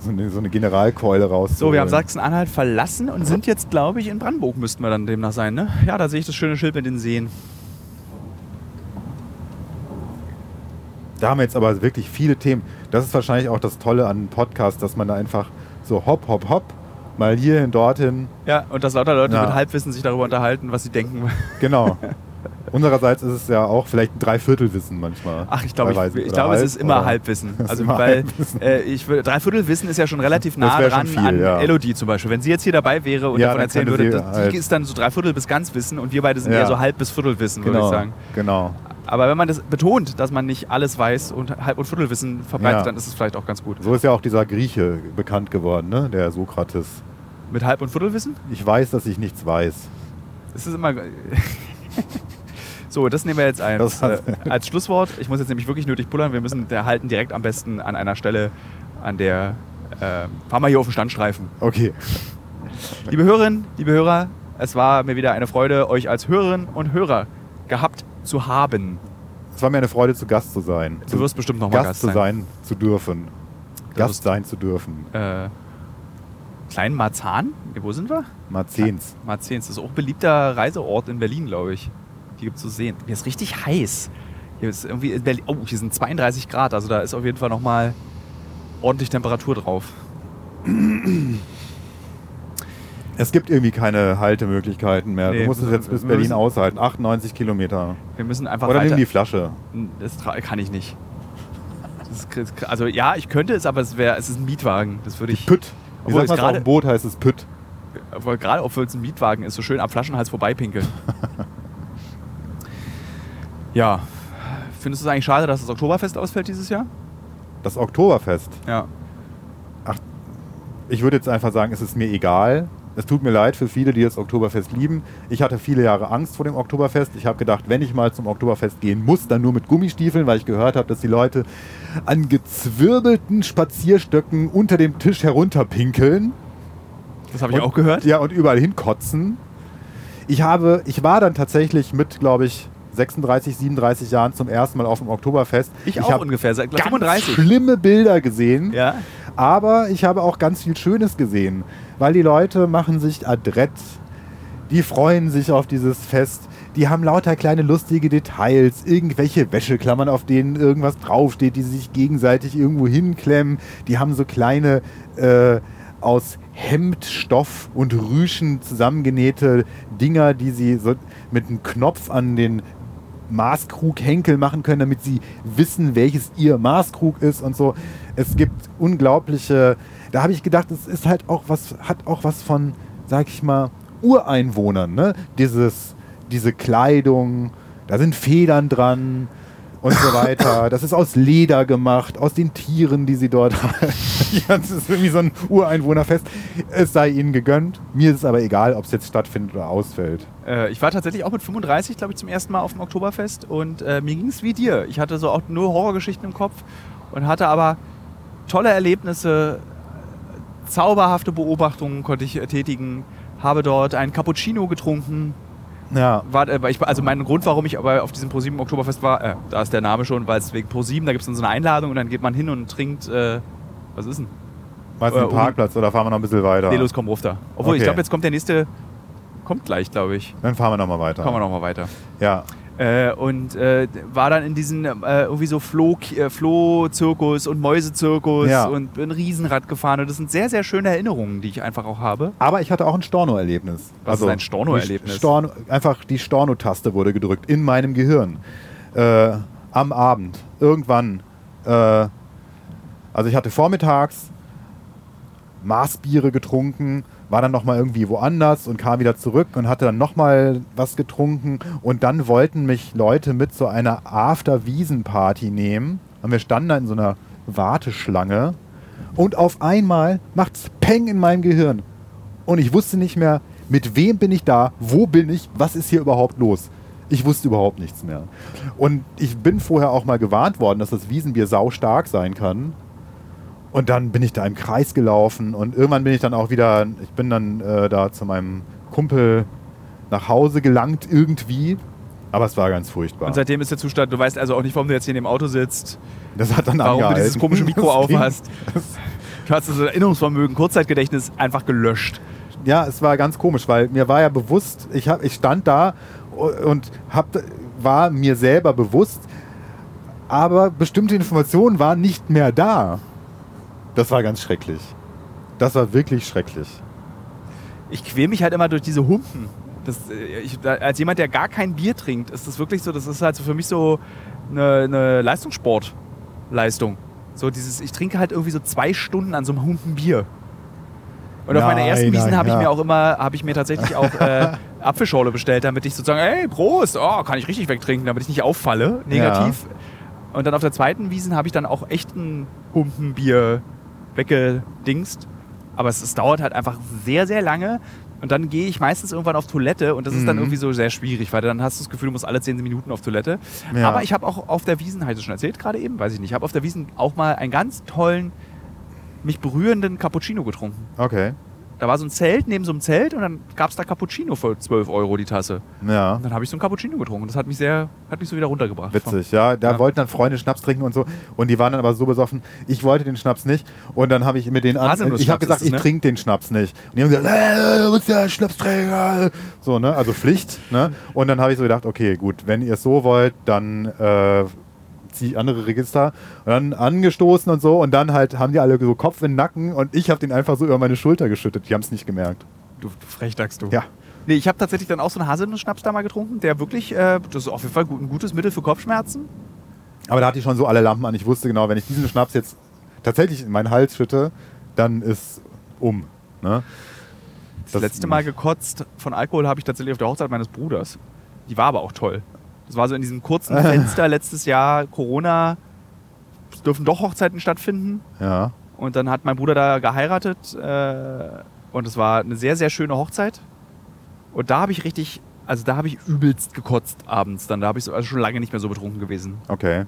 so eine, so eine Generalkeule rauszuholen. So, wir haben Sachsen-Anhalt verlassen und sind jetzt, glaube ich, in Brandenburg müssten wir dann demnach sein, ne? Ja, da sehe ich das schöne Schild mit den Seen. Da haben wir jetzt aber wirklich viele Themen. Das ist wahrscheinlich auch das Tolle an einem Podcast, dass man da einfach so hopp, hopp, hopp, mal hierhin, dorthin. Ja, und dass lauter Leute Ja. mit Halbwissen sich darüber unterhalten, was sie denken. Genau. Unsererseits ist es ja auch vielleicht ein Dreiviertelwissen manchmal. Ach, ich glaube, ich, ich glaube, es ist immer Halbwissen. ist Also, immer weil Halbwissen. äh, ich Dreiviertelwissen ist ja schon relativ nah dran viel, an ja. Elodie zum Beispiel. Wenn sie jetzt hier dabei wäre und Ja, davon erzählen würde, sie halt- die ist dann so Dreiviertel bis ganz Wissen und wir beide sind Ja. eher so Halb bis Viertelwissen, würde ich Genau, sagen. genau. Aber wenn man das betont, dass man nicht alles weiß und Halb- und Viertelwissen verbreitet, Ja. dann ist es vielleicht auch ganz gut. So ist ja auch dieser Grieche bekannt geworden, ne? der Sokrates. Mit Halb- und Viertelwissen? Ich weiß, dass ich nichts weiß. Es ist immer. so, das nehmen wir jetzt ein. Das äh, als Schlusswort. Ich muss jetzt nämlich wirklich nötig pullern. Wir müssen der halten direkt am besten an einer Stelle, an der. Äh, fahren wir hier auf den Standstreifen. Okay. Liebe Hörerinnen, liebe Hörer, es war mir wieder eine Freude, euch als Hörerinnen und Hörer gehabt zu haben. Es war mir eine Freude, zu Gast zu sein. Du wirst bestimmt noch mal Gast, Gast zu sein. sein zu dürfen. Du Gast sein zu dürfen. Äh, Kleinen Marzahn? Wo sind wir? Marzens. Marzahns. Das ist auch ein beliebter Reiseort in Berlin, glaube ich. Hier gibt es zu sehen. Hier ist richtig heiß. Hier ist irgendwie in Berlin. Oh, hier sind 32 Grad. Also da ist auf jeden Fall nochmal ordentlich Temperatur drauf. Es gibt irgendwie keine Haltemöglichkeiten mehr. Nee, du musst es jetzt bis Berlin müssen- aushalten. 98 Kilometer. Wir müssen einfach Oder weiter. nimm die Flasche. Das kann ich nicht. Ist, also ja, ich könnte es, aber es wäre, es ist ein Mietwagen. Das würde ich. Pütt. Wie sagt man auf gerade- dem Boot heißt es Pütt. Obwohl gerade, obwohl es ein Mietwagen ist, so schön am Flaschenhals vorbeipinkeln. ja. Findest du es eigentlich schade, dass das Oktoberfest ausfällt dieses Jahr? Das Oktoberfest. Ja. Ich würde jetzt einfach sagen, es ist mir egal. Es tut mir leid für viele, die das Oktoberfest lieben. Ich hatte viele Jahre Angst vor dem Oktoberfest. Ich habe gedacht, wenn ich mal zum Oktoberfest gehen muss, dann nur mit Gummistiefeln, weil ich gehört habe, dass die Leute an gezwirbelten Spazierstöcken unter dem Tisch herunterpinkeln. Das habe ich Und- auch gehört. Ja, und überall hinkotzen. Ich, habe, ich war dann tatsächlich mit, glaube ich, 36, 37 Jahren zum ersten Mal auf dem Oktoberfest. Ich, auch habe ungefähr, seit ganz 35. schlimme Bilder gesehen. Ja. Aber ich habe auch ganz viel Schönes gesehen, weil die Leute machen sich adrett, die freuen sich auf dieses Fest, die haben lauter kleine lustige Details, irgendwelche Wäscheklammern, auf denen irgendwas draufsteht, die sich gegenseitig irgendwo hinklemmen, die haben so kleine äh, aus Hemdstoff und Rüschen zusammengenähte Dinger, die sie so mit einem Knopf an den Maßkrug-Henkel machen können, damit sie wissen, welches ihr Maßkrug ist und so. Es gibt unglaubliche, da habe ich gedacht, es ist halt auch was, hat auch was von, sag ich mal, Ureinwohnern, ne? Dieses, diese Kleidung, da sind Federn dran und so weiter. Das ist aus Leder gemacht, aus den Tieren, die sie dort haben. Das ist irgendwie so ein Ureinwohnerfest. Es sei ihnen gegönnt. Mir ist es aber egal, ob es jetzt stattfindet oder ausfällt. Äh, ich war tatsächlich auch mit 35, glaube ich, zum ersten Mal auf dem Oktoberfest und äh, mir ging es wie dir. Ich hatte so auch nur Horrorgeschichten im Kopf und hatte aber tolle Erlebnisse, zauberhafte Beobachtungen konnte ich äh, tätigen. Habe dort einen Cappuccino getrunken. Ja, War, äh, ich, also mein Grund, warum ich aber auf diesem ProSieben Oktoberfest war, äh, da ist der Name schon, weil es wegen ProSieben, da gibt es dann so eine Einladung und dann geht man hin und trinkt, äh, was ist denn? meinst du Äh, einen um- Parkplatz oder fahren wir noch ein bisschen weiter? Nee, los, komm, ruf da. Obwohl, ich Okay. glaube, jetzt kommt der nächste, kommt gleich, glaube ich. Dann fahren wir noch mal weiter. Kommen wir nochmal weiter. Ja, Äh, und äh, war dann in diesen äh, irgendwie so Floh, äh, Floh-Zirkus und Mäusezirkus Ja. und bin Riesenrad gefahren. Und das sind sehr, sehr schöne Erinnerungen, die ich einfach auch habe. Aber ich hatte auch ein Storno-Erlebnis. Was ist ein Storno-Erlebnis? Storno, einfach die Storno-Taste wurde gedrückt in meinem Gehirn. Äh, am Abend, irgendwann. Äh, also ich hatte vormittags Maßbiere getrunken, war dann nochmal irgendwie woanders und kam wieder zurück und hatte dann nochmal was getrunken. Und dann wollten mich Leute mit zu einer After-Wiesen-Party nehmen. Und wir standen da in so einer Warteschlange. Und auf einmal macht's Peng in meinem Gehirn. Und ich wusste nicht mehr, mit wem bin ich da, wo bin ich, was ist hier überhaupt los. Ich wusste überhaupt nichts mehr. Und ich bin vorher auch mal gewarnt worden, dass das Wiesenbier sau stark sein kann. Und dann bin ich da im Kreis gelaufen und irgendwann bin ich dann auch wieder, ich bin dann äh, da zu meinem Kumpel nach Hause gelangt irgendwie. Aber es war ganz furchtbar. Und seitdem ist der Zustand, du weißt also auch nicht, warum du jetzt hier in dem Auto sitzt, das hat dann warum du angehalten. dieses komische Mikro Das ging- aufhast. Du hast das Erinnerungsvermögen, Kurzzeitgedächtnis einfach gelöscht. Ja, es war ganz komisch, weil mir war ja bewusst, ich, hab, ich stand da und hab, war mir selber bewusst, aber bestimmte Informationen waren nicht mehr da. Das war ganz schrecklich. Das war wirklich schrecklich. Ich quäl mich halt immer durch diese Humpen. Das, äh, ich, als jemand, der gar kein Bier trinkt, ist das wirklich so, das ist halt so für mich so eine, eine Leistungssportleistung. So dieses, ich trinke halt irgendwie so zwei Stunden an so einem Humpen Bier. Und auf meiner Nein, ersten Wiesen nein, habe ich ja. mir auch immer, habe ich mir tatsächlich auch äh, Apfelschorle bestellt, damit ich sozusagen, ey, Prost, oh, kann ich richtig wegtrinken, damit ich nicht auffalle, negativ. Und dann auf der zweiten Wiesen habe ich dann auch echt ein Humpenbier weggedingst. Aber es, es dauert halt einfach sehr, sehr lange. Und dann gehe ich meistens irgendwann auf Toilette und das ist dann Mhm. irgendwie so sehr schwierig, weil dann hast du das Gefühl, du musst alle 10 Minuten auf Toilette. Ja. Aber ich habe auch auf der Wiesen, ich das schon erzählt gerade eben, weiß ich nicht, ich habe auf der Wiesen auch mal einen ganz tollen, mich berührenden Cappuccino getrunken. Okay. Da war so ein Zelt neben so einem Zelt und dann gab es da Cappuccino für 12 Euro die Tasse. Ja. Und dann habe ich so ein Cappuccino getrunken. Das hat mich sehr, hat mich so wieder runtergebracht. Witzig, ja. Da Ja. wollten dann Freunde Schnaps trinken und so. Und die waren dann aber so besoffen, ich wollte den Schnaps nicht. Und dann habe ich mit denen an. Ich habe gesagt, es, ich ne? trinke den Schnaps nicht. Und die haben gesagt, äh, du bist ja Schnapsträger. So, ne? Also Pflicht. Ne? Und dann habe ich so gedacht, okay, gut, wenn ihr es so wollt, dann äh, ich andere Register. Und dann angestoßen und so. Und dann halt haben die alle so Kopf in den Nacken. Und ich habe den einfach so über meine Schulter geschüttet. Die haben es nicht gemerkt. Du, du Frechdachst du. Ja. Nee, ich habe tatsächlich dann auch so einen Haselnussschnaps da mal getrunken, der wirklich, äh, das ist auf jeden Fall gut, ein gutes Mittel für Kopfschmerzen. Aber da hatte ich schon so alle Lampen an. Ich wusste genau, wenn ich diesen Schnaps jetzt tatsächlich in meinen Hals schütte, dann ist um. Ne? Das, letzte Mal gekotzt von Alkohol habe ich tatsächlich auf der Hochzeit meines Bruders. Die war aber auch toll. Das war so in diesem kurzen Fenster letztes Jahr Corona. Es dürfen doch Hochzeiten stattfinden. Ja. Und dann hat mein Bruder da geheiratet. Äh, und es war eine sehr, sehr schöne Hochzeit. Und da habe ich richtig, also da habe ich übelst gekotzt abends. Dann da habe ich so, also schon lange nicht mehr so betrunken gewesen. Okay.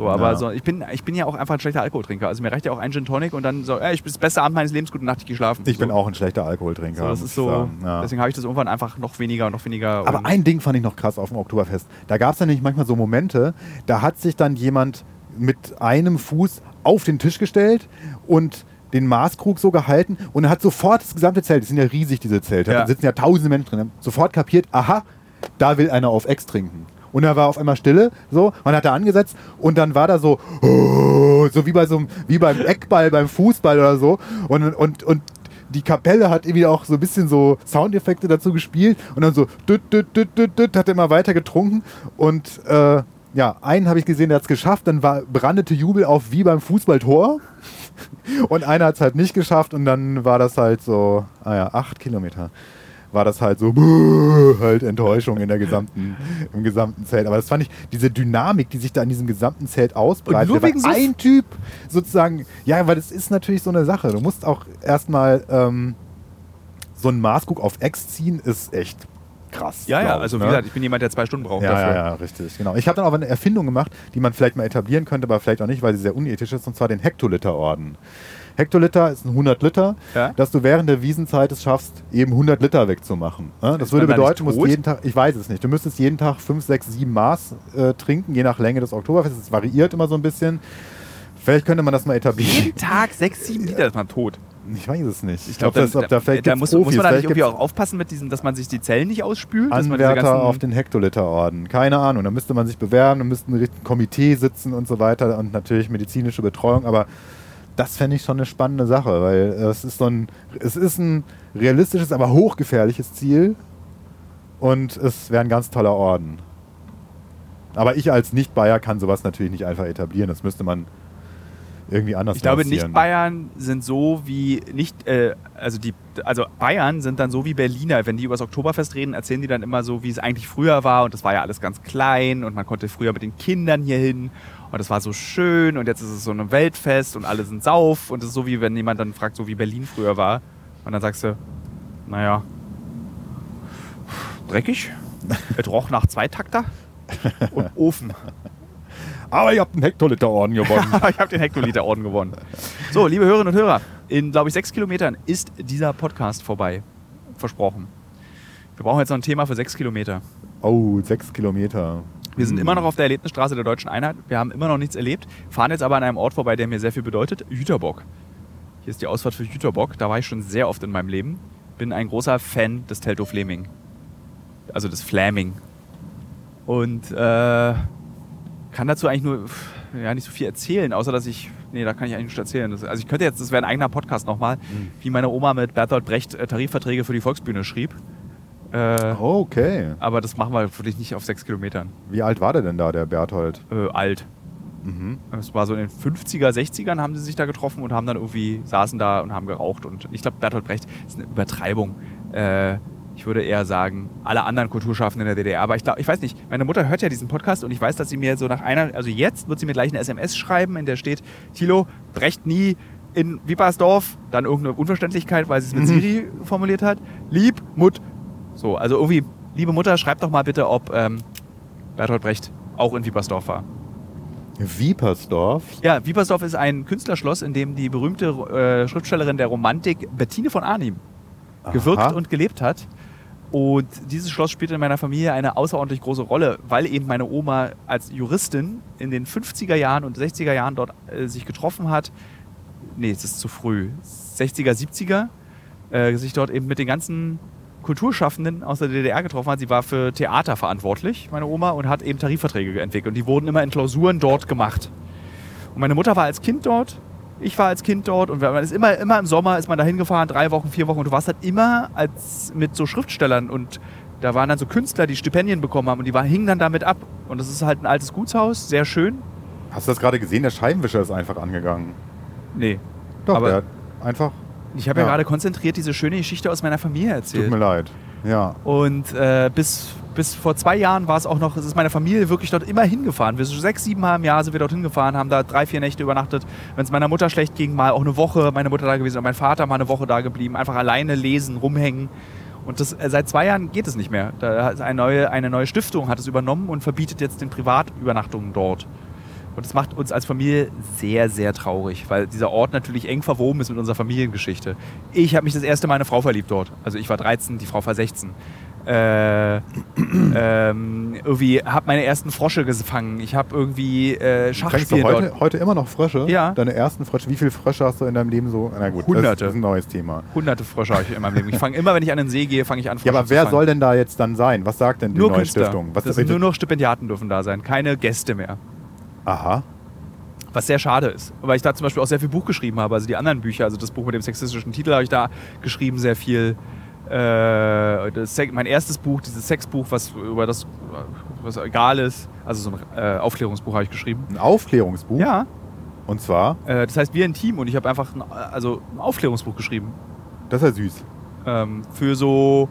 So, aber Ja. so, ich, bin, ich bin ja auch einfach ein schlechter Alkoholtrinker. Also mir reicht ja auch ein Gin Tonic und dann so, ey, ich bin das beste Abend meines Lebens, gute Nacht, ich gehe schlafen. Ich so. bin auch ein schlechter Alkoholtrinker. So, das ist so. Ja. deswegen habe ich das irgendwann einfach noch weniger und noch weniger. Aber ein Ding fand ich noch krass auf dem Oktoberfest. Da gab es dann nämlich manchmal so Momente, da hat sich dann jemand mit einem Fuß auf den Tisch gestellt und den Maßkrug so gehalten und er hat sofort das gesamte Zelt, das sind ja riesig diese Zelte, Ja. da sitzen ja tausende Menschen drin, sofort kapiert, aha, da will einer auf Ex trinken. Und da war auf einmal Stille, so, man hat da angesetzt und dann war da so, so wie bei so wie beim Eckball, beim Fußball oder so. Und, und, und die Kapelle hat irgendwie auch so ein bisschen so Soundeffekte dazu gespielt und dann so düt, düt, düt, düt, düt, hat er immer weiter getrunken. Und äh, ja, einen habe ich gesehen, der hat es geschafft, dann war, brandete Jubel auf wie beim Fußballtor. Und einer hat es halt nicht geschafft und dann war das halt so, ah ja, acht Kilometer war das halt so halt Enttäuschung in der gesamten, im gesamten Zelt. Aber das fand ich, diese Dynamik, die sich da in diesem gesamten Zelt ausbreitet. nur weil wegen ein Typ sozusagen, ja, weil das ist natürlich so eine Sache. Du musst auch erstmal ähm, so einen Maßkrug auf Ex ziehen, ist echt krass. ja, ja, glaub also ne? wie gesagt, ich bin jemand, der zwei Stunden braucht Ja, dafür. ja, ja, richtig, genau. Ich habe dann aber eine Erfindung gemacht, die man vielleicht mal etablieren könnte, aber vielleicht auch nicht, weil sie sehr unethisch ist, und zwar den Hektoliterorden. Hektoliter ist ein 100 Liter, Ja. dass du während der Wiesenzeit es schaffst, eben 100 Liter wegzumachen. Ja, das Ist würde da bedeuten, du musst jeden Tag, ich weiß es nicht, du müsstest jeden Tag 5, 6, 7 Maß äh, trinken, je nach Länge des Oktoberfestes. Es variiert immer so ein bisschen. Vielleicht könnte man das mal etablieren. Jeden Tag sechs, sieben Liter ist man tot. Ich weiß es nicht. Ich glaube, ob da vielleicht da gibt's muss, muss man da nicht irgendwie auch aufpassen mit diesem, dass man sich die Zellen nicht ausspült. Anwärter auf den Hektoliterorden. Keine Ahnung. Da müsste man sich bewerben, da müsste ein Komitee sitzen und so weiter und natürlich medizinische Betreuung. Aber das fände ich schon eine spannende Sache, weil es ist so ein, es ist ein realistisches, aber hochgefährliches Ziel und es wäre ein ganz toller Orden. Aber ich als Nicht-Bayer kann sowas natürlich nicht einfach etablieren. Das müsste man irgendwie anders Ich glaube, lancieren. nicht Bayern sind so wie nicht, äh, also die, also Bayern sind dann so wie Berliner. Wenn die über das Oktoberfest reden, erzählen die dann immer so, wie es eigentlich früher war und das war ja alles ganz klein und man konnte früher mit den Kindern hier hin und das war so schön und jetzt ist es so ein Weltfest und alle sind sauf und es ist so wie wenn jemand dann fragt, so wie Berlin früher war und dann sagst du, naja, dreckig, es roch nach Zweitakter und Ofen. Aber ihr habt einen Hektoliterorden gewonnen. ich habe den Hektoliter-Orden gewonnen. So, liebe Hörerinnen und Hörer, in, glaube ich, sechs Kilometern ist dieser Podcast vorbei. Versprochen. Wir brauchen jetzt noch ein Thema für sechs Kilometer. oh, sechs Kilometer. Wir sind immer noch auf der Erlebnisstraße der Deutschen Einheit. Wir haben immer noch nichts erlebt. Fahren jetzt aber an einem Ort vorbei, der mir sehr viel bedeutet. Jüterbock. Hier ist die Ausfahrt für Jüterbock. Da war ich schon sehr oft in meinem Leben. Bin ein großer Fan des Telto Fleming. Also des Flaming. Und äh, kann dazu eigentlich nur ja, nicht so viel erzählen, außer dass ich. Nee, da kann ich eigentlich nicht erzählen. Das, also ich könnte jetzt, das wäre ein eigener Podcast nochmal, wie meine Oma mit Bertolt Brecht äh, Tarifverträge für die Volksbühne schrieb. Äh, Okay. Aber das machen wir wirklich nicht auf sechs Kilometern. Wie alt war der denn da, der Berthold? Äh, alt. Mhm. Es war so in den 50er, 60ern haben sie sich da getroffen und haben dann irgendwie, saßen da und haben geraucht. Und ich glaube, Bertolt Brecht ist eine Übertreibung. Äh, ich würde eher sagen, alle anderen Kulturschaffenden in der DDR. Aber ich glaube, ich weiß nicht, meine Mutter hört ja diesen Podcast und ich weiß, dass sie mir so nach einer, also jetzt wird sie mir gleich eine SMS schreiben, in der steht, Thilo, Brecht nie in Wiepersdorf, dann irgendeine Unverständlichkeit, weil sie es mit Siri formuliert hat. Lieb, Mut. So, also irgendwie, liebe Mutter, schreibt doch mal bitte, ob ähm, Bertolt Brecht auch in Wiepersdorf war. Wiepersdorf. Ja, Wiepersdorf ist ein Künstlerschloss, in dem die berühmte äh, Schriftstellerin der Romantik Bettine von Arnim gewirkt Aha. und gelebt hat. Und dieses Schloss spielt in meiner Familie eine außerordentlich große Rolle, weil eben meine Oma als Juristin in den 50er Jahren und 60er Jahren dort äh, sich getroffen hat. Nee, es ist zu früh. 60er, 70er. Äh, sich dort eben mit den ganzen Kulturschaffenden aus der DDR getroffen hat. Sie war für Theater verantwortlich, meine Oma, und hat eben Tarifverträge entwickelt. Und die wurden immer in Klausuren dort gemacht. Und meine Mutter war als Kind dort, ich war als Kind dort und man ist immer, immer im Sommer ist man da hingefahren, drei Wochen, vier Wochen und du warst halt immer als mit so Schriftstellern und da waren dann so Künstler, die Stipendien bekommen haben und die war, hingen dann damit ab. Und das ist halt ein altes Gutshaus, sehr schön. Hast du das gerade gesehen? Der Scheibenwischer ist einfach angegangen. Nee. Doch, Aber- der hat einfach. Ich habe ja. Ja. gerade konzentriert diese schöne Geschichte aus meiner Familie Tut erzählt. mir leid. Ja. Und äh, bis, bis vor zwei Jahren war es auch noch, es ist meine Familie wirklich dort immer hingefahren. Wir sind sechs, sieben Mal im Jahr sind wir dort hingefahren, haben da drei, vier Nächte übernachtet. Wenn es meiner Mutter schlecht ging, mal auch eine Woche meine Mutter da gewesen und mein Vater mal eine Woche da geblieben. Einfach alleine lesen, rumhängen. Und das, äh, seit zwei Jahren geht es nicht mehr. Da eine neue, eine neue Stiftung hat es übernommen und verbietet jetzt den Privatübernachtungen dort. Und das macht uns als Familie sehr, sehr traurig, weil dieser Ort natürlich eng verwoben ist mit unserer Familiengeschichte. Ich habe mich das erste Mal in eine Frau verliebt dort. Also ich war 13, die Frau war 16. Äh, ähm, irgendwie habe meine ersten Frosche gefangen. Ich habe irgendwie äh, Fängst du Schachspiel heute, dort. heute immer noch Frösche? Ja. Deine ersten Frösche. Wie viele Frösche hast du in deinem Leben so? Na gut, Hunderte. das ist ein neues Thema. Hunderte Frösche habe ich in meinem Leben. Ich fange immer, wenn ich an den See gehe, fange ich an Frösche Ja, aber wer soll denn da jetzt dann sein? Was sagt denn die nur neue Künstler. Stiftung? Was das sind nur noch Stipendiaten dürfen da sein, keine Gäste mehr. Aha. Was sehr schade ist, weil ich da zum Beispiel auch sehr viel Buch geschrieben habe. Also die anderen Bücher, also das Buch mit dem sexistischen Titel habe ich da geschrieben, sehr viel. Äh, das mein erstes Buch, dieses Sexbuch, was über das, was egal ist, also so ein äh, Aufklärungsbuch habe ich geschrieben. Ein Aufklärungsbuch. Ja, Und zwar, äh, das heißt wir ein Team und ich habe einfach ein, also ein Aufklärungsbuch geschrieben das ist ja süß. ähm, für so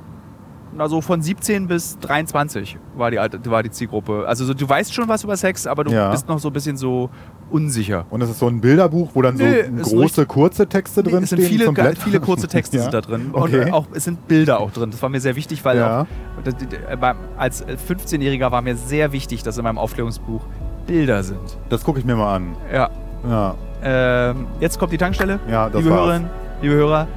na so von 17 bis 23 war die, alte- war die Zielgruppe. Also so, du weißt schon was über Sex, aber du Ja. bist noch so ein bisschen so unsicher. Und es ist so ein Bilderbuch, wo dann so Nö, große, kurze Texte drin es sind viele, viele kurze Texte Ja. sind da drin. Okay. Und auch, es sind Bilder auch drin. Das war mir sehr wichtig, weil Ja. auch, äh, als 15-Jähriger war mir sehr wichtig, dass in meinem Aufklärungsbuch Bilder sind. Das gucke ich mir mal an. Ja. Ja, Ähm, jetzt kommt die Tankstelle. ja das liebe war's. Hörerinnen, liebe Hörer,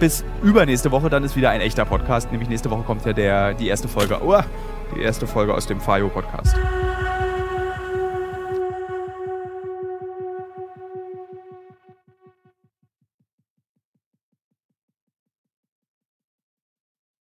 bis übernächste Woche, dann ist wieder ein echter Podcast. Nämlich nächste Woche kommt ja der, die erste Folge, oh, die erste Folge aus dem Fayo Podcast.